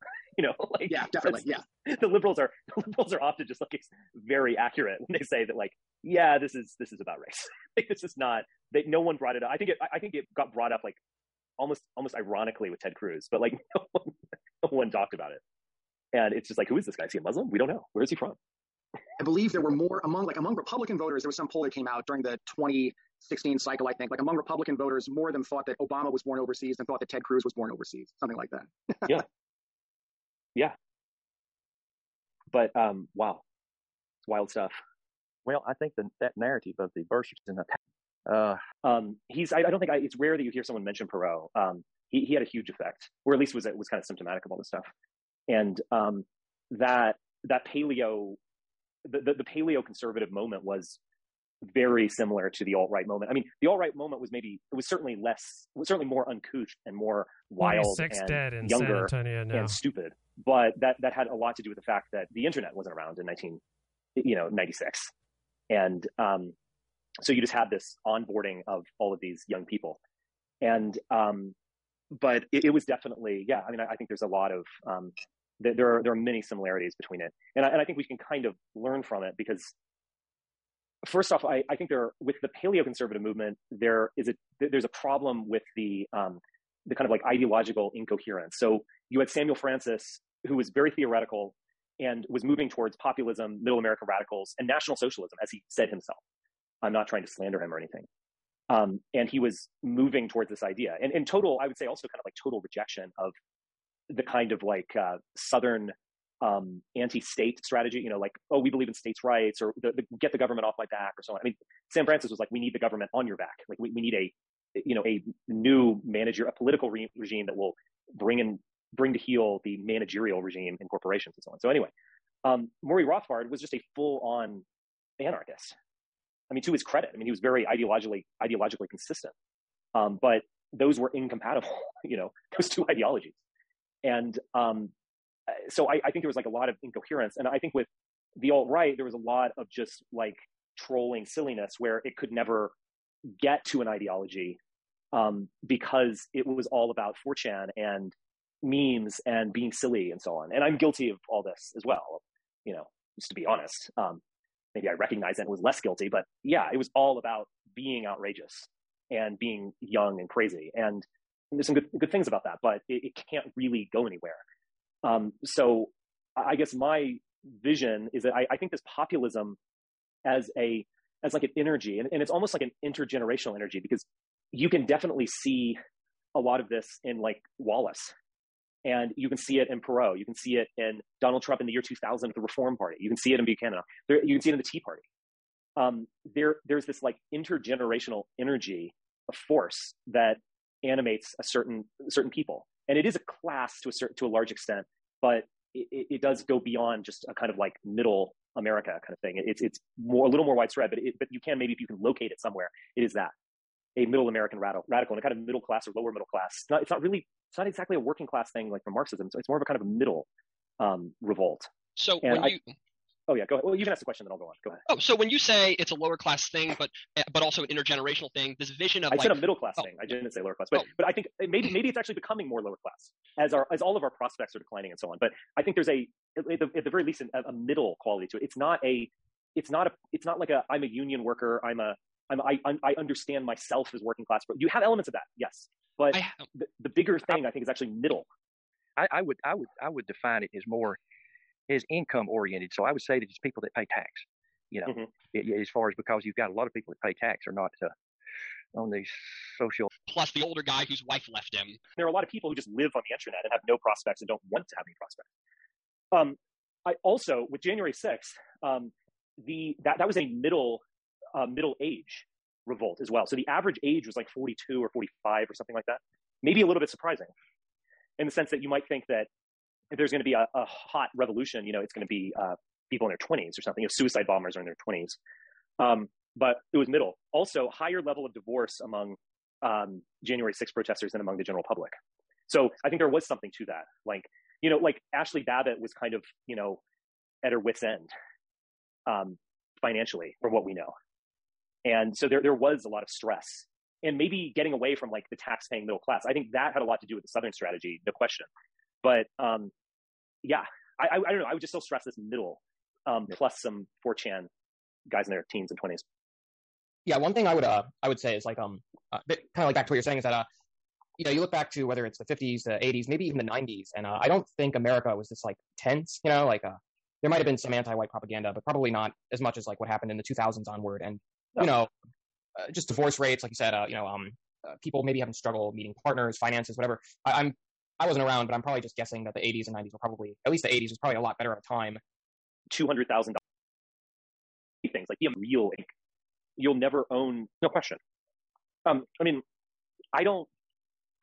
you know, like yeah, definitely, yeah. The liberals are the liberals are often just like very accurate when they say that like, yeah, this is this is about race. like, this is not. They, no one brought it up. I think it. I think it got brought up like almost almost ironically with Ted Cruz, but like no one, no one talked about it. And it's just like, who is this guy? Is he a Muslim? We don't know. Where is he from? I believe there were more among like among Republican voters. There was some poll that came out during the 2016 cycle. I think like among Republican voters, more of them thought that Obama was born overseas than thought that Ted Cruz was born overseas. Something like that. yeah, yeah. But um, wow, wild stuff. Well, I think the, that narrative of the birth certificate. Uh, um, he's. I, I don't think I, it's rare that you hear someone mention Perot. Um, he, he had a huge effect, or at least was it was kind of symptomatic of all this stuff. And um, that that paleo the, the, the paleo conservative moment was very similar to the alt right moment. I mean, the alt right moment was maybe it was certainly less, was certainly more uncouth and more wild and younger and stupid. But that that had a lot to do with the fact that the internet wasn't around in nineteen, you know, ninety six, and um, so you just had this onboarding of all of these young people, and um, but it, it was definitely yeah. I mean, I, I think there's a lot of um, there are there are many similarities between it, and I, and I think we can kind of learn from it because first off, I, I think there with the paleoconservative movement there is a there's a problem with the um, the kind of like ideological incoherence. So you had Samuel Francis, who was very theoretical and was moving towards populism, middle America radicals, and national socialism, as he said himself. I'm not trying to slander him or anything. Um, and he was moving towards this idea. And in total, I would say also kind of like total rejection of the kind of like uh, southern um, anti-state strategy. You know, like oh, we believe in states' rights, or the, the, get the government off my back, or so on. I mean, Sam Francis was like, we need the government on your back. Like we, we need a you know a new manager, a political re- regime that will bring in bring to heel the managerial regime in corporations and so on. So anyway, um, Murray Rothbard was just a full-on anarchist. I mean, to his credit, I mean, he was very ideologically ideologically consistent, um, but those were incompatible. You know, those two ideologies, and um, so I, I, think there was like a lot of incoherence, and I think with the alt right, there was a lot of just like trolling silliness where it could never get to an ideology um, because it was all about 4chan and memes and being silly and so on. And I'm guilty of all this as well. You know, just to be honest. Um, maybe I recognize that it was less guilty, but yeah, it was all about being outrageous and being young and crazy. And, and there's some good, good things about that, but it, it can't really go anywhere. Um, so I guess my vision is that I, I, think this populism as a as like an energy, and, and it's almost like an intergenerational energy because you can definitely see a lot of this in like Wallace and you can see it in Perot. You can see it in Donald Trump in the year 2000 with the Reform Party. You can see it in Buchanan. There, you can see it in the Tea Party. Um, there, there's this like intergenerational energy, a force that animates a certain certain people, and it is a class to a certain to a large extent, but it, it does go beyond just a kind of like middle America kind of thing. It's it's more a little more widespread, but it, but you can maybe if you can locate it somewhere, it is that a middle American radical, radical and a kind of middle class or lower middle class. It's not, it's not really it's not exactly a working class thing like from Marxism. So it's more of a kind of a middle um, revolt. So and when I, you Oh yeah, go ahead. Well, you can ask the question, then I'll go on. Go ahead. Oh, so when you say it's a lower class thing, but eh, but also an intergenerational thing, this vision of I like, said a middle class oh. thing. I didn't say lower class, but oh. but I think maybe maybe it's actually becoming more lower class as our as all of our prospects are declining and so on. But I think there's a at the, at the very least a, a middle quality to it. It's not a it's not a it's not like a I'm a union worker. I'm a I'm, I, I understand myself as working class. But you have elements of that, yes. But I, the, the, bigger thing, I think, is actually middle. I, I, would, I would, I would define it as more as income oriented. So I would say that it's people that pay tax. You know, mm-hmm. as far as because you've got a lot of people that pay tax are not uh, on these social. Plus the older guy whose wife left him. There are a lot of people who just live on the internet and have no prospects and don't want to have any prospects. Um, I also with January sixth, um, the that that was a middle uh, middle age revolt as well. So the average age was like 42 or 45 or something like that. Maybe a little bit surprising in the sense that you might think that if there's going to be a, a hot revolution, you know, it's going to be uh, people in their 20s or something. If suicide bombers are in their 20s. Um, but it was middle. Also, higher level of divorce among um, January 6 protesters than among the general public. So I think there was something to that. Like, you know, like Ashley Babbitt was kind of, you know, at her wits' end um, financially, from what we know. And so there, there was a lot of stress and maybe getting away from like the tax paying middle class. I think that had a lot to do with the Southern strategy, no question. But um, yeah, I, I, I, don't know. I would just still stress this middle um, plus some 4chan guys in their teens and 20s. Yeah, one thing I would uh, I would say is like um uh, kind of like back to what you're saying is that uh you know you look back to whether it's the 50s, the 80s, maybe even the 90s, and uh, I don't think America was this like tense. You know, like uh there might have been some anti-white propaganda, but probably not as much as like what happened in the 2000s onward. And you know, uh, just divorce rates, like you said, uh, you know, um, uh, people maybe having struggle meeting partners, finances, whatever. I, I'm I wasn't around, but I'm probably just guessing that the 80s and 90s were probably at least the 80s was probably a lot better at a time. Two hundred thousand dollars things like a real. You'll never own, no question. Um, I mean, I don't,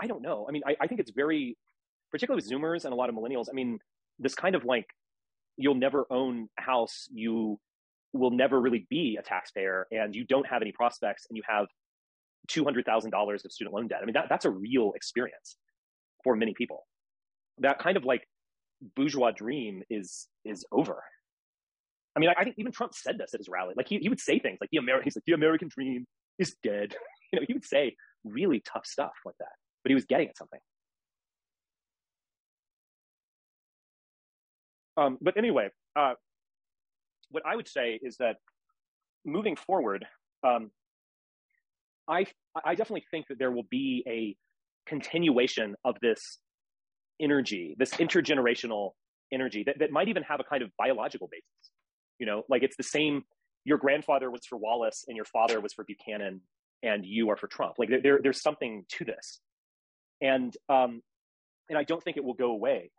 I don't know. I mean, I, I think it's very, particularly with Zoomers and a lot of millennials. I mean, this kind of like, you'll never own a house. You will never really be a taxpayer and you don't have any prospects and you have $200,000 of student loan debt. I mean, that, that's a real experience for many people. That kind of like bourgeois dream is, is over. I mean, I, I think even Trump said this at his rally. Like he, he would say things like the American, he's like, the American dream is dead. you know, he would say really tough stuff like that, but he was getting at something. Um, but anyway, uh, what I would say is that moving forward, um, I I definitely think that there will be a continuation of this energy, this intergenerational energy that, that might even have a kind of biological basis. You know, like it's the same. Your grandfather was for Wallace, and your father was for Buchanan, and you are for Trump. Like there, there's something to this, and um, and I don't think it will go away.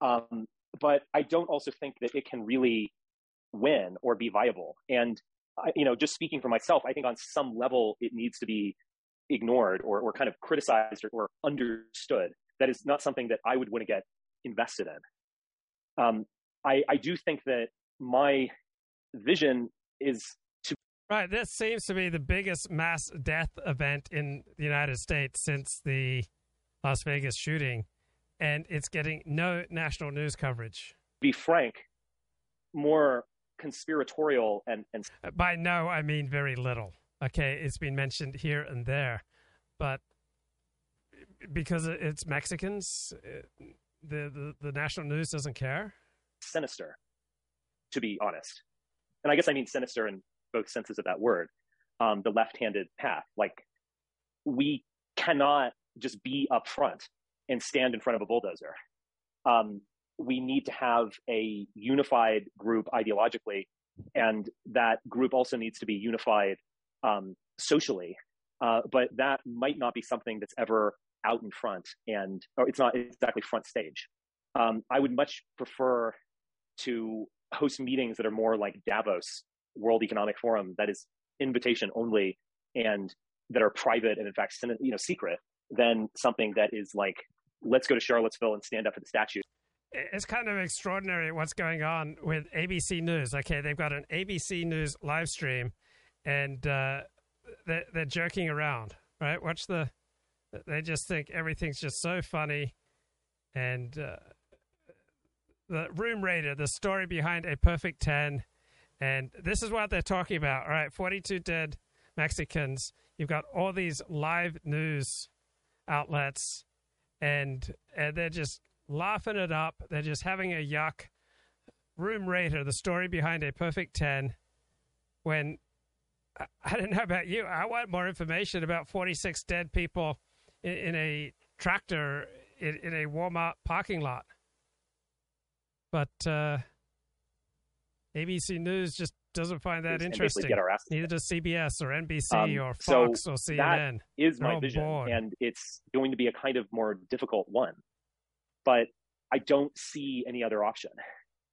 Um, but I don't also think that it can really win or be viable. And I, you know, just speaking for myself, I think on some level it needs to be ignored or, or kind of criticized or, or understood. That is not something that I would want to get invested in. Um, I, I do think that my vision is to. Right. This seems to be the biggest mass death event in the United States since the Las Vegas shooting, and it's getting no national news coverage. Be frank, more conspiratorial and, and. By no, I mean very little. Okay. It's been mentioned here and there, but because it's Mexicans, the, the, the national news doesn't care? Sinister, to be honest. And I guess I mean sinister in both senses of that word. Um, the left-handed path, like we cannot just be up front and stand in front of a bulldozer. Um, we need to have a unified group ideologically, and that group also needs to be unified um, socially. Uh, but that might not be something that's ever out in front and or it's not exactly front stage. Um, I would much prefer to host meetings that are more like Davos World Economic Forum that is invitation only and that are private and in fact you know secret than something that is like let's go to Charlottesville and stand up for the statue. It's kind of extraordinary what's going on with ABC News. Okay, they've got an ABC News live stream, and uh, they're, they're around. Right? Watch the they just think everything's just so funny. And uh, the Room Rater, the story behind a perfect 10. And this is what they're talking about. All right, 42 dead Mexicans. You've got all these live news outlets, and, and they're just laughing it up. They're just having a yuck. Room Rater, the story behind a perfect 10. When I don't know about you, I want more information about 46 dead people in, in a tractor in, in, a Walmart parking lot. But uh, ABC News just doesn't find that interesting. Neither does CBS or NBC um, or Fox so or CNN. That is my vision, bored. and it's going to be a kind of more difficult one. But I don't see any other option.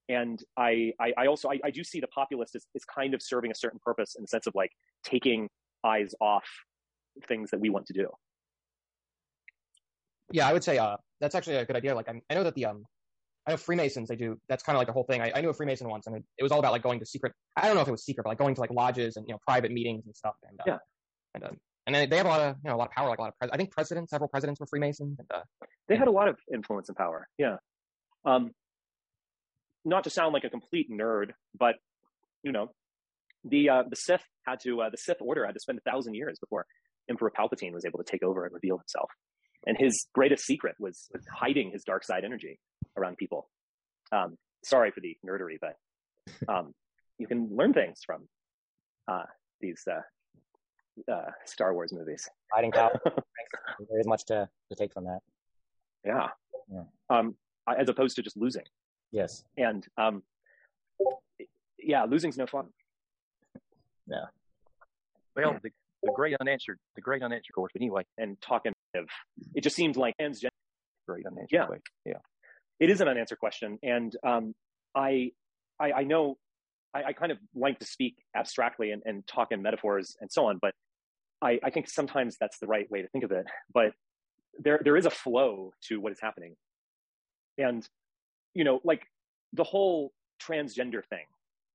And I, I, I also I, I, do see the populist is, as kind of serving a certain purpose in the sense of like taking eyes off things that we want to do. Yeah, I would say uh, that's actually a good idea. Like, I'm, i know that the um, I know Freemasons they do. That's kind of like the whole thing. I, I knew a Freemason once, and it, it, was all about like going to secret. I don't know if it was secret, but like going to like lodges and you know private meetings and stuff. And uh, yeah, and uh, and they, they have a lot of you know a lot of power. Like a lot of pres- I think presidents, several presidents were Freemasons. And, uh, they had a lot of influence and power. Yeah. Um, not to sound like a complete nerd, but you know, the uh, the Sith had to uh, the Sith Order had to spend a thousand years before Emperor Palpatine was able to take over and reveal himself. And his greatest secret was, was hiding his dark side energy around people. Um, sorry for the nerdery, but um, you can learn things from uh, these uh, uh, Star Wars movies. Hiding power. there is much to, to take from that. Yeah. yeah. Um, as opposed to just losing. Yes. And um, yeah, losing's no fun. Yeah. Well, the, the great unanswered, the great unanswered course. But anyway, and talking of, it just seemed like transgender. Great unanswered. Yeah. Way. Yeah. It is an unanswered question, and um, I, I, I know, I, I, kind of like to speak abstractly and, and talk in metaphors and so on, but I, I think sometimes that's the right way to think of it. But there, there is a flow to what is happening, and you know, like the whole transgender thing.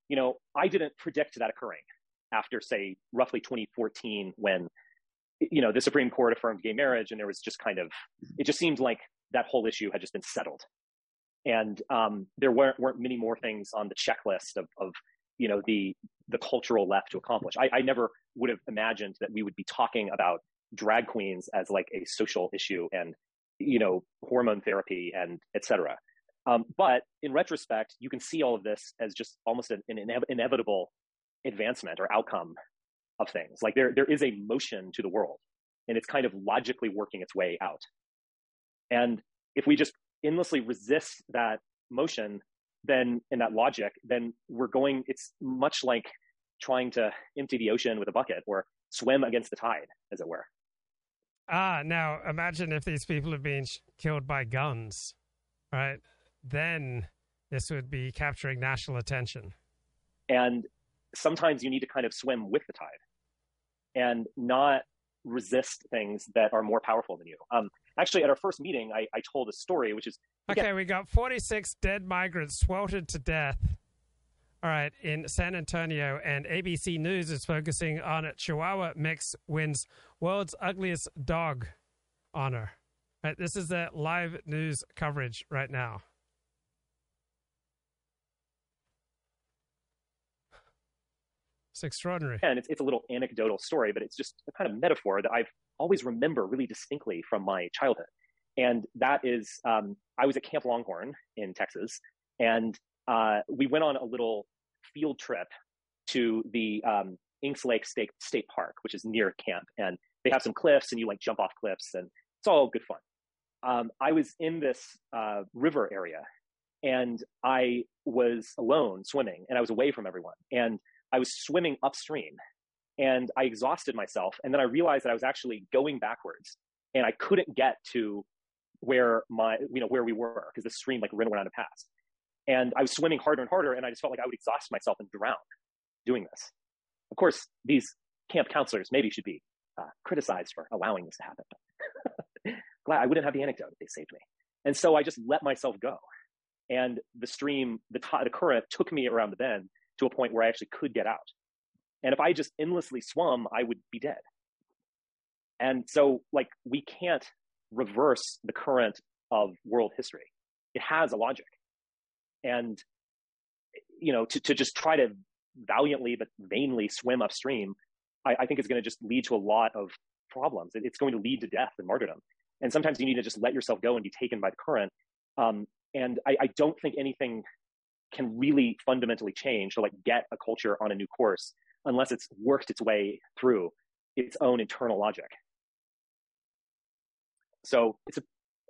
You know, I didn't predict that occurring after, say, roughly 2014 when you know, the Supreme Court affirmed gay marriage, and there was just kind of, it just seemed like that whole issue had just been settled, and um, there weren't weren't many more things on the checklist of of you know the the cultural left to accomplish. I, I never would have imagined that we would be talking about drag queens as like a social issue and you know hormone therapy and etc. Um, but in retrospect, you can see all of this as just almost an, an inev- inevitable advancement or outcome of things. Like there, there is a motion to the world and it's kind of logically working its way out. And if we just endlessly resist that motion, then in that logic, then we're going, it's much like trying to empty the ocean with a bucket or swim against the tide, as it were. Ah, now imagine if these people have been killed by guns, right? Then this would be capturing national attention. And sometimes you need to kind of swim with the tide and not resist things that are more powerful than you. Um, actually, at our first meeting, I, I told a story, which is okay. We got 46 dead migrants sweltered to death. All right, in San Antonio, and ABC News is focusing on a Chihuahua mix wins world's ugliest dog honor. Right, this is the live news coverage right now. It's extraordinary. And it's, it's a little anecdotal story, but it's just a kind of metaphor that I've always remember really distinctly from my childhood. And that is, um, I was at Camp Longhorn in Texas, and uh, we went on a little field trip to the um, Inks Lake State, State Park, which is near camp. And they have some cliffs, and you like jump off cliffs, and it's all good fun. Um, I was in this uh, river area, and I was alone swimming, and I was away from everyone. And I was swimming upstream and I exhausted myself. And then I realized that I was actually going backwards and I couldn't get to where my, you know, where we were because the stream like ran around a pass. And I was swimming harder and harder and I just felt like I would exhaust myself and drown doing this. Of course, these camp counselors maybe should be uh, criticized for allowing this to happen. Glad I wouldn't have the anecdote if they saved me. And so I just let myself go. And the stream, the, t- the current took me around the bend to a point where I actually could get out. And if I just endlessly swum, I would be dead. And so, like, we can't reverse the current of world history. It has a logic. And, you know, to, to just try to valiantly but vainly swim upstream, I, I think it's going to just lead to a lot of problems. It, it's going to lead to death and martyrdom. And sometimes you need to just let yourself go and be taken by the current. Um, and I, I don't think anything can really fundamentally change to like get a culture on a new course unless it's worked its way through its own internal logic. So it's a,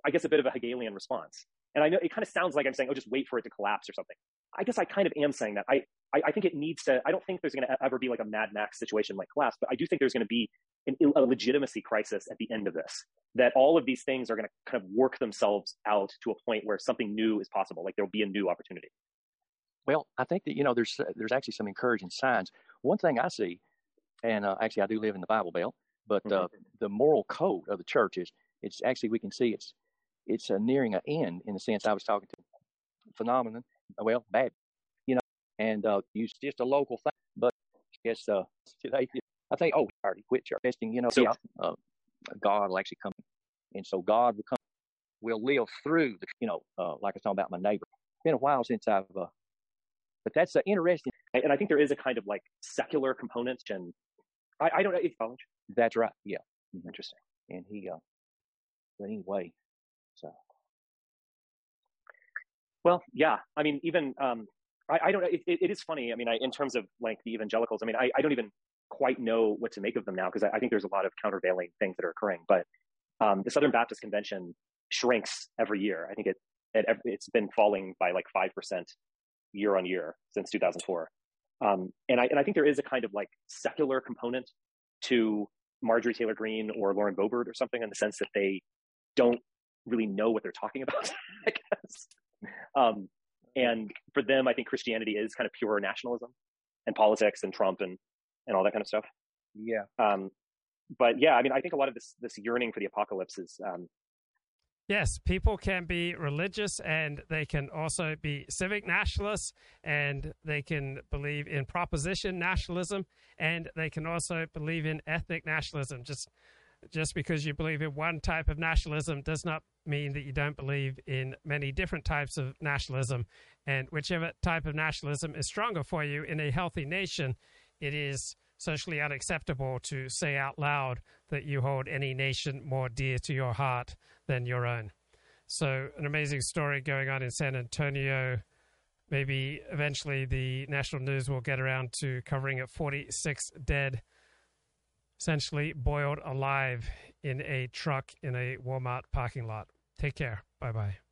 I guess, a bit of a Hegelian response. And I know it kind of sounds like I'm saying, oh, just wait for it to collapse or something. I guess I kind of am saying that. I, I, I think it needs to, I don't think there's going to ever be like a Mad Max situation like collapse, but I do think there's going to be an, a legitimacy crisis at the end of this, that all of these things are going to kind of work themselves out to a point where something new is possible. Like there'll be a new opportunity. Well, I think that you know there's there's actually some encouraging signs. One thing I see, and uh, actually I do live in the Bible Belt, but uh, mm-hmm. the moral code of the church is it's actually we can see it's it's uh, nearing an end in the sense I was talking to phenomenon. Well, bad, you know, and uh, it's just a local thing, but I guess uh, today I think oh, already quit church testing, you know, so uh, God will actually come, and so God will come, will live through the, you know, uh, like I was talking about my neighbor. It's been a while since I've uh, but that's uh, interesting. And I think there is a kind of like secular component. And I, I don't know if college. That's right. Yeah. Mm-hmm. Interesting. And he, uh, but anyway, so. Well, yeah. I mean, even, um, I, I don't know. It, it, it is funny. I mean, I, in terms of like the evangelicals, I mean, I, I don't even quite know what to make of them now because I, I, think there's a lot of countervailing things that are occurring. But um, the Southern Baptist Convention shrinks every year. I think it, it it's been falling by like five percent year on year since 2004. Um, and I and I think there is a kind of like secular component to Marjorie Taylor Greene or Lauren Boebert or something in the sense that they don't really know what they're talking about. I guess. Um, and for them, I think Christianity is kind of pure nationalism and politics and Trump and and all that kind of stuff. Yeah. Um, but yeah, I mean, I think a lot of this this yearning for the apocalypse is um, Yes, people can be religious and they can also be civic nationalists and they can believe in proposition nationalism and they can also believe in ethnic nationalism. Just just because you believe in one type of nationalism does not mean that you don't believe in many different types of nationalism. And whichever type of nationalism is stronger for you in a healthy nation, it is socially unacceptable to say out loud that you hold any nation more dear to your heart than your own. So, an amazing story going on in San Antonio. Maybe eventually the national news will get around to covering it 46 dead, essentially boiled alive in a truck in a Walmart parking lot. Take care. Bye bye.